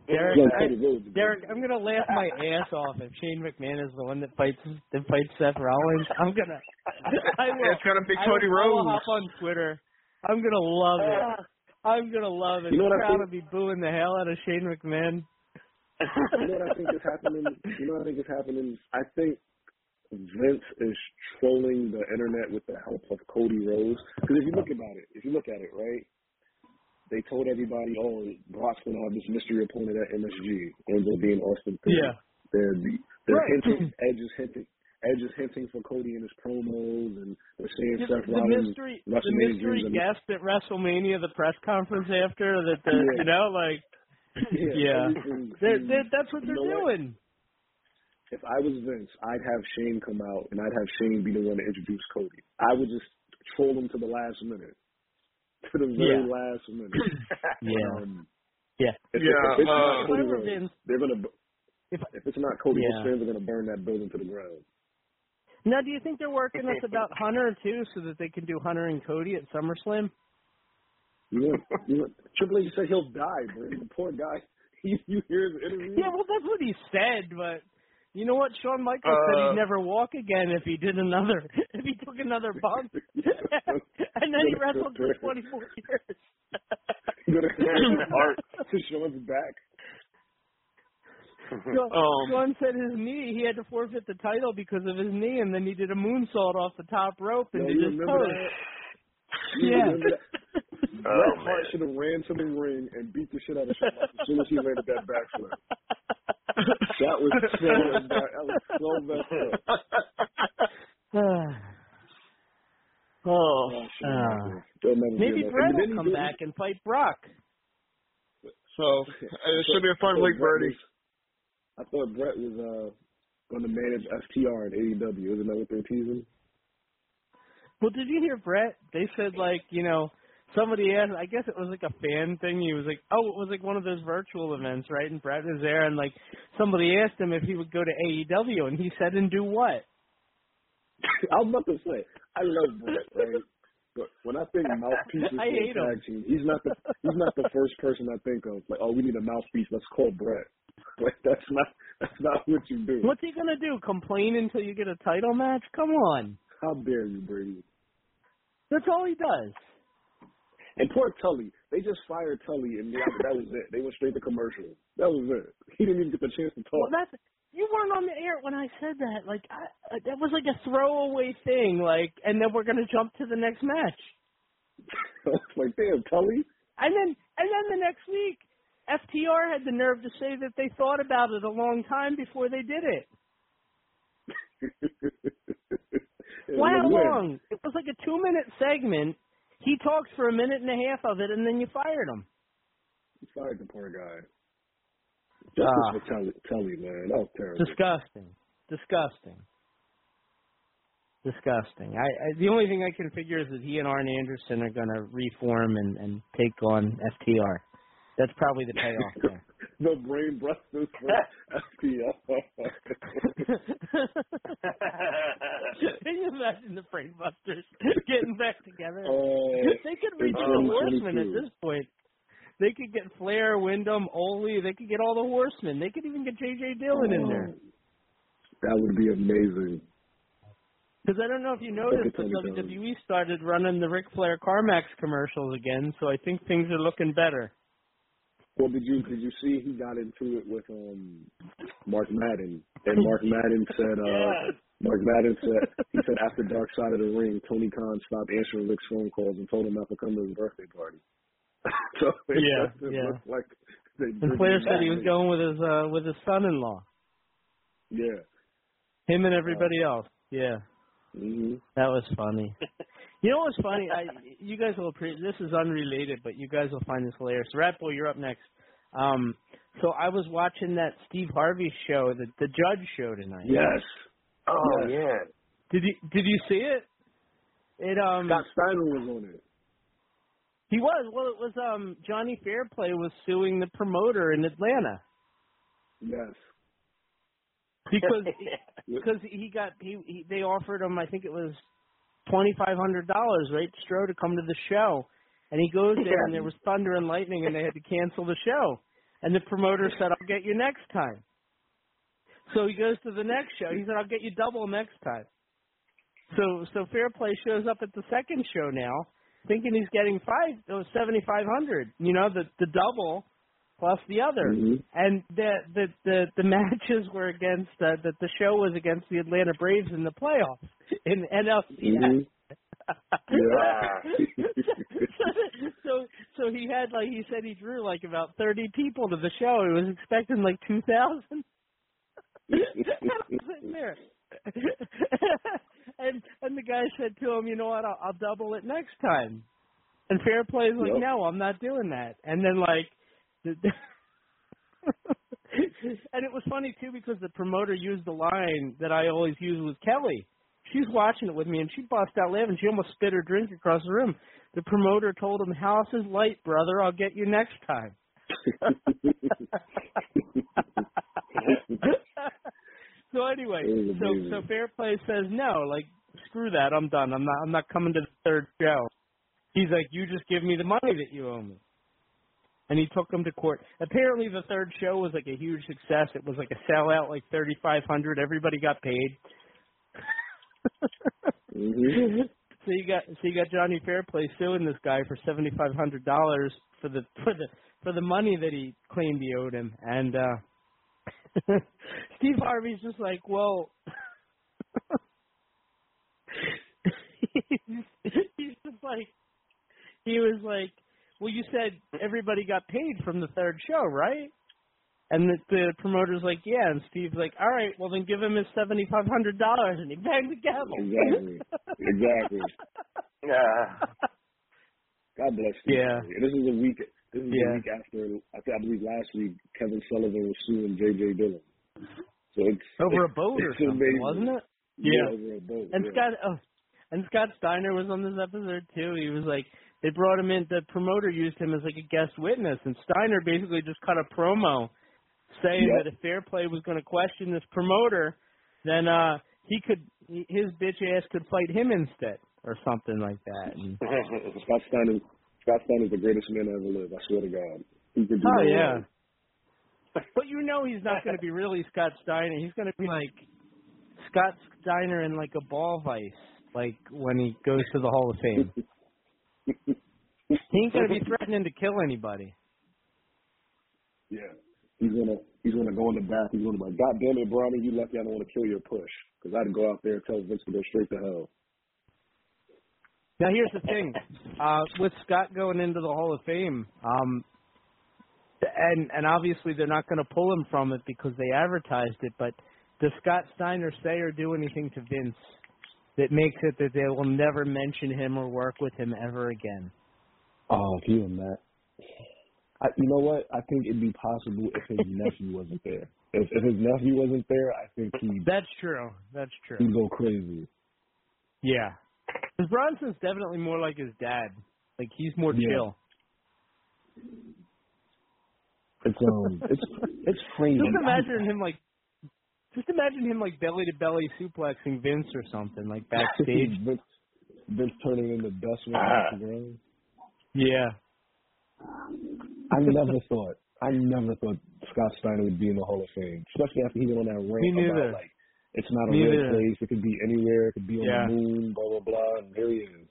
Derek, Yeah, I, Derek, I'm gonna laugh my ass off if Shane McMahon is the one that fights that fights Seth Rollins. I'm gonna, <laughs> I will. It's going to be I Cody will, I will Rhodes. hop on Twitter. I'm gonna love it. I'm gonna love it. You know what the I crowd think? will be booing the hell out of Shane McMahon. you know what I think is happening? You know what I think is happening? I think Vince is trolling the internet with the help of Cody Rhodes. Because if you look about it, if you look at it, right? They told everybody, oh, Brock's going to have this mystery opponent at MSG. Ends up being Austin Theory. Yeah. They're, they're Right. hinting, <laughs> Edge is hinting, Edge is hinting for Cody in his promos, and they're saying The, Seth the Rollins, mystery, the WrestleMania mystery dreams. guest at WrestleMania, the press conference after that, the, Yeah. you know, like, <laughs> Yeah, yeah, everything- they're, they're, that's what they're know what? doing. if I was Vince, I'd have Shane come out and I'd have Shane be the one to introduce Cody. I would just troll him to the last minute. <laughs> To the very Yeah. last minute. <coughs> Yeah. Um, Yeah. if, Yeah, if it's uh, not Cody Whoever they're gonna. If, If it's not Cody, Yeah. his fans are gonna burn that building to the ground. Now, do you think they're working us about <laughs> Hunter too, so that they can do Hunter and Cody at SummerSlam? You know, Triple H said he'll die, bro. The poor guy. <laughs> You, you hear his interview? Yeah, well, that's what he said, but you know what? Shawn Michaels said Uh, he'd never walk again if he did another, <laughs> if he took another bump, and then he wrestled for 24 years. You know, Art to show his back. <laughs> Shawn, Um, Shawn said his knee, he had to forfeit the title because of his knee, and then he did a moonsault off the top rope and Yo, did you his pose. <laughs> Yeah. <laughs> Bret man. Hart should have ran to the ring and beat the shit out of Shawn as soon as he landed that backflip. that was so that was so messed up. <sighs> oh, Shawn uh, Michaels. They'll never be maybe enough. Brett And then will come back and fight Brock. So it should be a fun week, Brett Birdie. I thought Bret was uh, going to manage FTR and AEW. Isn't that what they're teasing? Well, did you hear Bret? They said like you know somebody asked. I guess it was like a fan thing. He was like, oh, it was like one of those virtual events, right? And Bret was there, and like somebody asked him if he would go to AEW, and he said, and do what? <laughs> I was about to say, I love Bret, right? But when I think mouthpieces <laughs> I for a him. tag team, he's not the he's not the first person I think of. Like, oh, we need a mouthpiece. Let's call Bret. <laughs> Like, that's not that's not what you do. What's he gonna do? Complain until you get a title match? Come on, How dare you, Brady? that's all he does. And poor Tully, they just fired Tully, and that, that was it. They went straight to commercial. That was it. He didn't even get the chance to Well, talk. that's you weren't on the air when I said that. Like I, uh, that was like a throwaway thing. Like, and then we're gonna jump to the next match. <laughs> like, damn, Tully. And then and then the next week, FTR had the nerve to say that they thought about it a long time before they did it. <laughs> Well, how long? It was like a two minute segment. He talks for a minute and a half of it, and then you fired him. You fired the poor guy. Justice Ah. for Tully, Tully, man. That was terrible. Disgusting. Disgusting. Disgusting. I, I the only thing I can figure is that he and Arn Anderson are gonna reform and, and take on FTR. That's probably the payoff there. <laughs> the brain busters for FTR. Can you imagine the Brain Busters getting back together? Oh, they could in redo the Horsemen at this point. They could get Flair, Windham, Ole. They could get all the Horsemen. They could even get J.J. Dillon in there. Oh, that would be amazing. Because I don't know if you noticed, but Look WWE started running the Ric Flair CarMax commercials again, so I think things are looking better. Well, did you did you see he got into it with um Mark Madden, and Mark Madden said <laughs> uh Mark Madden said he said <laughs> after Dark Side of the Ring, Tony Khan stopped answering Ric's phone calls and told him not to come to his birthday party. <laughs> so it Yeah, yeah. like And Flair said he was going with his uh with his son-in-law, Yeah. him and everybody else. Yeah. hmm That was funny. You know what's funny? I you guys will appreciate. This is unrelated, but you guys will find this hilarious. Rat Boy, you're up next. Um, so I was watching that Steve Harvey show, the the Judge show tonight. Yes. Oh Yes. yeah. Did you Did you see it? It um. Scott Steiner was on it. He was. Well, it was um Johnny Fairplay was suing the promoter in Atlanta Yes. because <laughs> because he got he, he they offered him I think it was twenty five hundred dollars right Stro to come to the show, and he goes there and there was thunder and lightning and they had to cancel the show, and the promoter said I'll get you next time. So he goes to the next show. He said I'll get you double next time. So so Fairplay shows up at the second show now, thinking he's getting five uh, oh, seventy five hundred. You know the the double plus the other. Mhm. And the the the, the matches were against uh, that the show was against the Atlanta Braves in the playoffs in NLCS. Mhm. Yeah. <laughs> so so he had like he said he drew like about thirty people to the show. He was expecting like two thousand. <laughs> There. and and the guy said to him, you know what, I'll, I'll double it next time. And Fairplay's like, Yep. no, I'm not doing that. And then like, <laughs> and it was funny too because the promoter used the line that I always use with Kelly. She's watching it with me and she bust out laughing. She almost spit her drink across the room. The promoter told him, "House is light, brother. I'll get you next time." <laughs> so anyway, so so Fairplay says no, like screw that, I'm done. I'm not I'm not coming to the third show. He's like, you just give me the money that you owe me. And he took him to court. Apparently, the third show was like a huge success. It was like a sellout, like thirty five hundred. Everybody got paid. Mhm. <laughs> So you got so you got Johnny Fairplay suing this guy for seventy five hundred dollars for the for the for the money that he claimed he owed him, and uh <laughs> Steve Harvey's just like, well, <laughs> he's just like, he was like, well, you said everybody got paid from the third show, right? And the, the promoter's like, yeah. And Steve's like, all right, well then give him his seventy five hundred dollars, and he banged the gavel. Exactly. exactly. <laughs> Yeah. God bless you. Yeah. This is a week. This is Yeah. a week after. I think I believe last week Kevin Sullivan was suing J.J. Dillon. So it's Over a boat or something, amazing. wasn't it? Yeah, over a boat. And yeah. Scott, oh, and Scott Steiner was on this episode too. He was like, they brought him in. The promoter used him as like a guest witness, and Steiner basically just cut a promo saying Yep. that if Fairplay was going to question this promoter, then uh he could, he- his bitch ass could fight him instead, or something like that. And, <laughs> Scott Steiner. Scott Steiner's the greatest man to ever live. I swear to God. He could do oh yeah. But you know he's not going to be really Scott Steiner. He's going to be like Scott Steiner in like a ball vice, like when he goes to the Hall of Fame. <laughs> he ain't going to be <laughs> threatening to kill anybody. Yeah. He's gonna he's gonna go in the back. He's gonna be like, God damn it, Bronny, you lucky I don't want to kill your push. Because I'd go out there and tell Vince to go straight to hell. Now here's the thing, uh, with Scott going into the Hall of Fame, um, and and obviously they're not going to pull him from it because they advertised it. But does Scott Steiner say or do anything to Vince that makes it that they will never mention him or work with him ever again? Oh, can you imagine? I, you know what? I think it'd be possible if his nephew wasn't there. If, if his nephew wasn't there, I think he'd, That's true. That's true. he'd go crazy. Yeah. Because Bronson's definitely more like his dad. Like he's more Yeah. chill. It's um, it's it's crazy. Just imagine him like, just imagine him like belly to belly suplexing Vince or something like <laughs> backstage. Vince, Vince turning into Dustin Ah. off the ground. yeah. I never thought. I never thought Scott Steiner would be in the Hall of Fame, especially after he went on that rant Me neither. about like it's not a Me real neither. place. It could be anywhere. It could be on Yeah. the moon. Blah blah blah. And there he is.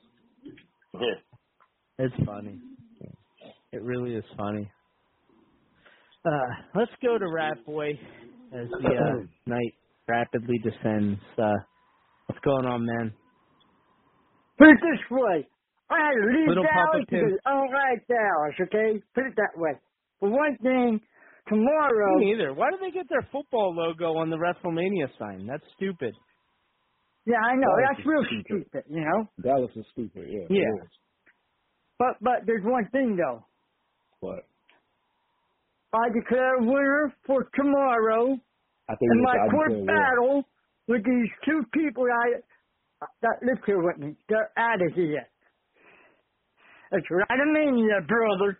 It's funny. It really is funny. Uh, let's go to Rat Boy as the uh, <clears throat> night rapidly descends. Uh, what's going on, man? Put it this way. I had to leave Little Papa Dallas because I don't like Dallas, okay? Put it that way. For one thing, tomorrow. Me neither. Why do they get their football logo on the WrestleMania sign? That's stupid. Yeah, I know. Dallas That's real stupid. stupid, you know? Dallas is stupid. Yeah. Yeah. But but there's one thing, though. But I declare a winner for tomorrow I think in my court declare war. battle with these two people I, uh, that live here with me. They're out of here. It's Ratamania, brother.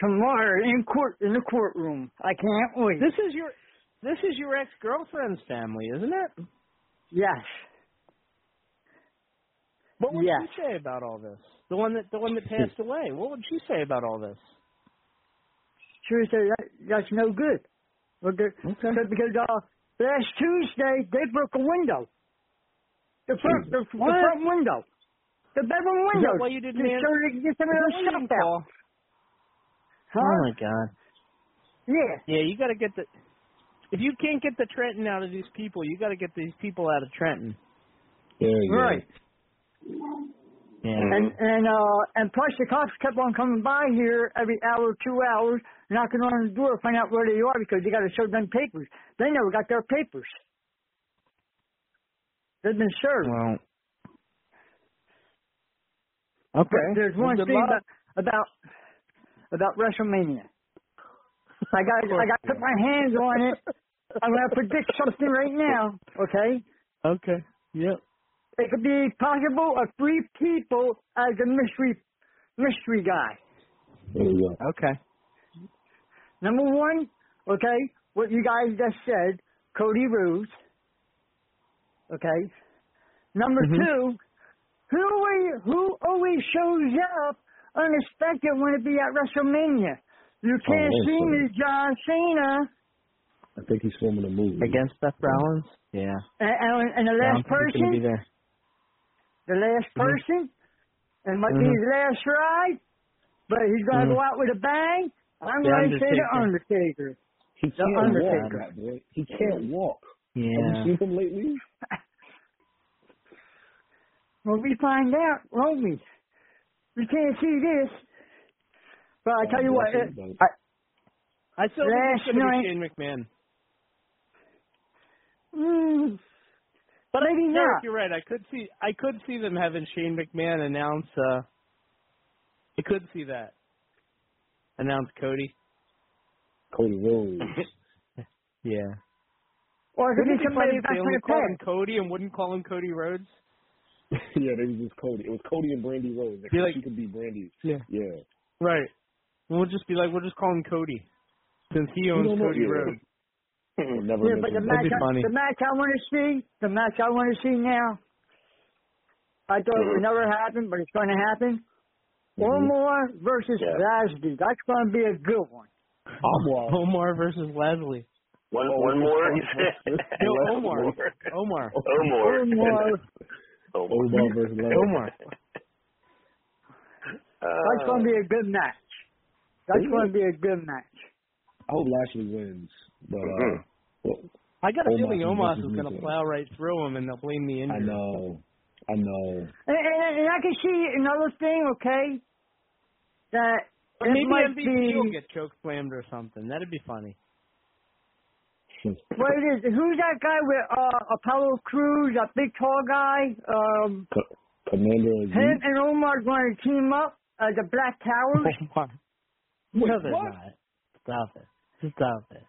Tomorrow in court in the courtroom. I can't wait. This is your this is your ex girlfriend's family, isn't it? Yes. What would Yes. she say about all this? The one that the one that passed <laughs> away. What would she say about all this? Sure say that that's no good. But the- Because because uh last Tuesday they broke a window. The front the, the front window. The bedroom window. that why you didn't Just answer- so they could get some of those stuff out. Huh? Oh my god. Yeah. Yeah, you got to get the. If you can't get the Trenton out of these people, you got to get these people out of Trenton. There you Right. Yeah. And and uh and plus the cops kept on coming by here every hour, two hours, knocking on the door to find out where they are because they got to show them papers. They never got their papers. They've been served. Well. But Okay. there's one good thing about about about WrestleMania. I got I got to put my hands on it. <laughs> I'm gonna predict something right now. Okay. Okay. Yep. It could be possible of three people as a mystery mystery guy. There you go. Okay. Number one, okay, what you guys just said, Cody Rhodes. Okay. Number Mhm. two, who always, who always shows up unexpected when it be at WrestleMania? You can't Oh, see me, John Cena. I think he's filming a movie. Against Seth Rollins. Yeah. And, and, and the last don't think gonna be person, there. the last Mhm. person, and might be Mhm. his last ride, but he's gonna go out with a bang. I'm The going to say the Undertaker. Undertaker. He The can't walk, Undertaker. that boy. He can't walk. Yeah. Have you seen him lately? <laughs> Well, we find out, won't we? We can't see this. But I tell you what, it, I, I still think Last it's going to be Shane McMahon. mm, But maybe Derek, not. you're right. I could see I could see them having Shane McMahon announce. uh I could see that announce Cody. Cody Rhodes. <laughs> Yeah. Or it could Wouldn't be it be funny somebody if back they from only him. Cody and wouldn't call him Cody Rhodes? <laughs> yeah, they was just Cody. It was Cody and Brandy Rhodes. Like, Be like- she could be Brandy. Yeah. Yeah. Right. We'll just be like, we'll just call him Cody, since he owns don't know Cody yet. Rhodes. <laughs> Never Yeah, but the match, That'd be I, the match I want to see, the match I want to see now. I thought it would <clears throat> never happen, but it's going to happen. Omar mm-hmm. versus Yeah. Lashley. That's going to be a good one. Omar. Omar versus Leslie. One, Oh, one more. <laughs> <laughs> No, Omar. Omar. Omar. <laughs> Omar. Omar versus Leslie. Omar. Uh, That's going to be a good match. That's going to be a good match. I hope Lashley wins, but uh, mm-hmm. well, I got a feeling is Omos is going to plow right through him, and they'll blame the injury. I know, I know. And, and, and I can see another thing, okay? That Or it maybe might MVP will get choke slammed or something. That'd be funny. what it is. Who's that guy with uh, Apollo Crews, that big tall guy? Um, Co- Commander him and Omar are going to team up uh, the Black Towers. <laughs> Omar. Wait, no, they're what? not. Stop it. Stop it.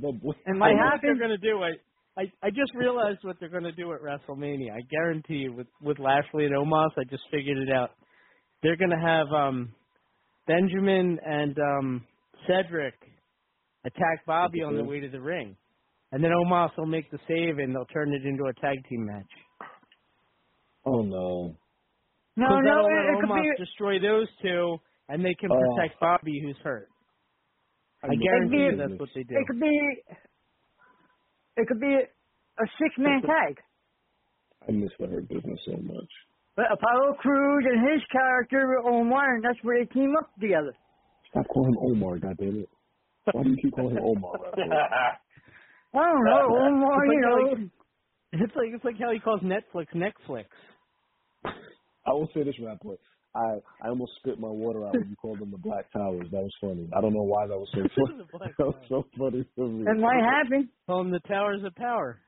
The, It I might they're going to do. it. I I just realized what they're going to do at WrestleMania. I guarantee you, with with Lashley and Omos, I just figured it out. They're going to have um Benjamin and um Cedric attack Bobby on the way to the ring, and then Omos will make the save and they'll turn it into a tag team match. oh no. No, no, it, it let could be. destroy those two, and they can Oh. protect Bobby, who's hurt. I I guarantee you It'd that's what they do. It could be. It could be a six-man tag. I miss the Hurt Business so much. But Apollo Crews and his character were Omar, and that's where they team up together. Stop calling him Omar, goddammit. Why do you keep calling him Omar? Raphael? I don't know, Omar. Like You know, he- It's like it's like how he calls Netflix Netflix. I will say this, rapper. I I almost spit my water out when you called them the Black Towers. That was funny. I don't know why that was so <laughs> funny. The Black that was so funny to me. it might happen. Call them the Towers of Power.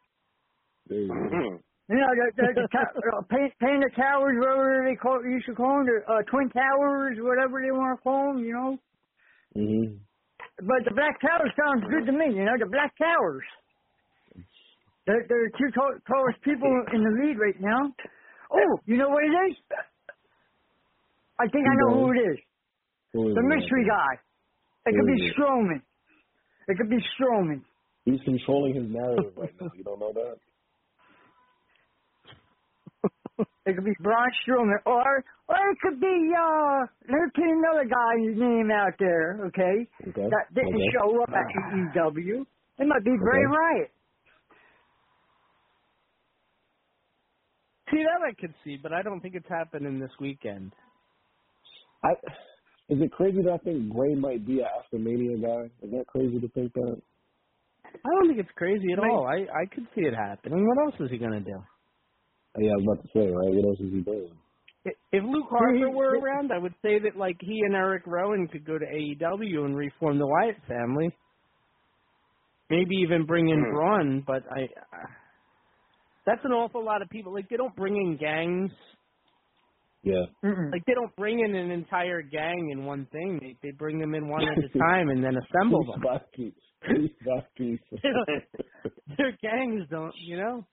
There you go. Mm-hmm. You know, the, the, the ta- uh, paint, paint the towers, whatever they call, you should call them, the uh, twin towers, whatever they want to call them. You know. hmm But the Black Towers sounds good to me. You know, the Black Towers. They're, they're the two tall, tallest people in the lead right now. Oh, you know what it is? I think I know who it is. Who is The mystery guy. It could be it? Strowman. It could be Strowman. He's controlling his narrative right now. You don't know that? It could be Braun Strowman, or or it could be uh, let's put another guy's name out there, okay? Okay. That didn't okay. show up at AEW. It might be Bray Okay. Wyatt. See that I could see, but I don't think it's happening this weekend. I is it crazy that I think Gray might be an Aftermania guy? Is that crazy to think that? I don't think it's crazy at all. I I could see it happening. What else is he gonna do? Yeah, I was about to say, right? What else is he doing? I- If Luke Harper were around, I would say that like he and Eric Rowan could go to AEW and reform the Wyatt family. Maybe even bring in Braun, but I. Uh, that's an awful lot of people. Like they don't bring in gangs. Yeah. Like they don't bring in an entire gang in one thing. They they bring them in one at a <laughs> time and then assemble them. Baki. Please, Baki. Their gangs don't, you know.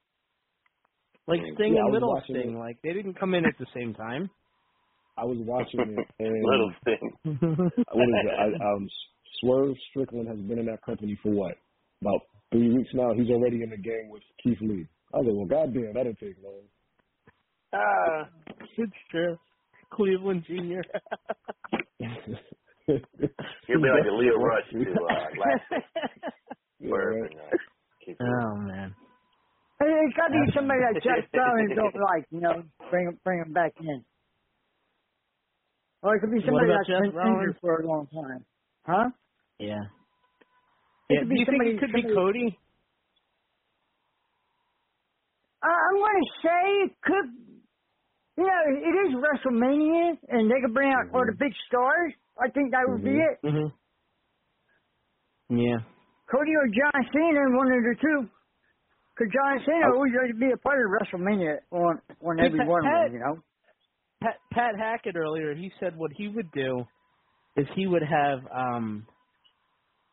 Like Sting Yeah, and Little watching Sting, it. like they didn't come in at the same time. <laughs> I was watching it <laughs> and Little thing. <laughs> what is it? I, um, Swerve Strickland has been in that company for what? About three weeks now. He's already in the gang with Keith Lee. I was like, well, goddamn, that didn't take long. Ah, it's true. Cleveland Junior. He'll be like a Lio Rush to uh, last Yeah, right. and, uh, keep oh man. It's got to be somebody that <laughs> Jeff Brown don't like, you know. Bring him, bring him back in. Or it could be somebody that's Jeff been Rollins? injured for a long time. Huh? Yeah. It Yeah. could Do be you think it could be Cody? Uh, I'm going to say it could. you know, it is WrestleMania, and they could bring out all the big stars. I think that would be it. hmm Yeah. Cody or John Cena, one of the two. Because John Cena always had to be a part of WrestleMania on on every Pat- one of them, you know. Pat, Pat Hackett earlier, he said what he would do is he would have um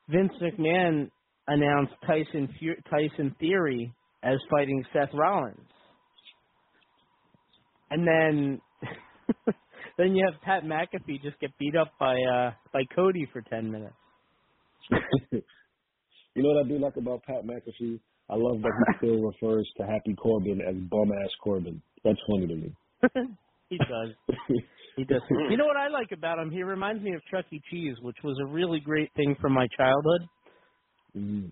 Vince McMahon announce Tyson Tyson Theory as fighting Seth Rollins, and then <laughs> then you have Pat McAfee just get beat up by uh by Cody for ten minutes. <laughs> you know what I do like about Pat McAfee? I love that he still refers to Happy Corbin as bum ass Corbin. That's funny to me. <laughs> he does. He does. You know what I like about him? He reminds me of Chuck E. Cheese, which was a really great thing from my childhood. Mm.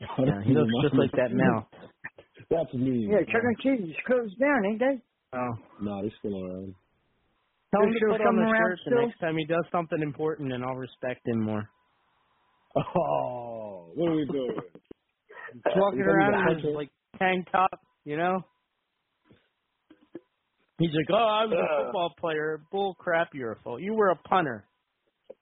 Yeah, he looks just like that mouth. <laughs> That's me. Yeah, Chuck E. Cheese is closed down, ain't they? Oh. No, they're still around. Tell him to Still put on the coming around shirt the next time he does something important, and I'll respect him more. <laughs> Oh, what are we doing? <laughs> He's walking around in his like tank top, you know. He's like, "Oh, I was a Uh. football player. Bull crap, you're a fool. You were a punter.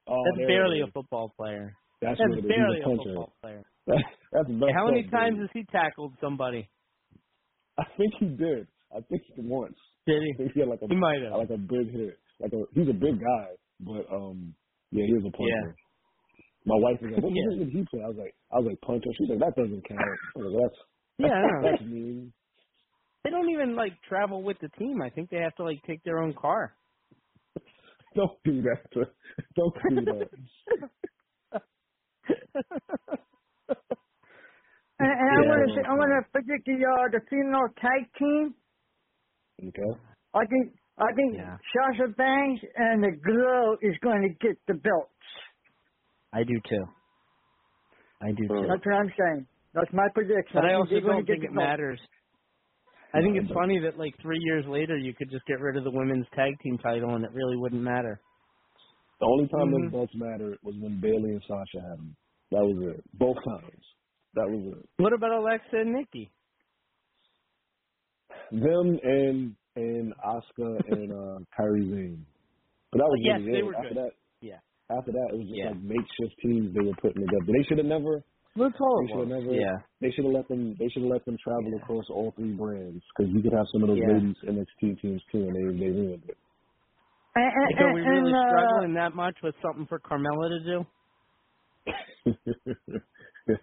Oh, That's barely a football player. That's, That's what it is. barely a a football player. <laughs> That's How many up, times dude. has he tackled somebody? I think he did. I think he once. Did I he? think he had like a He might have. like a big hit. Like a he's a big guy, but um yeah, he was a puncher. My wife was like, <laughs> "What Yeah. position did he play?" I was like, "I was like puncher." She's like, "That doesn't count." I was like, "That's Yeah, that's mean." They don't even like travel with the team. I think they have to like take their own car. <laughs> Don't do that. To, don't do that. And, and I want to say, I want to predict the uh, the female tag team. Okay. I think I think Sasha Banks and the Glow is going to get the belts. I do too. I do too. That's what I'm saying. That's my prediction. But I think also don't think it matters. I think it's funny that like three years later you could just get rid of the women's tag team title and it really wouldn't matter. The only time Mhm. those belts mattered was when Bayley and Sasha had them. That was it. Both times. That was it. What about Alexa and Nikki? Them and and Asuka and uh Kairi Sane. But that was yes, really they it. were after good. that Yeah. After that it was just Yeah. like makeshift teams they were putting together. They should have never That's all they should have never Yeah. they should have let them they should have let them travel across all three brands because you could have some of those Yeah. ladies NXT teams too and they they ruined it. And, and, Like, are we really and, uh, struggling that much with something for Carmella to do? <laughs>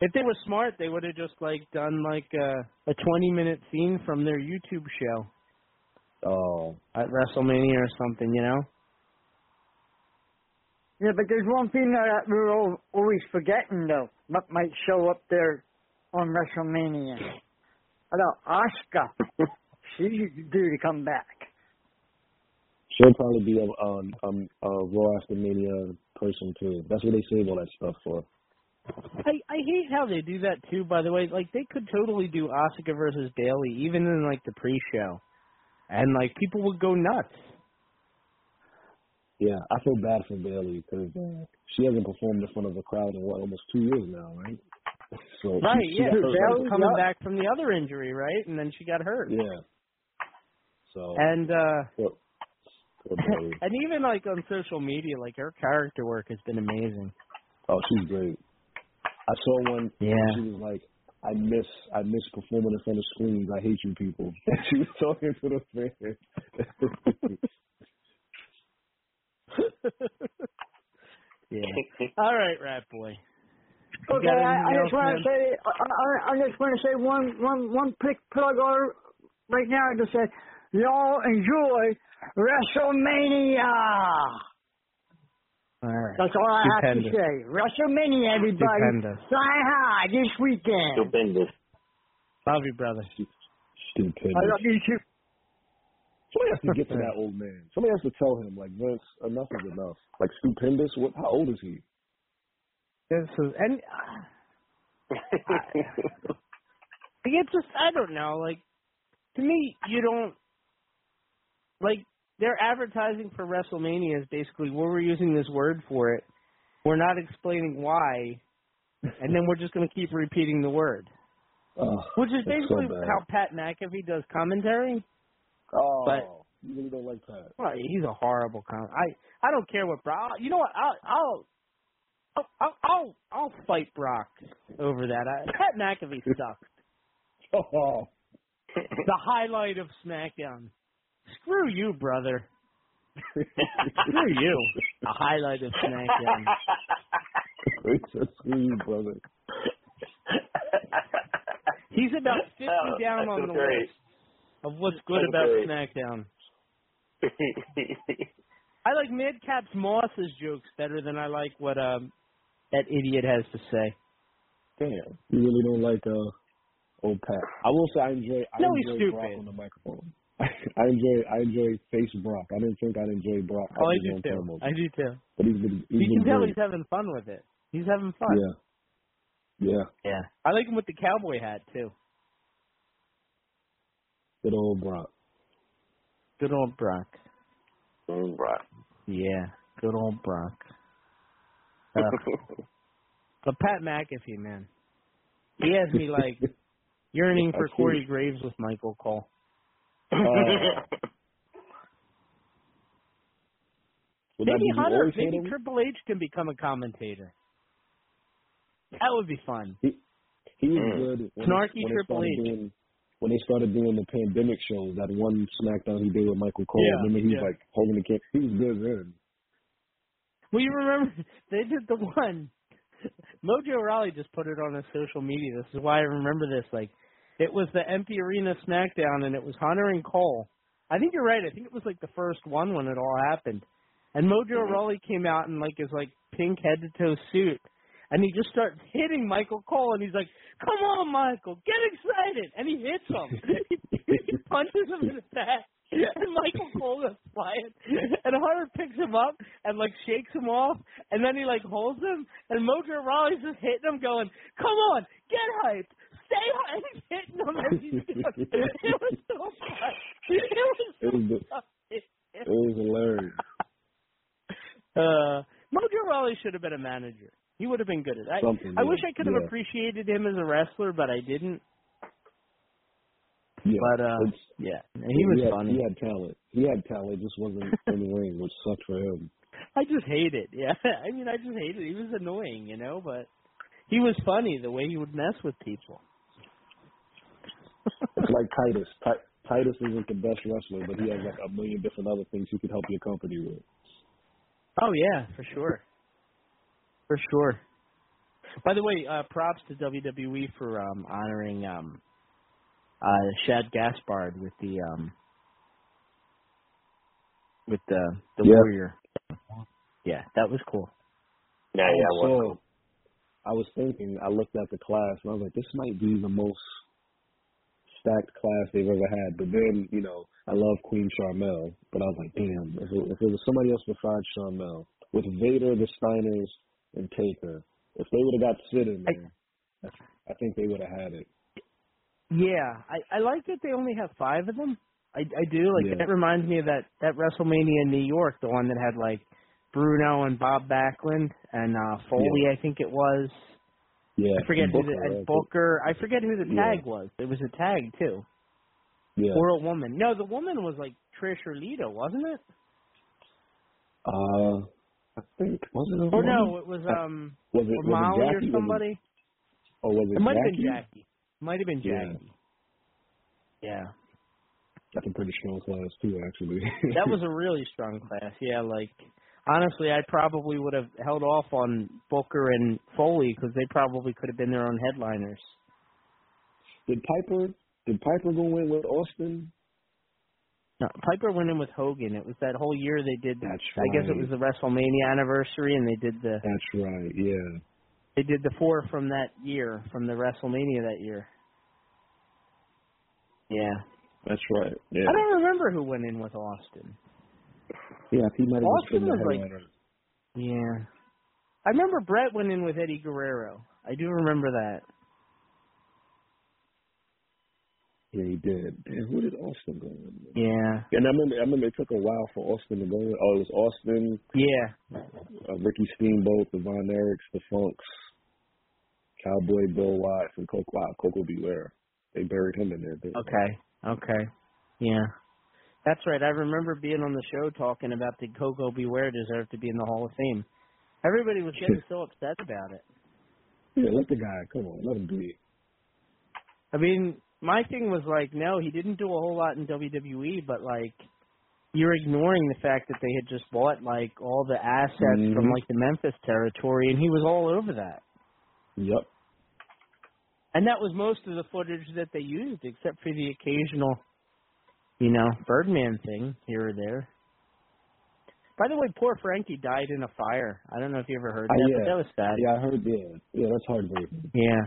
If they were smart, they would have just like done like a a twenty minute scene from their YouTube show Oh, at WrestleMania or something, you know? Yeah, but there's one thing that we're all, always forgetting though. What might show up there on WrestleMania? About Asuka. <laughs> She's due to come back. she'll probably be a um um a Raw after Mania person too. That's what they save all that stuff for. I I hate how they do that too. By the way, like they could totally do Asuka versus Bayley even in like the pre-show, and like people would go nuts. Yeah, I feel bad for Bayley because uh, she hasn't performed in front of a crowd in what almost two years now, right? <laughs> So Right? she, Yeah, she was coming back from the other injury, right? And then she got hurt. Yeah. So And uh <laughs> and even like on social media, like her character work has been amazing. Oh, she's great. I saw one. Yeah. She was like, "I miss, I miss performing in front of screens. I hate you people." <laughs> she was talking to the fans. <laughs> yeah. <laughs> All right, Rat Boy. You Okay, I, I just want to say, I, I, I just want to say one, one, one quick plug or right now. to say, y'all enjoy WrestleMania. All right. That's all I have to say. WrestleMania, everybody. Stupendous. Fly high this weekend. Stupendous. Love you, brother. Stupid. I love you too. Somebody has to get to <laughs> that old man. Somebody has to tell him, like Vince, enough is enough. Like stupendous. What? How old is he? This is and uh, it's just I don't know. Like to me, you don't like their advertising for WrestleMania is basically well, we're using this word for it. We're not explaining why, and then we're just going to keep repeating the word. <laughs> Oh, Which is it's so basically how Pat McAfee does commentary. Oh, But you really don't like that. well, he's a horrible com. I I don't care what Brock. You know what? I'll I'll I'll I'll, I'll, I'll fight Brock over that. I, Pat McAfee <laughs> sucks. Oh, the highlight of SmackDown. Screw you, brother. Screw you. The highlight of SmackDown. Screw you, brother. He's about 50 Oh, down on the great. list of what's good about great. SmackDown. <laughs> I like Madcap's Moss's jokes better than I like what um that idiot has to say. Damn, you really don't like uh old Pat. I will say I enjoy. I No, he's enjoy Brock stupid. on the microphone. <laughs> I enjoy. I enjoy face Brock. I didn't think I'd enjoy Brock. Oh, I do too. I do too. But he's been. He's You been can tell great. he's having fun with it. He's having fun. Yeah. Yeah. Yeah. I like him with the cowboy hat too. Good old Brock. Good old Brock. Good old Brock. Yeah. Good old Brock. <laughs> Uh, but Pat McAfee, man, he has me like <laughs> yearning for Corey Graves with Michael Cole. <laughs> Uh, maybe Hunter, maybe? Triple H can become a commentator. That would be fun. He was Mm. good. When Snarky when they Triple H. Doing, when they started doing the pandemic shows, that one SmackDown he did with Michael Cole, Yeah, remember he was like holding the camera. He was good then. Well, you remember <laughs> they did the one. <laughs> Mojo Rawley just put it on his social media. This is why I remember this. Like, it was the empty arena SmackDown, and it was Hunter and Cole. I think you're right. I think it was like the first one when it all happened. And Mojo mm-hmm. Rawley came out in like his like pink head to toe suit, and he just starts hitting Michael Cole, and he's like, "Come on, Michael, get excited!" And he hits him. <laughs> he punches him in the back, and Michael Cole goes flying, and Hunter picks him up and like shakes him off, and then he like holds him, and Mojo Rawley's just hitting him, going, "Come on, get hyped." Stay high. <laughs> And he's hitting him as he's <laughs> it. Was so fun. It was so It was, it was hilarious. Uh, Mojo Rawley should have been a manager. He would have been good at that. Something, I yeah, wish I could have yeah. appreciated him as a wrestler, but I didn't. Yeah, But uh, it's, yeah, he was had, funny. He had talent. He had talent. Just wasn't <laughs> in the ring, which sucked for him. I just hate it. Yeah, <laughs> I mean, I just hate it. He was annoying, you know, but he was funny the way he would mess with people. It's like <laughs> Titus. Ti- Titus isn't the best wrestler, but he has like a million different other things he could help your company with. Oh yeah, for sure, for sure. By the way, uh, props to WWE for um, honoring um, uh, Shad Gaspard with the um, with the the Yeah. Warrior. Yeah, that was cool. Yeah, yeah. So, I was thinking, I looked at the class and I was like, this might be the most stacked class they've ever had. But then, you know, I love Queen Sharmell, but I was like, damn, if it, if it was somebody else besides Sharmell, with Vader, the Steiners, and Taker, if they would have got Sid in there, I, I think they would have had it. Yeah, I I like that they only have five of them. I I do like Yeah. that reminds me of that that WrestleMania in New York, the one that had like Bruno and Bob Backlund and uh Foley, I think it was. Yeah, I forget who Booker, the right? Booker. I forget who the Yeah. tag was. It was a tag too. Yeah. Or a woman. No, the woman was like Trish or Lita, wasn't it? Uh, I think was it? Or no, it was um was it, or was it Molly Jackie? or Was it- somebody. or was it, It might have been Jackie. Might have been Yeah. Jackie. Yeah. That's a pretty strong class too, actually. that was <laughs> a really strong class. Yeah, like honestly, I probably would have held off on Booker and Foley because they probably could have been their own headliners. Did Piper? Did Piper go in with Austin? No, Piper went in with Hogan. It was that whole year they did. That's I guess it was the WrestleMania anniversary, and they did the That's right. Yeah. they did the four from that year, from the WrestleMania that year. Yeah, That's right. Yeah. I don't remember who went in with Austin. Yeah, he might have Austin was like- headliner. Yeah, I remember Bret went in with Eddie Guerrero. I do remember that. Yeah, he did. Damn, who did Austin go in? with? Yeah, And I remember, I remember it took a while for Austin to go in. Oh, it was Austin, yeah. uh, Ricky Steamboat, the Von Erichs, the Funks, Cowboy Bill Watts and Koko, wow, Koko B. Ware. They buried him in there. didn't they? Okay. Okay. Yeah. That's right. I remember being on the show talking about the Koko B. Ware deserved to be in the Hall of Fame. Everybody was getting <laughs> so upset about it. Yeah, let the guy. Come on, let him do it. I mean, my thing was like, no, he didn't do a whole lot in WWE, but like, you're ignoring the fact that they had just bought like all the assets from Mhm. like the Memphis territory, and he was all over that. Yep. And that was most of the footage that they used, except for the occasional, you know, Birdman thing here or there. By the way, poor Frankie died in a fire. I don't know if you ever heard Ah, that, yeah. but that was sad. Yeah, I heard. Yeah, yeah, that's heartbreaking. Yeah.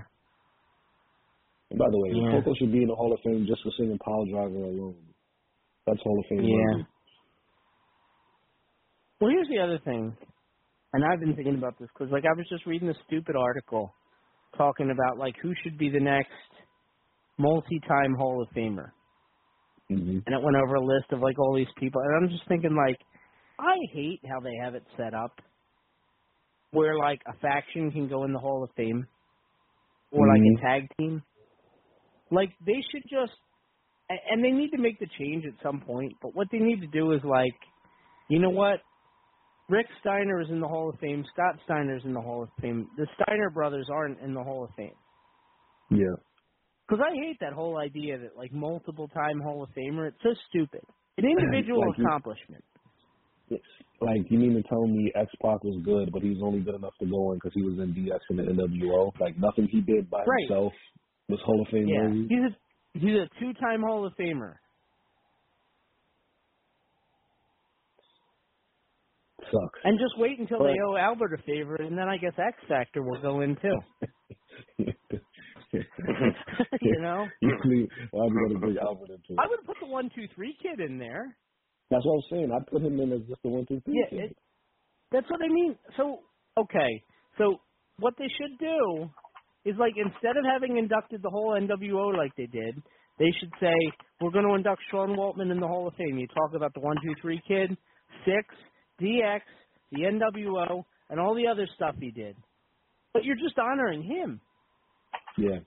And by the way, Yeah. Koko should be in the Hall of Fame just for singing "Pile Driver" alone. That's Hall of Fame. Yeah. worthy. Well, here's the other thing, and I've been thinking about this because, like, I was just reading a stupid article talking about like who should be the next multi-time Hall of Famer, Mm-hmm. and it went over a list of like all these people, and I'm just thinking like, I hate how they have it set up, where like a faction can go in the Hall of Fame, or like Mhm. a tag team. Like they should just, and they need to make the change at some point. But what they need to do is like, you know what? Rick Steiner is in the Hall of Fame. Scott Steiner's in the Hall of Fame. The Steiner brothers aren't in the Hall of Fame. Yeah. Because I hate that whole idea that like multiple time Hall of Famer. It's so stupid. An individual Like you- accomplishment. Yes. Like you mean to tell me X Pac was good, but he's only good enough to go in because he was in DX and the NWO. Like nothing he did by Right. himself was Hall of Fame Yeah, worthy. he's a he's a two time Hall of Famer. Sucks. And just wait until But- they owe Albert a favor, and then I guess X Factor will go in too. <laughs> <laughs> you know, You we gonna bring Albert into it? I would put the one two three kid in there. That's what I'm saying. I'd put him in as just the one, two, three. Yeah, kid. it, that's what I mean. So okay, so what they should do is like instead of having inducted the whole NWO like they did, they should say we're going to induct Sean Waltman in the Hall of Fame. You talk about the one two three kid, Syxx, DX, the NWO, and all the other stuff he did. But you're just honoring him. yeah.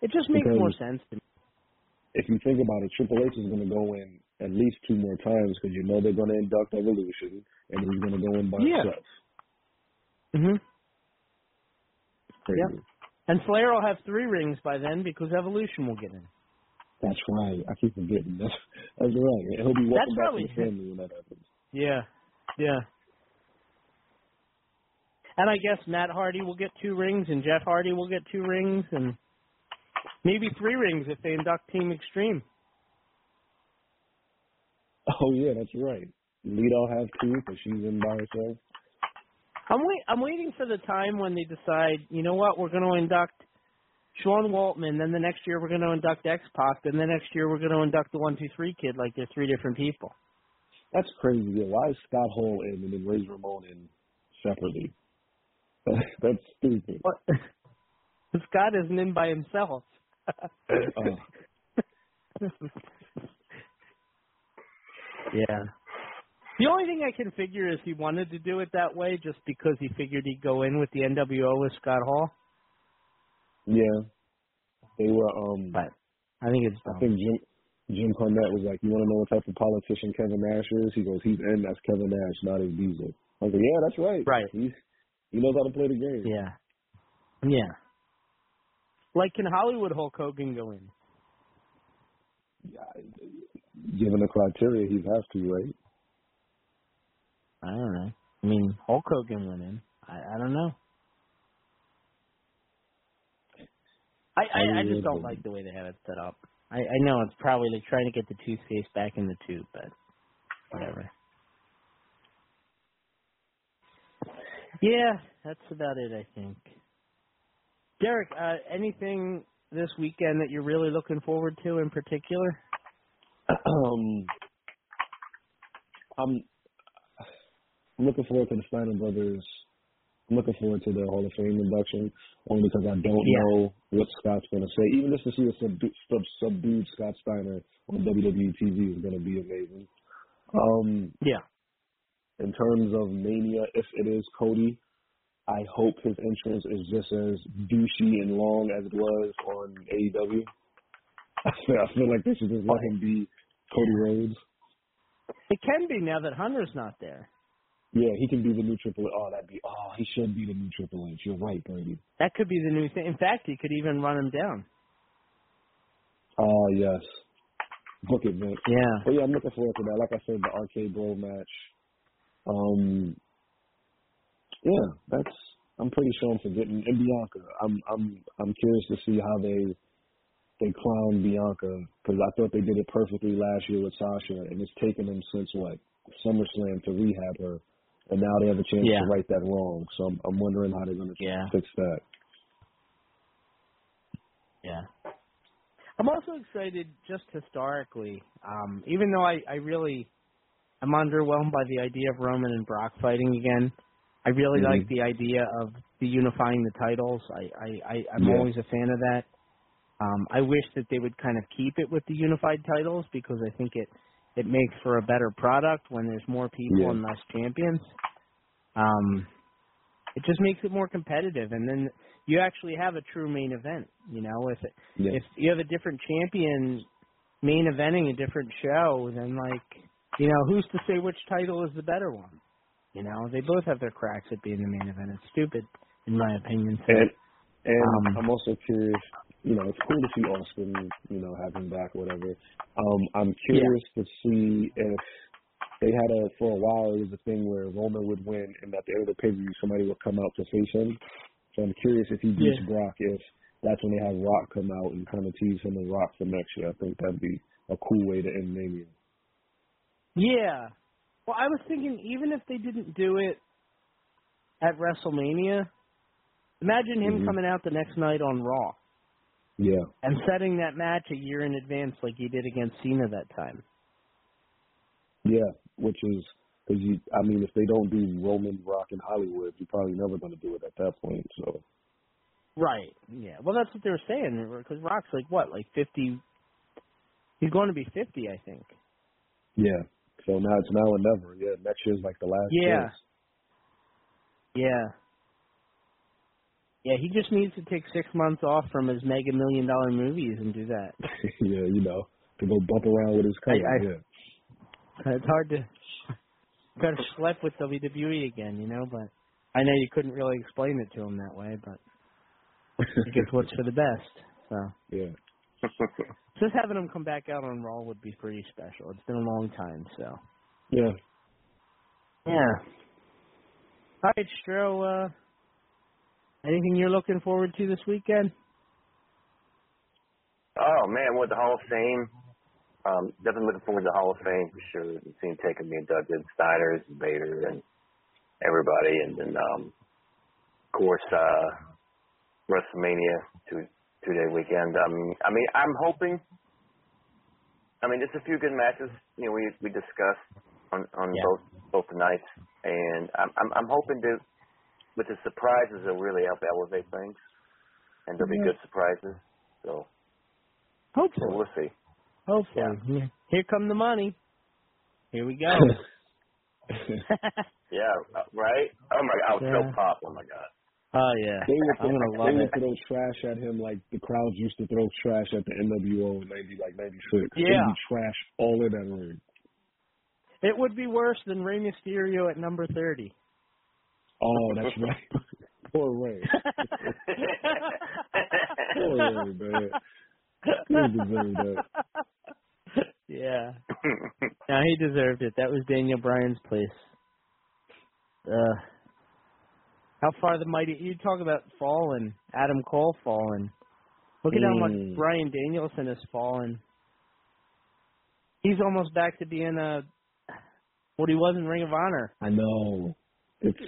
It just makes Because- more sense to me. If you think about it, Triple H is going to go in at least two more times because you know they're going to induct Evolution, and he's going to go in by Yeah. himself. Mhm. Crazy. Yep. And Flair will have three rings by then because Evolution will get in. That's right. I keep forgetting. That's, that's right. He'll be That's back to the family when that happens. Yeah, yeah. And I guess Matt Hardy will get two rings, and Jeff Hardy will get two rings, and maybe three rings if they induct Team Extreme. Oh yeah, that's right. Lita have two, because she's in by herself. I'm wait. I'm waiting for the time when they decide. You know what? We're going to induct Sean Waltman. Then the next year we're going to induct X Pac. Then the next year we're going to induct the One Two Three Kid. Like they're three different people. That's crazy. Yeah, why is Scott Hall in and then Razor Ramon in separately? <laughs> that's stupid. What? <laughs> Scott isn't in by himself. <laughs> Oh. Yeah. The only thing I can figure is he wanted to do it that way just because he figured he'd go in with the NWO with Scott Hall. Yeah, they were. Um, but I think it's. I think Jim Jim Cornette was like, "You want to know what type of politician Kevin Nash is?" He goes, "He's in. That's Kevin Nash, not his Diesel." I was like, "Yeah, that's right. Right. He's he knows how to play the game." Yeah. Yeah. Like, can Hollywood Hulk Hogan go in? Yeah, given the criteria, he has to, right? I don't know. I mean, Hulk Hogan went in. I, I don't know. I, I, I just don't like the way they have it set up. I, I know it's probably like trying to get the toothpaste back in the tube, but whatever. Yeah, that's about it, I think. Derek, uh, anything this weekend that you're really looking forward to in particular? <clears throat> Um, I'm I'm looking forward to the Steiner brothers. I'm looking forward to the Hall of Fame induction, only because I don't Yeah. know what Scott's going to say. Even just to see a subdu- sub, subdued Scott Steiner on WWE TV is going to be amazing. Um, yeah. In terms of Mania, if it is Cody, I hope his entrance is just as douchey and long as it was on AEW. <laughs> I feel, I feel like they should just let him be Cody Rhodes. It can be now that Hunter's not there. Yeah, he can be the new Triple H. Oh, that'd be. Oh, he should be the new Triple H. You're right, Brady. That could be the new thing. In fact, he could even run him down. Oh yes, book it, Vince. Yeah. But yeah, I'm looking forward to that. Like I said, the RK Bro match. Um. Yeah, that's. I'm pretty sure I'm forgetting. And Bianca, I'm I'm I'm curious to see how they they clown Bianca because I thought they did it perfectly last year with Sasha, and it's taken them since what SummerSlam to rehab her, and now they have a chance Yeah. to right that wrong. So I'm I'm wondering how they're going to Yeah. fix that. Yeah. I'm also excited just historically, um, even though I, I really I'm underwhelmed by the idea of Roman and Brock fighting again. I really Mhm. like the idea of the unifying the titles. I, I, I I'm Yeah. always a fan of that. Um, I wish that they would kind of keep it with the unified titles because I think it it makes for a better product when there's more people Yeah. and less champions. Um, it just makes it more competitive, and then you actually have a true main event. You know, if it, Yeah. if you have a different champion main eventing a different show, then like you know, who's to say which title is the better one? You know, they both have their cracks at being the main event. It's stupid, in my opinion. So, And and Um, I'm also curious. You know, it's cool to see Austin. You know, have him back, whatever. Um, I'm curious to see if they had a for a while. It was a thing where Roman would win, and at the end of the pay per view, somebody would come out to face him. So I'm curious if he beats Yeah. Brock, if that's when they have Rock come out and kind of tease him and Rock for next year. I think that'd be a cool way to end Mania. Yeah. Well, I was thinking even if they didn't do it at WrestleMania, imagine him Mhm. coming out the next night on Raw Yeah. and setting that match a year in advance like he did against Cena that time. Yeah, which is because you. I mean, if they don't do Roman Rock in Hollywood, you're probably never going to do it at that point. So Right. Yeah. Well, that's what they were saying because Rock's like what, like fifty? He's going to be fifty, I think. yeah. So now it's now or never. Yeah, next year's like the last. Yeah. chance. Yeah. Yeah, he just needs to take six months off from his mega million dollar movies and do that. <laughs> yeah, you know, to go bump around with his cousin. I- yeah. It's hard to got to schlep with WWE again, you know. But I know you couldn't really explain it to him that way, but I guess what's for the best. So <laughs> Yeah. <laughs> just having him come back out on Raw would be pretty special. It's been a long time, so Yeah. yeah. All right, Stro. Uh, anything you're looking forward to this weekend? Oh man, with the Hall of Fame, um, definitely looking forward to the Hall of Fame for sure. And seeing taking me and Doug and Steiners and Vader and everybody, and then um, of course uh, WrestleMania two two day weekend. Um, I mean, I'm hoping. I mean, just a few good matches. You know, we we discussed on on Yeah. both both nights, and I'm I'm, I'm hoping to with the surprises they'll really help elevate things, and there'll be Mhm. good surprises. So, so Hopefully. we'll see. Hopefully. Yeah. Here come the money. Here we go. <laughs> <laughs> Yeah, uh, right. Oh my, god, I'll Yeah. still pop. Oh my god. oh yeah. They would, I'm gonna they love would it. throw trash at him like the crowds used to throw trash at the NWO in ninety like ninety six. Yeah. They'd be trash all in that ring. It would be worse than Rey Mysterio at number thirty. Oh, that's right. <laughs> Poor Rey. <laughs> Poor Rey, man. He deserved that. yeah. No, he deserved it. That was Daniel Bryan's place. Uh, how far the mighty? You talk about fallen. Adam Cole fallen. Look at how much Mm. Bryan Danielson has fallen. He's almost back to being a what he was in Ring of Honor. I know. It's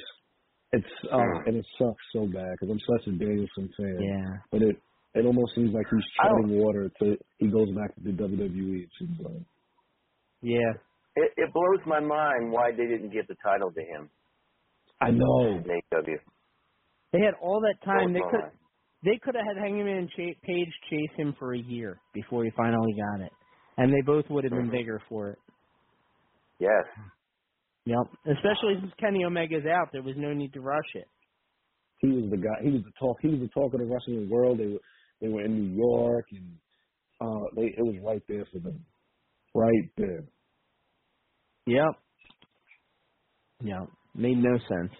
it's uh, and it sucks so bad because I'm such a Danielson fan. Yeah. But it it almost seems like he's treading water to he goes back to the WWE. It seems like. Yeah. It, it blows my mind why they didn't give the title to him. I know. in AEW. They had all that time. They could they could have had Hangman Cha- Page chase him for a year before he finally got it, and they both would have been Mhm. bigger for it. Yes. Yep. Especially since Kenny Omega's out, there was no need to rush it. he was the guy. He was the talk. He was the talk of the wrestling world. They were they were in New York, and uh, they it was right there for them, right there. Yep. Yep. Made no sense.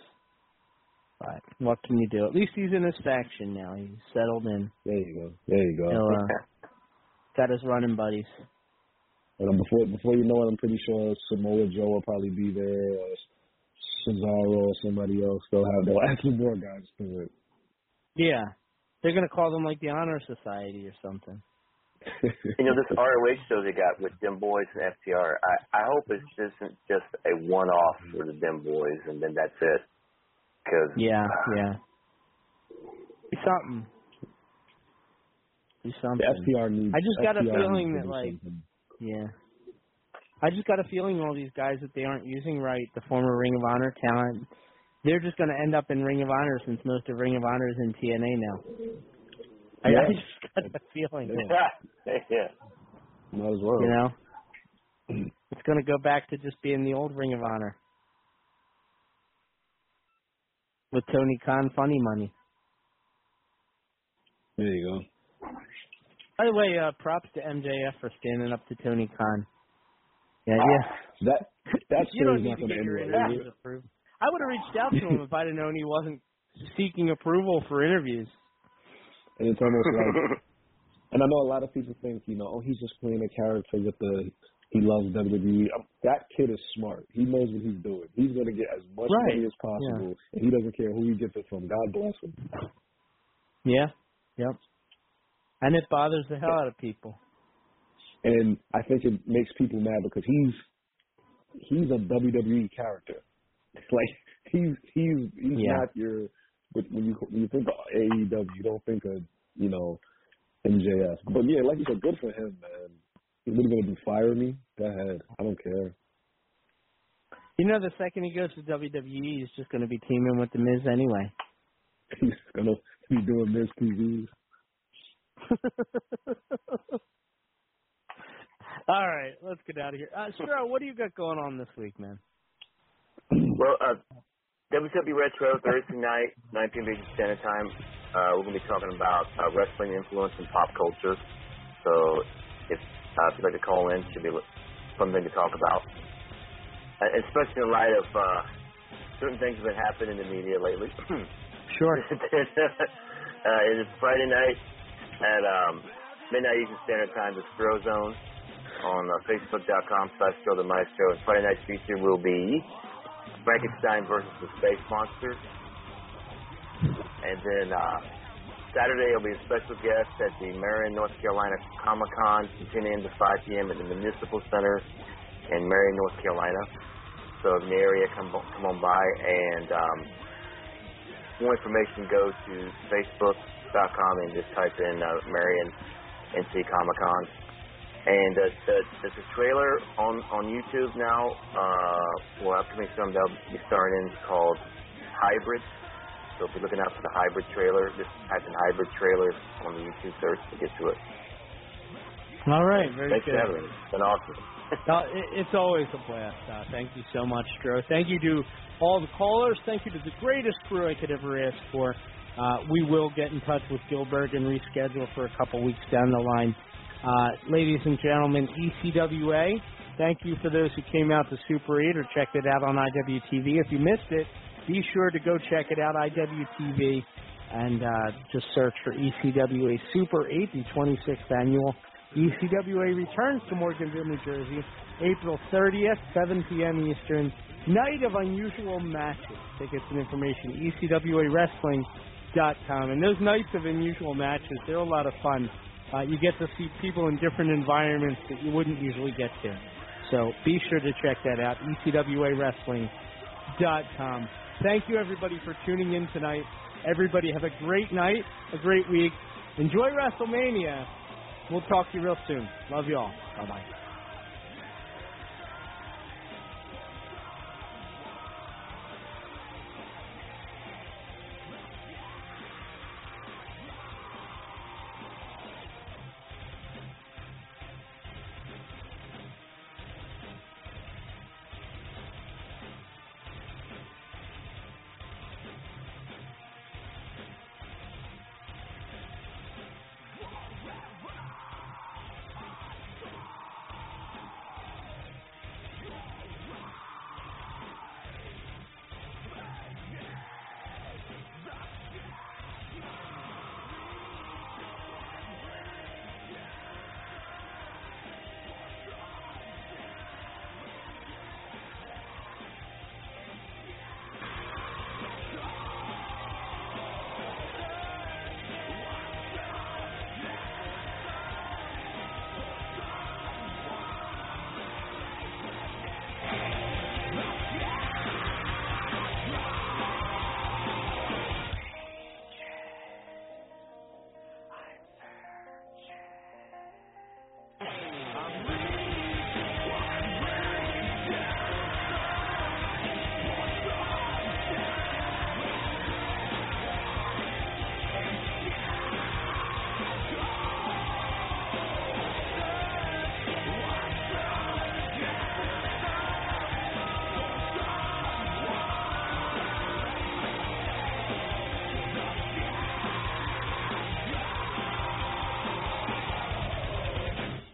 But what can you do? At least he's in his faction now. He's settled in. There you go. There you go. He'll, uh, got his running buddies. And before before you know it, I'm pretty sure Samoa Joe will probably be there, or Cesaro or somebody else. They'll have they'll add some more guys to it. Yeah. They're gonna call them like the Honor Society or something. <laughs> you know, this ROH show they got with Dem Boys and FTR, I, I hope it isn't just a one-off for the Dem Boys and then that's it. Cause, Yeah, uh, yeah. Be something. Be something. The FTR needs. I just got a feeling that like something. Yeah. I just got a feeling all these guys that they aren't using right, the former Ring of Honor talent, they're just going to end up in Ring of Honor since most of Ring of Honor is in TNA now. I, I just got a feeling. <laughs> yeah. Might as well. You know? It's going to go back to just being the old Ring of Honor. With Tony Khan funny money. There you go. By the way, uh, props to MJF for standing up to Tony Khan. Yeah, yeah. That that you don't need to going to get your well. is interviews it? approved. I would have reached out to him <laughs> if I'd have known he wasn't seeking approval for interviews. And it's almost <laughs> like, and I know a lot of people think, you know, oh, he's just playing a character with the, he loves WWE. Um, That kid is smart. He knows what he's doing. He's going to get as much Right. money as possible, and he doesn't care who he gets it from. God bless him. Yeah. Yep. And it bothers the hell out of people. And I think it makes people mad because he's he's a WWE character. <laughs> Like he's he's he's Yeah. not your. But when you when you think of AEW, you don't think of you know MJF. But yeah, like you said, good for him, man. He what are you gonna do? Fire me? Go ahead. I don't care. You know, the second he goes to WWE, he's just going to be teaming with The Miz anyway. <laughs> He's gonna be doing Miz TVs. <laughs> All right, let's get out of here. Uh, Stro, what do you got going on this week, man? Well, uh, WWE Retro Thursday night, 9 p.m. Eastern Standard Time. Uh, we're going to be talking about uh, wrestling influence in pop culture. So if, uh, if you'd like to call in, should be a fun thing to talk about. Uh, especially in light of uh, certain things that have been happening in the media lately. <clears throat> Sure. <laughs> uh, it is Friday night at um, midnight Eastern Standard Time, the Stro Zone on uh, Facebook.com slash Stro the Maestro. And Friday night's feature will be Frankenstein versus the Space Monster. And then uh, Saturday will be a special guest at the Marion, North Carolina Comic Con from 10 a.m. to 5 p.m. at the Municipal Center in Marion, North Carolina. So if you're in the area, come come on by. And um, more information, go to Facebook.com and just type in uh, Marion NC Comic Con. And uh, the, there's a trailer on, on YouTube now uh, for upcoming film that'll be starring in called Hybrid. So if you're looking out for the Hybrid trailer, just type in Hybrid trailer on the YouTube search to get to it. All right, very Thanks good. for having me. It's been awesome. <laughs> Uh, it- it's always a blast. Uh, thank you so much, Stro. Thank you to all the callers. Thank you to the greatest crew I could ever ask for. Uh, we will get in touch with Gillberg and reschedule for a couple weeks down the line. Uh, ladies and gentlemen, ECWA, thank you for those who came out to Super 8 or checked it out on IWTV. If you missed it, be sure to go check it out, IWTV, and uh, just search for ECWA Super 8, the 26th annual. ECWA returns to Morganville, New Jersey, April 30th, 7 p.m. Eastern. Night of unusual matches. Tickets and information, E ECWAWrestling.com. And those nights of unusual matches, they're a lot of fun. Uh, you get to see people in different environments that you wouldn't usually get to. So be sure to check that out, E ECWAWrestling.com. Thank you, everybody, for tuning in tonight. Everybody have a great night, a great week. Enjoy WrestleMania. We'll talk to you real soon. Love you all. Bye bye.